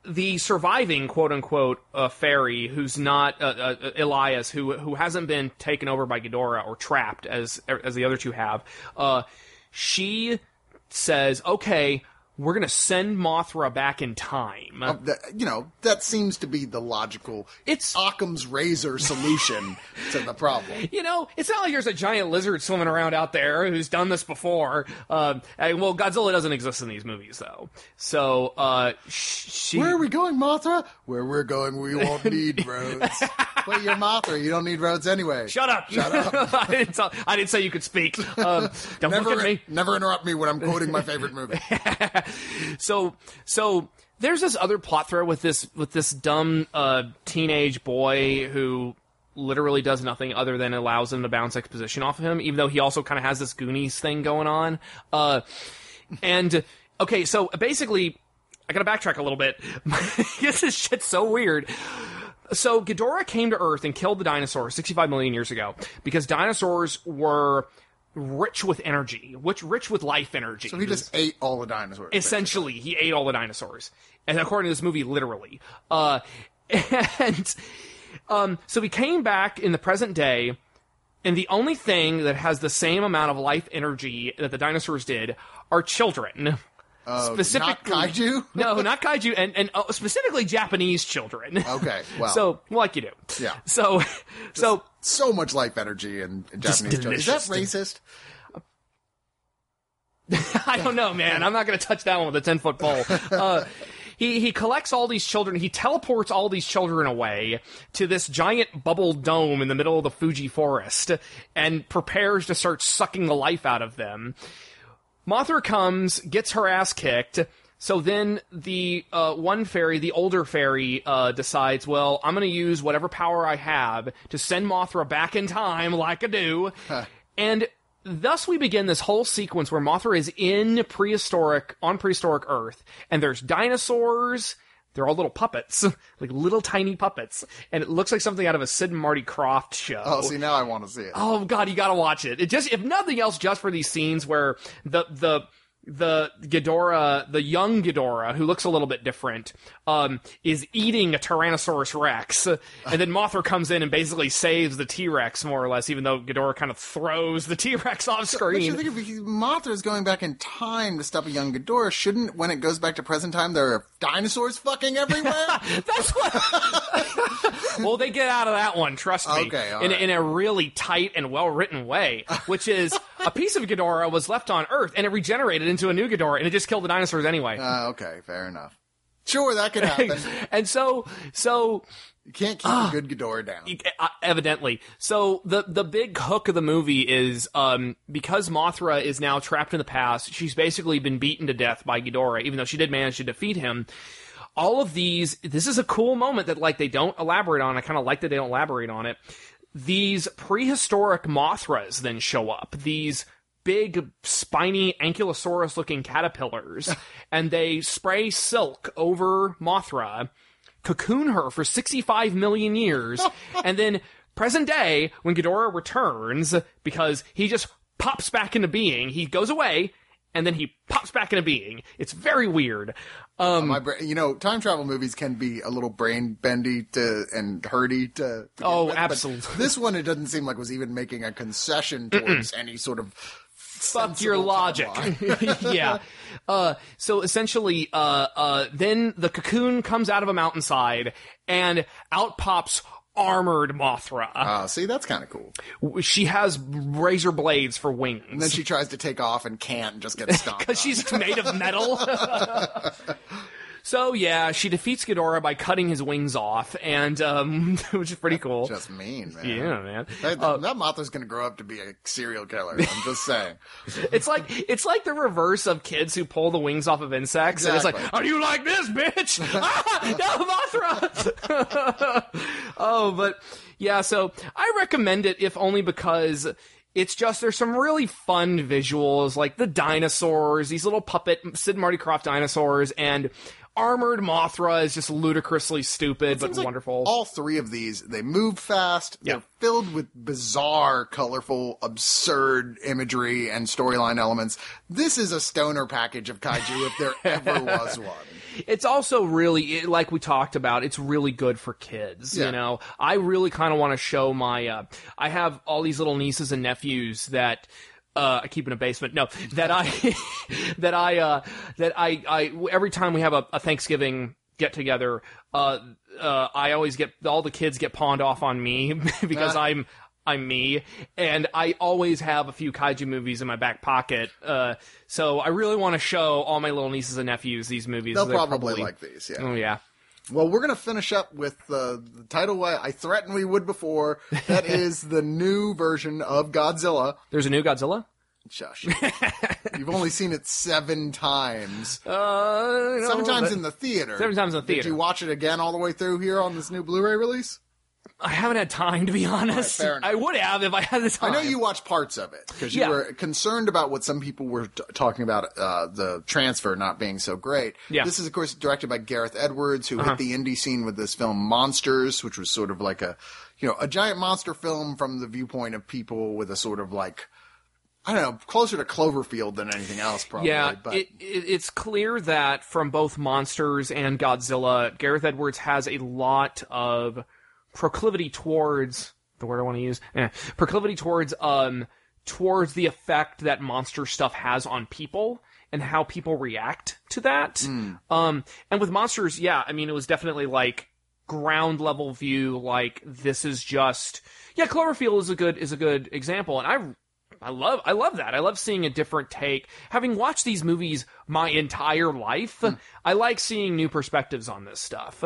Speaker 3: the surviving quote unquote uh, fairy who's not uh, uh, Elias who who hasn't been taken over by Ghidorah or trapped as as the other two have uh, she says okay we're gonna send Mothra back in time
Speaker 1: That, you know, that seems to be the logical.
Speaker 3: It's-
Speaker 1: Occam's razor solution [LAUGHS] to the problem.
Speaker 3: you know, it's not like there's a giant lizard swimming around out there who's done this before. Um, and, well, Godzilla doesn't exist in these movies, though. So, uh, she.
Speaker 1: Where are we going, Mothra? Where we're going, we won't [LAUGHS] need roads. Wait, you're Mothra. You don't need roads anyway.
Speaker 3: Shut up!
Speaker 1: Shut up. [LAUGHS]
Speaker 3: I, didn't tell, I didn't say you could speak. Um, don't
Speaker 1: Never,
Speaker 3: look at me.
Speaker 1: never interrupt me when I'm quoting my favorite movie.
Speaker 3: So so there's this other plot thread with this with this dumb uh, teenage boy who literally does nothing other than allows him to bounce exposition off of him, even though he also kind of has this Goonies thing going on. Uh, and okay, so basically, I gotta backtrack a little bit. [LAUGHS] this is shit's so weird. So Ghidorah came to Earth and killed the dinosaurs 65 million years ago because dinosaurs were rich with energy, which rich with life energy.
Speaker 1: So he just ate all the dinosaurs.
Speaker 3: Essentially, he ate all the dinosaurs, and according to this movie, literally. Uh, [LAUGHS] and um, so he came back in the present day, and the only thing that has the same amount of life energy that the dinosaurs did are children.
Speaker 1: Uh,
Speaker 3: specifically,
Speaker 1: not kaiju? [LAUGHS]
Speaker 3: no, not kaiju, and and uh, specifically Japanese children. [LAUGHS]
Speaker 1: Okay, well.
Speaker 3: so like you do.
Speaker 1: Yeah.
Speaker 3: So, so
Speaker 1: So much life energy in, in Japanese children. Is that racist? [LAUGHS]
Speaker 3: I don't know, man. I'm not going to touch that one with a 10 foot pole. Uh, he, he collects all these children. He teleports all these children away to this giant bubble dome in the middle of the Fuji forest and prepares to start sucking the life out of them. Mothra comes, gets her ass kicked. So then the uh, one fairy, the older fairy, uh, decides, well, I'm going to use whatever power I have to send Mothra back in time, like I do. and thus we begin this whole sequence where Mothra is in prehistoric, on prehistoric Earth, and there's dinosaurs. They're all little puppets, [LAUGHS] like little tiny puppets, and it looks like something out of a Sid and Marty Krofft show.
Speaker 1: Oh, see, now I want to see it.
Speaker 3: Oh god, you gotta watch it. It just, if nothing else, just for these scenes where the the the Ghidorah, the young Ghidorah, who looks a little bit different, um, is eating a Tyrannosaurus Rex, and then Mothra comes in and basically saves the T Rex more or less, even though Ghidorah kind of throws the T Rex off
Speaker 1: But you
Speaker 3: screen.
Speaker 1: think if Mothra is going back in time to stop a young Ghidorah, shouldn't, when it goes back to present time, there are dinosaurs fucking everywhere? [LAUGHS]
Speaker 3: That's what. [LAUGHS] well, they get out of that one. Trust me.
Speaker 1: Okay,
Speaker 3: in,
Speaker 1: right.
Speaker 3: in a really tight and well written way, [LAUGHS] which is a piece of Ghidorah was left on Earth and it regenerated into a new Ghidorah and it just killed the dinosaurs anyway.
Speaker 1: uh, okay, fair enough. Sure, that could happen. [LAUGHS]
Speaker 3: and so, so
Speaker 1: You can't keep a good Ghidorah down.
Speaker 3: uh, evidently, so the the big hook of the movie is um, because Mothra is now trapped in the past. She's basically been beaten to death by Ghidorah, even though she did manage to defeat him. All of these, this is a cool moment that like they don't elaborate on. I kind of like that they don't elaborate on it. These prehistoric Mothras then show up. These big spiny ankylosaurus looking caterpillars [LAUGHS] and they spray silk over Mothra cocoon her for 65 million years, [LAUGHS] and then present day, when Ghidorah returns, because he just pops back into being, he goes away, and then he pops back into being. It's very weird. Um,
Speaker 1: My brain, you know, time travel movies can be a little brain bendy to and hurdy to.
Speaker 3: Oh,
Speaker 1: with,
Speaker 3: absolutely.
Speaker 1: This one, it doesn't seem like was even making a concession towards any sort of.
Speaker 3: fuck your logic. [LAUGHS] [LAUGHS] yeah. Uh, so essentially, uh, uh, then the cocoon comes out of a mountainside, and out pops armored Mothra.
Speaker 1: Uh, see, that's kind of cool.
Speaker 3: she has razor blades for wings.
Speaker 1: And then she tries to take off and can't and just gets [LAUGHS] stomped.
Speaker 3: because she's made of metal. [LAUGHS] [LAUGHS] So yeah, she defeats Ghidorah by cutting his wings off, and um, [LAUGHS] which is pretty cool.
Speaker 1: Just mean, man.
Speaker 3: yeah, man.
Speaker 1: That,
Speaker 3: Uh,
Speaker 1: that Mothra's gonna grow up to be a serial killer. I'm just saying. [LAUGHS]
Speaker 3: It's like it's like the reverse of kids who pull the wings off of insects, and it's like, "Are you like this, bitch? [LAUGHS] ah, no, Mothra!" oh, but yeah. So I recommend it if only because it's just there's some really fun visuals, like the dinosaurs, these little puppet Sid and Marty Krofft dinosaurs, and armored Mothra is just ludicrously stupid but
Speaker 1: like
Speaker 3: wonderful.
Speaker 1: All three of these, they move fast.
Speaker 3: Yeah.
Speaker 1: They're filled with bizarre, colorful, absurd imagery and storyline elements. This is a stoner package of kaiju if there [LAUGHS] ever was one.
Speaker 3: it's also really like we talked about it's really good for kids
Speaker 1: Yeah.
Speaker 3: you know i really kind of want to show my uh i have all these little nieces and nephews that uh, I keep in a basement. No, that I, [LAUGHS] that I, uh, that I, I, every time we have a, a Thanksgiving get together, uh, uh, I always get, all the kids get pawned off on me [LAUGHS] because. I'm, I'm me, and I always have a few kaiju movies in my back pocket. Uh, so I really want to show all my little nieces and nephews these movies.
Speaker 1: They'll
Speaker 3: They're
Speaker 1: probably, like these, yeah.
Speaker 3: Oh yeah.
Speaker 1: Well, we're going to finish up with uh, the title I I threatened we would before. That [LAUGHS] is the new version of Godzilla.
Speaker 3: There's a new Godzilla.
Speaker 1: Shush. You've only seen it seven times. [LAUGHS]
Speaker 3: Uh,
Speaker 1: Seven times in the theater.
Speaker 3: Seven times in the
Speaker 1: Did
Speaker 3: theater.
Speaker 1: you watch it again all the way through here on this new Blu-ray release?
Speaker 3: I haven't had time to be honest.
Speaker 1: enough.
Speaker 3: I would have if I had the time.
Speaker 1: I know you watched parts of it because you
Speaker 3: Yeah.
Speaker 1: were concerned about what some people were t- talking about uh, the transfer not being so great.
Speaker 3: Yeah. Uh-huh.
Speaker 1: This is, of course, directed by Gareth Edwards, who hit the indie scene with this film Monsters, which was sort of like a, you know, a giant monster film from the viewpoint of people with a sort of like, I don't know, closer to Cloverfield than anything else, probably.
Speaker 3: Yeah,
Speaker 1: but
Speaker 3: it, it, it's clear that from both Monsters and Godzilla, Gareth Edwards has a lot of proclivity towards the word I want to use. Eh, proclivity towards um towards the effect that monster stuff has on people and how people react to that. Um, and with monsters, yeah, I mean, it was definitely like ground level view. Like this is just yeah, Cloverfield is a good is a good example, and I I love I love that. I love seeing a different take. Having watched these movies my entire life, I like seeing new perspectives on this stuff.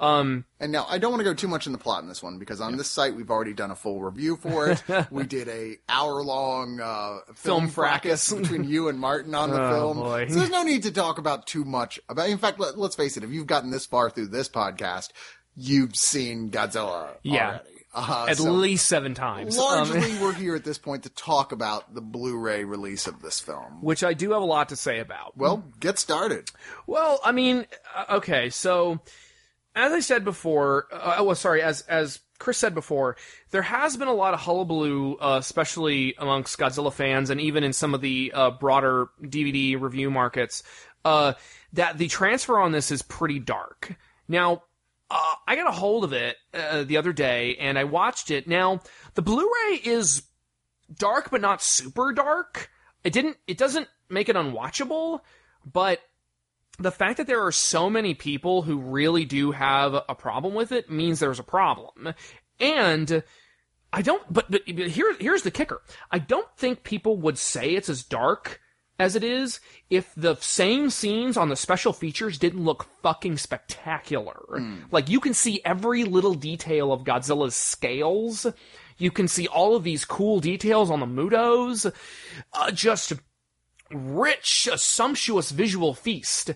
Speaker 3: Um,
Speaker 1: And now I don't want to go too much in the plot in this one because on this site we've already done a full review for it. [LAUGHS] we did a hour long uh, film,
Speaker 3: Film fracas.
Speaker 1: between you and Martin on the [LAUGHS] film.
Speaker 3: Oh, boy.
Speaker 1: So there's no need to talk about too much about. In fact, let, let's face it: if you've gotten this far through this podcast, you've seen Godzilla
Speaker 3: Yeah.
Speaker 1: already. Uh,
Speaker 3: at
Speaker 1: so
Speaker 3: least seven times. Um,
Speaker 1: largely, [LAUGHS] we're here at this point to talk about the Blu-ray release of this film.
Speaker 3: which I do have a lot to say about.
Speaker 1: Well, get started.
Speaker 3: Well, I mean, uh, okay, so as I said before, uh, oh, well, sorry, as as Chris said before, there has been a lot of hullabaloo, uh, especially amongst Godzilla fans, and even in some of the uh, broader DVD review markets, uh, that the transfer on this is pretty dark. Now, uh, I got a hold of it uh, the other day, and I watched it. Now, the Blu-ray is dark, but not super dark. It didn't. It doesn't make it unwatchable, but the fact that there are so many people who really do have a problem with it means there's a problem. And I don't, but, but here, here's the kicker. I don't think people would say it's as dark as it is if the same scenes on the special features didn't look fucking spectacular. Like you can see every little detail of Godzilla's scales. You can see all of these cool details on the Mutos. Uh, just rich, a sumptuous visual feast.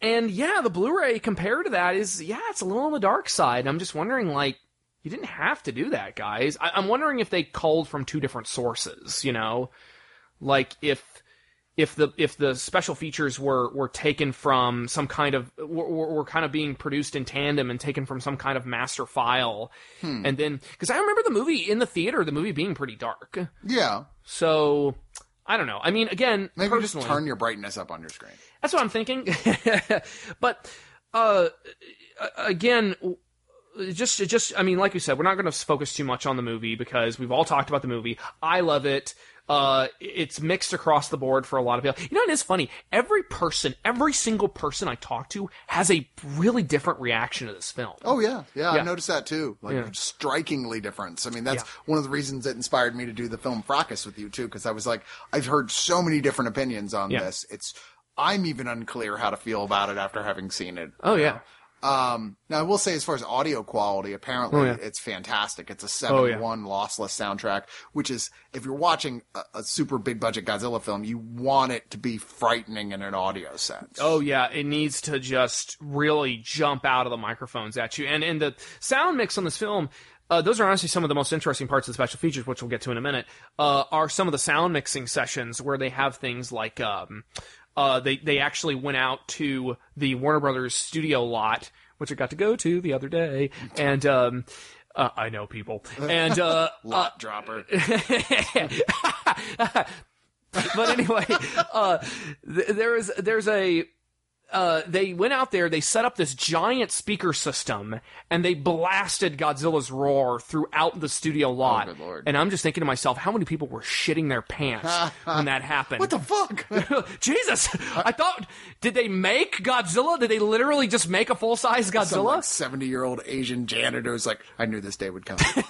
Speaker 3: And yeah, the Blu-ray compared to that is, yeah, it's a little on the dark side. I'm just wondering, like, you didn't have to do that, guys. I- I'm wondering if they culled from two different sources, you know? Like, if, if the, if the special features were, were taken from some kind of, were, were kind of being produced in tandem and taken from some kind of master file. Hmm. And then, cause I remember the movie in the theater, the movie being pretty dark.
Speaker 1: Yeah,
Speaker 3: So, I don't know. I mean, again,
Speaker 1: maybe
Speaker 3: personally,
Speaker 1: just turn your brightness up on your screen.
Speaker 3: that's what I'm thinking. [LAUGHS] but uh, again, just just I mean, like we said, we're not going to focus too much on the movie because we've all talked about the movie. I love it. Uh, it's mixed across the board for a lot of people. You know, it is funny. Every person, every single person I talk to has a really different reaction to this film.
Speaker 1: Oh yeah, yeah,
Speaker 3: Yeah.
Speaker 1: I noticed that too. Like
Speaker 3: Yeah.
Speaker 1: strikingly different. I mean, that's
Speaker 3: Yeah.
Speaker 1: one of the reasons that inspired me to do the film Fracas with you too, because I was like, I've heard so many different opinions on this. It's I'm even unclear how to feel about it after having seen it.
Speaker 3: Oh yeah.
Speaker 1: Um, now I will say, as far as audio quality, apparently
Speaker 3: Oh, yeah.
Speaker 1: it's fantastic. It's a
Speaker 3: Oh, yeah.
Speaker 1: seven-one lossless soundtrack, which is if you're watching a, a super big budget Godzilla film, you want it to be frightening in an audio sense.
Speaker 3: Oh yeah, it needs to just really jump out of the microphones at you. And and the sound mix on this film, uh, those are honestly some of the most interesting parts of the special features, which we'll get to in a minute. Uh, are some of the sound mixing sessions where they have things like um, uh, they they actually went out to the Warner Brothers studio lot, which I got to go to the other day, [LAUGHS] and um, uh, I know people, and uh, [LAUGHS]
Speaker 1: lot dropper. [LAUGHS]
Speaker 3: but anyway, uh, th- there is there's a uh, they went out there, they set up this giant speaker system, and they blasted Godzilla's roar throughout the studio lot.
Speaker 1: Oh, good lord.
Speaker 3: And I'm just thinking to myself, how many people were shitting their pants [LAUGHS] when that happened?
Speaker 1: What the fuck? [LAUGHS]
Speaker 3: Jesus! I thought, did they make Godzilla? Did they literally just make a full size Godzilla?
Speaker 1: like seventy-year-old Asian janitor's like, I knew this day would come. [LAUGHS]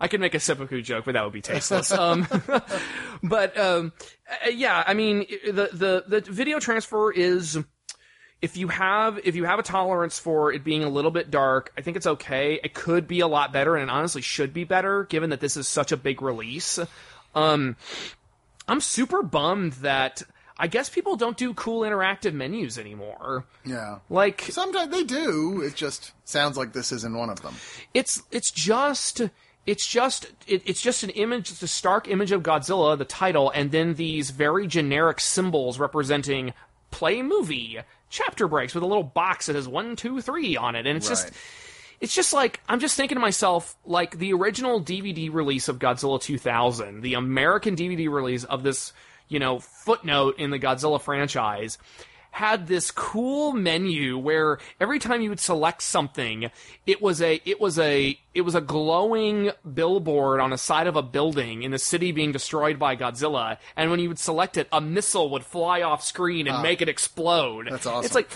Speaker 3: I could make a seppuku joke, but that would be tasteless. um, but um, uh, yeah, I mean, the the the video transfer is if you have if you have a tolerance for it being a little bit dark, I think it's okay. It could be a lot better, and it honestly should be better, given that this is such a big release. Um, I'm super bummed that. I guess people don't do cool interactive menus anymore.
Speaker 1: yeah.
Speaker 3: Like
Speaker 1: Sometimes they do. It just sounds like this isn't one of them.
Speaker 3: it's it's just it's just it, it's just an image it's a stark image of godzilla the title and then these very generic symbols representing play movie chapter breaks with a little box that has one two three on it. And it's just it's just like I'm just thinking to myself, like the original DVD release of Godzilla 2000, the American DVD release of this, you know, footnote in the Godzilla franchise, had this cool menu where every time you would select something, it was a it was a it was a glowing billboard on the side of a building in the city being destroyed by Godzilla, and when you would select it, a missile would fly off screen and ah. make it explode.
Speaker 1: That's awesome.
Speaker 3: It's like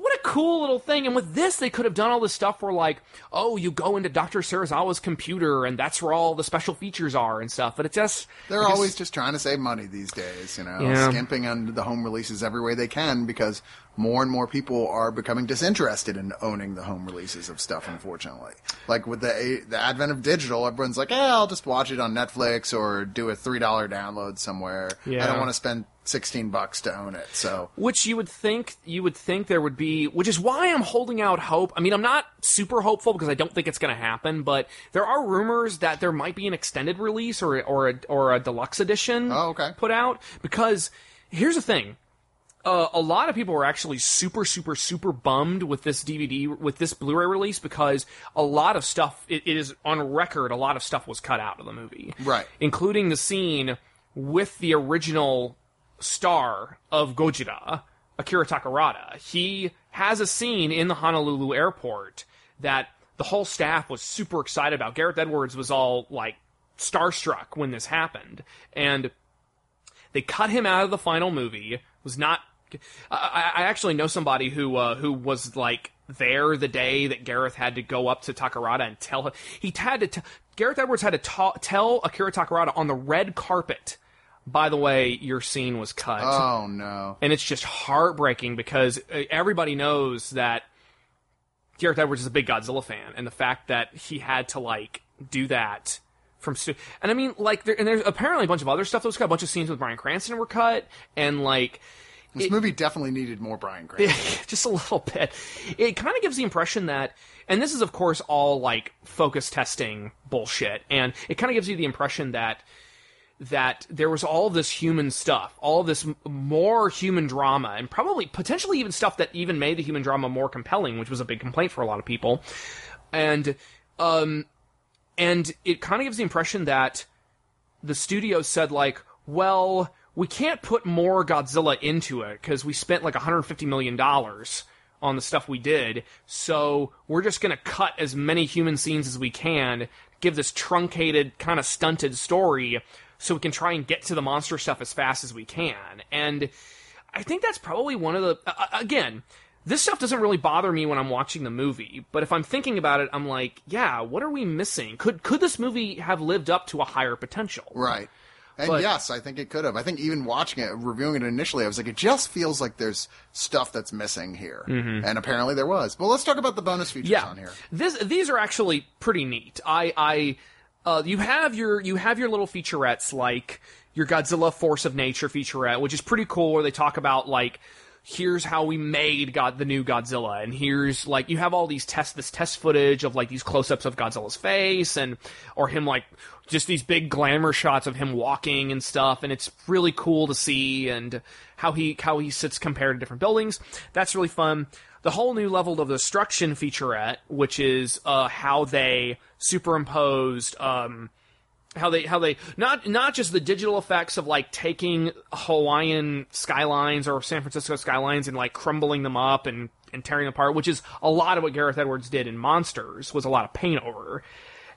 Speaker 3: what a cool little thing. And with this, they could have done all this stuff where, like, oh, you go into Dr. Serizawa's computer and that's where all the special features are and stuff. But it's just.
Speaker 1: They're always just trying to save money these days, you know,
Speaker 3: Yeah.
Speaker 1: skimping on the home releases every way they can because more and more people are becoming disinterested in owning the home releases of stuff. Unfortunately, like with the the advent of digital, everyone's like, "Yeah, I'll just watch it on Netflix or do a three dollar download somewhere.
Speaker 3: Yeah.
Speaker 1: I don't want to spend sixteen bucks to own it." So
Speaker 3: Which you would think you would think there would be, which is why I'm holding out hope. I mean, I'm not super hopeful because I don't think it's going to happen, but there are rumors that there might be an extended release or or a, or a deluxe edition
Speaker 1: Oh, okay.
Speaker 3: put out. Because here's the thing: uh, a lot of people were actually super, super, super bummed with this DVD, with this Blu-ray release because a lot of stuff, it, it is on record, a lot of stuff was cut out of the movie,
Speaker 1: Right.
Speaker 3: including the scene with the original star of Gojira, Akira Takarada. He has a scene in the Honolulu airport that the whole staff was super excited about. Gareth Edwards was all like starstruck when this happened, and they cut him out of the final movie. Was not. I, I actually know somebody who uh, who was like there the day that Gareth had to go up to Takarada and tell him he had to. T- Gareth Edwards had to ta- tell Akira Takarada on the red carpet. By the way, your scene was cut,
Speaker 1: oh no,
Speaker 3: and it's just heartbreaking because uh, everybody knows that Gareth Edwards is a big Godzilla fan, and the fact that he had to like do that from stu- and I mean like there, and there's apparently a bunch of other stuff that was cut. A bunch of scenes with Bryan Cranston were cut, and like
Speaker 1: this movie definitely needed more Bryan Cranston. [LAUGHS]
Speaker 3: just a little bit. It kind of gives the impression that, and this is of course all like focus testing bullshit, and it kind of gives you the impression that that there was all this human stuff, all this more human drama, and probably potentially even stuff that even made the human drama more compelling, which was a big complaint for a lot of people, and um, and it kind of gives the impression that the studio said like, well, we can't put more Godzilla into it because we spent like 150 million dollars on the stuff we did. So we're just to cut as many human scenes as we can, give this truncated, kind of stunted story so we can try and get to the monster stuff as fast as we can. And I think that's probably one of the uh, again, this stuff doesn't really bother me when I'm watching the movie, but if I'm thinking about it, I'm like, yeah, what are we missing? Could could this movie have lived up to a higher potential?
Speaker 1: Right. And
Speaker 3: But-
Speaker 1: yes, I think it could have. I think even watching it, reviewing it initially, I was like, it just feels like there's stuff that's missing here. And apparently there was. But let's talk about the bonus features
Speaker 3: Mm-hmm. yeah.
Speaker 1: on here.
Speaker 3: This these are actually pretty neat. I I uh, you have your you have your little featurettes like your Godzilla Force of Nature featurette, which is pretty cool. Where they talk about like here's how we made God the new Godzilla, and here's like you have all these test this test footage of like these close ups of Godzilla's face and or him like just these big glamour shots of him walking and stuff, and it's really cool to see and how he how he sits compared to different buildings. That's really fun. The whole new level of destruction featurette, which is uh, how they superimposed um, how they how they not not just the digital effects of like taking Hawaiian skylines or San Francisco skylines and like crumbling them up and and tearing them apart, which is a lot of what Gareth Edwards did in Monsters was a lot of paint over.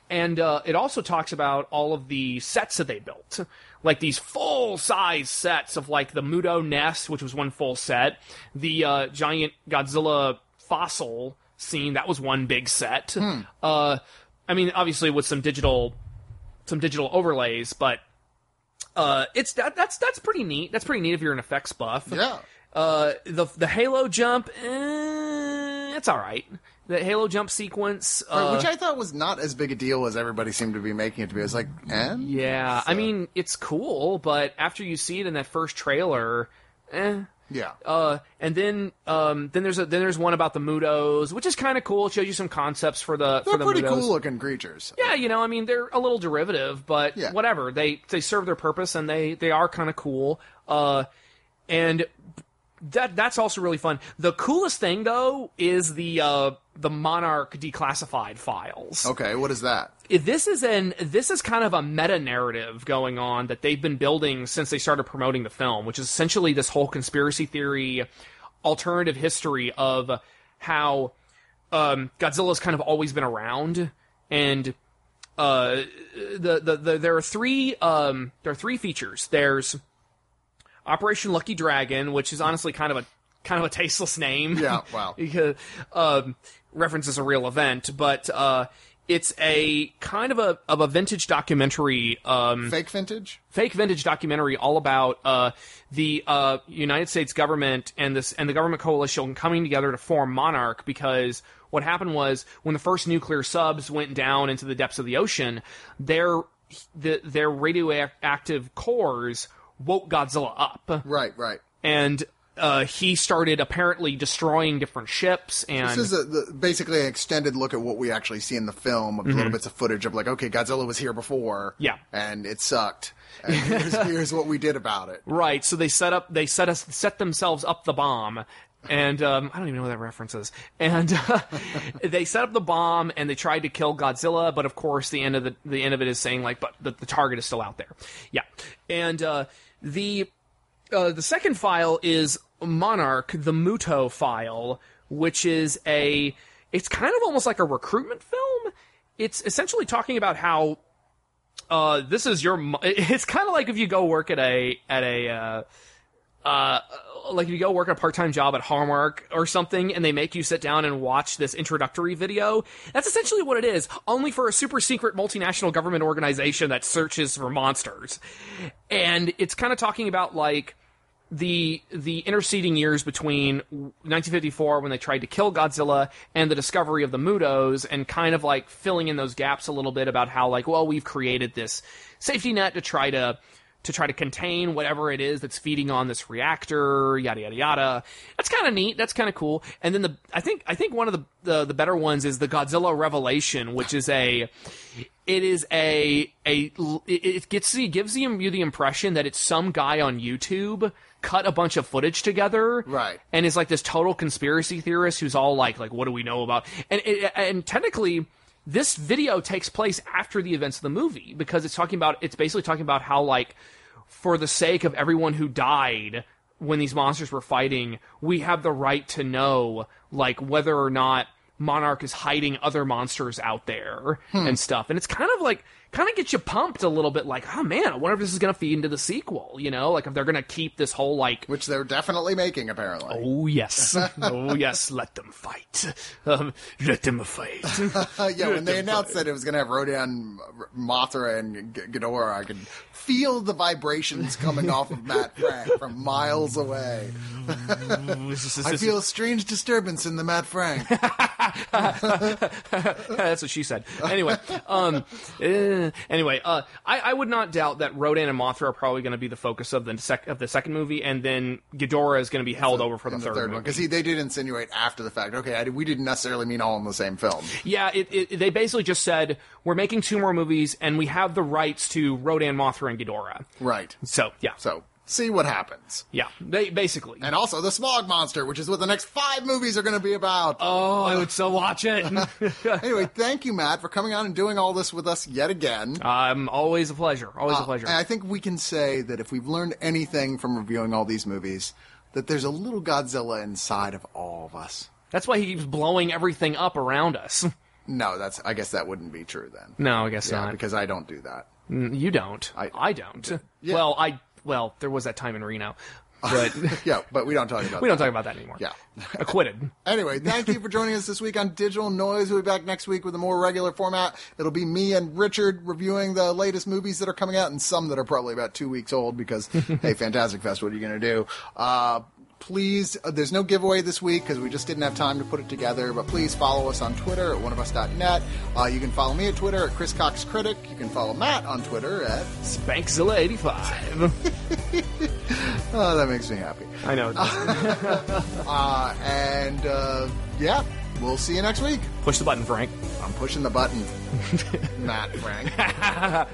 Speaker 3: And uh, it also talks about all of the sets that they built, like these full size sets of like the Muto nest, which was one full set, the uh, giant Godzilla fossil scene that was one big set. Uh, I mean, obviously with some digital some digital overlays, but uh, it's that, that's that's pretty neat. That's pretty neat if you're an effects buff.
Speaker 1: Yeah.
Speaker 3: Uh, the the Halo jump, eh, it's all right. The Halo jump sequence, uh,
Speaker 1: Which I thought was not as big a deal as everybody seemed to be making it to be. I was like, and?
Speaker 3: yeah, I mean it's cool, but after you see it in that first trailer, eh.
Speaker 1: Yeah.
Speaker 3: Uh, and then um, then there's a then there's one about the Mutos, which is kind of cool. It shows you some concepts for the
Speaker 1: They're
Speaker 3: for the
Speaker 1: pretty
Speaker 3: Mutos.
Speaker 1: cool looking creatures.
Speaker 3: Yeah, you know, I mean, they're a little derivative, but
Speaker 1: Yeah.
Speaker 3: whatever. They they serve their purpose, and they they are kind of cool. Uh, and that that's also really fun. The coolest thing though is the uh the Monarch declassified files.
Speaker 1: Okay, what is that?
Speaker 3: This is an this is kind of a meta narrative going on that they've been building since they started promoting the film, which is essentially this whole conspiracy theory, alternative history of how um, Godzilla's kind of always been around, and uh, the, the the there are three um, there are three features. There's Operation Lucky Dragon, which is honestly kind of a kind of a tasteless name.
Speaker 1: Yeah, [LAUGHS] wow.
Speaker 3: because um, references a real event, but uh, it's a kind of a of a vintage documentary, um,
Speaker 1: Fake vintage?
Speaker 3: fake vintage documentary, all about uh, the uh, United States government and this and the government coalition coming together to form Monarch because. What happened was when the first nuclear subs went down into the depths of the ocean, their the, their radioactive cores woke Godzilla up
Speaker 1: Right, right.
Speaker 3: and uh, he started apparently destroying different ships and
Speaker 1: This is a, the, basically an extended look at what we actually see in the film, of little bits of footage of like, okay, Godzilla was here before,
Speaker 3: Mm-hmm. Yeah.
Speaker 1: and it sucked. [LAUGHS] And here's, here's what we did about it.
Speaker 3: right. So they set up they set us set themselves up the bomb. And um, I don't even know what that reference is. And uh, [LAUGHS] they set up the bomb and they tried to kill Godzilla, but of course the end of the the end of it is saying like, but the, the target is still out there. Yeah. And uh, the uh, the second file is Monarch, the Muto file, which is a. It's kind of almost like a recruitment film. It's essentially talking about how uh, this is your. [LAUGHS] It's kind of like if you go work at a at a. Uh, uh, like if you go work a part-time job at Hallmark or something and they make you sit down and watch this introductory video, that's essentially what it is, only for a super secret multinational government organization that searches for monsters. And it's kind of talking about like the the interceding years between 1954 when they tried to kill Godzilla and the discovery of the Mutos and kind of like filling in those gaps a little bit about how like well we've created this safety net to try to to try to contain whatever it is that's feeding on this reactor yada yada yada. That's kind of neat. That's kind of cool. And then the I think I think one of the, the the better ones is the Godzilla Revelation which is a it is a a it gets it gives you the impression that it's some guy on YouTube cut a bunch of footage together
Speaker 1: Right.
Speaker 3: and is like this total conspiracy theorist who's all like like what do we know about and it, and technically this video takes place after the events of the movie because it's talking about it's basically talking about how like for the sake of everyone who died when these monsters were fighting we have the right to know like whether or not Monarch is hiding other monsters out there
Speaker 1: Hmm.
Speaker 3: and stuff. And it's kind of like, kind of gets you pumped a little bit like, oh man, I wonder if this is going to feed into the sequel, you know? Like if they're going to keep this whole like,
Speaker 1: Which they're definitely making, apparently.
Speaker 3: oh yes, [LAUGHS] oh yes, let them fight. Um, let them fight. [LAUGHS]
Speaker 1: Yeah, when they announced
Speaker 3: fight.
Speaker 1: that it was going to have Rodan, Mothra, and G- Ghidorah, I could feel the vibrations coming off of Matt Frank from miles away. I feel a strange disturbance in the Matt Frank. [LAUGHS]
Speaker 3: That's what she said. Anyway, um, eh, anyway, uh, I, I would not doubt that Rodan and Mothra are probably going to be the focus of the sec- of the second movie, and then Ghidorah is going to be held over for the,
Speaker 1: in the
Speaker 3: third,
Speaker 1: third one because they did insinuate after the fact. Okay, I, we didn't necessarily mean all in the same film.
Speaker 3: Yeah, it, it, they basically just said we're making two more movies, and we have the rights to Rodan, Mothra, and Ghidorah.
Speaker 1: Right.
Speaker 3: So yeah,
Speaker 1: So see what happens.
Speaker 3: yeah, they basically.
Speaker 1: And also the Smog Monster, which is what the next five movies are going to be about.
Speaker 3: oh, I would so watch it. [LAUGHS]
Speaker 1: Anyway, thank you, Matt, for coming on and doing all this with us yet again.
Speaker 3: um, always a pleasure. Always a pleasure.
Speaker 1: And I think we can say that if we've learned anything from reviewing all these movies, that there's a little Godzilla inside of all of us.
Speaker 3: That's why he keeps blowing everything up around us. [LAUGHS]
Speaker 1: No, that's. I guess that wouldn't be true then.
Speaker 3: No, I guess
Speaker 1: Yeah,
Speaker 3: not.
Speaker 1: because I don't do that.
Speaker 3: Mm, You don't.
Speaker 1: I-
Speaker 3: I, don't.
Speaker 1: Yeah.
Speaker 3: Well, I well, there was that time in Reno, but [LAUGHS]
Speaker 1: Yeah, but we don't talk about.
Speaker 3: we don't
Speaker 1: that.
Speaker 3: talk about that anymore.
Speaker 1: Yeah.
Speaker 3: acquitted. [LAUGHS]
Speaker 1: Anyway, thank you for joining us this week on Digital Noise. We'll be back next week with a more regular format. It'll be me and Richard reviewing the latest movies that are coming out and some that are probably about two weeks old because, hey, [LAUGHS] Fantastic Fest, what are you going to do? Uh, please, uh, there's no giveaway this week because we just didn't have time to put it together, but please follow us on Twitter at oneofus.net. Uh, you can follow me at Twitter at Chris Cox Critic. You can follow Matt on Twitter at,
Speaker 3: Spankzilla eighty five. [LAUGHS]
Speaker 1: oh, that makes me happy.
Speaker 3: I know. [LAUGHS]
Speaker 1: Uh, and, uh, yeah, we'll see you next week.
Speaker 3: Push the button, Frank.
Speaker 1: I'm pushing the button. [LAUGHS] Matt Frank.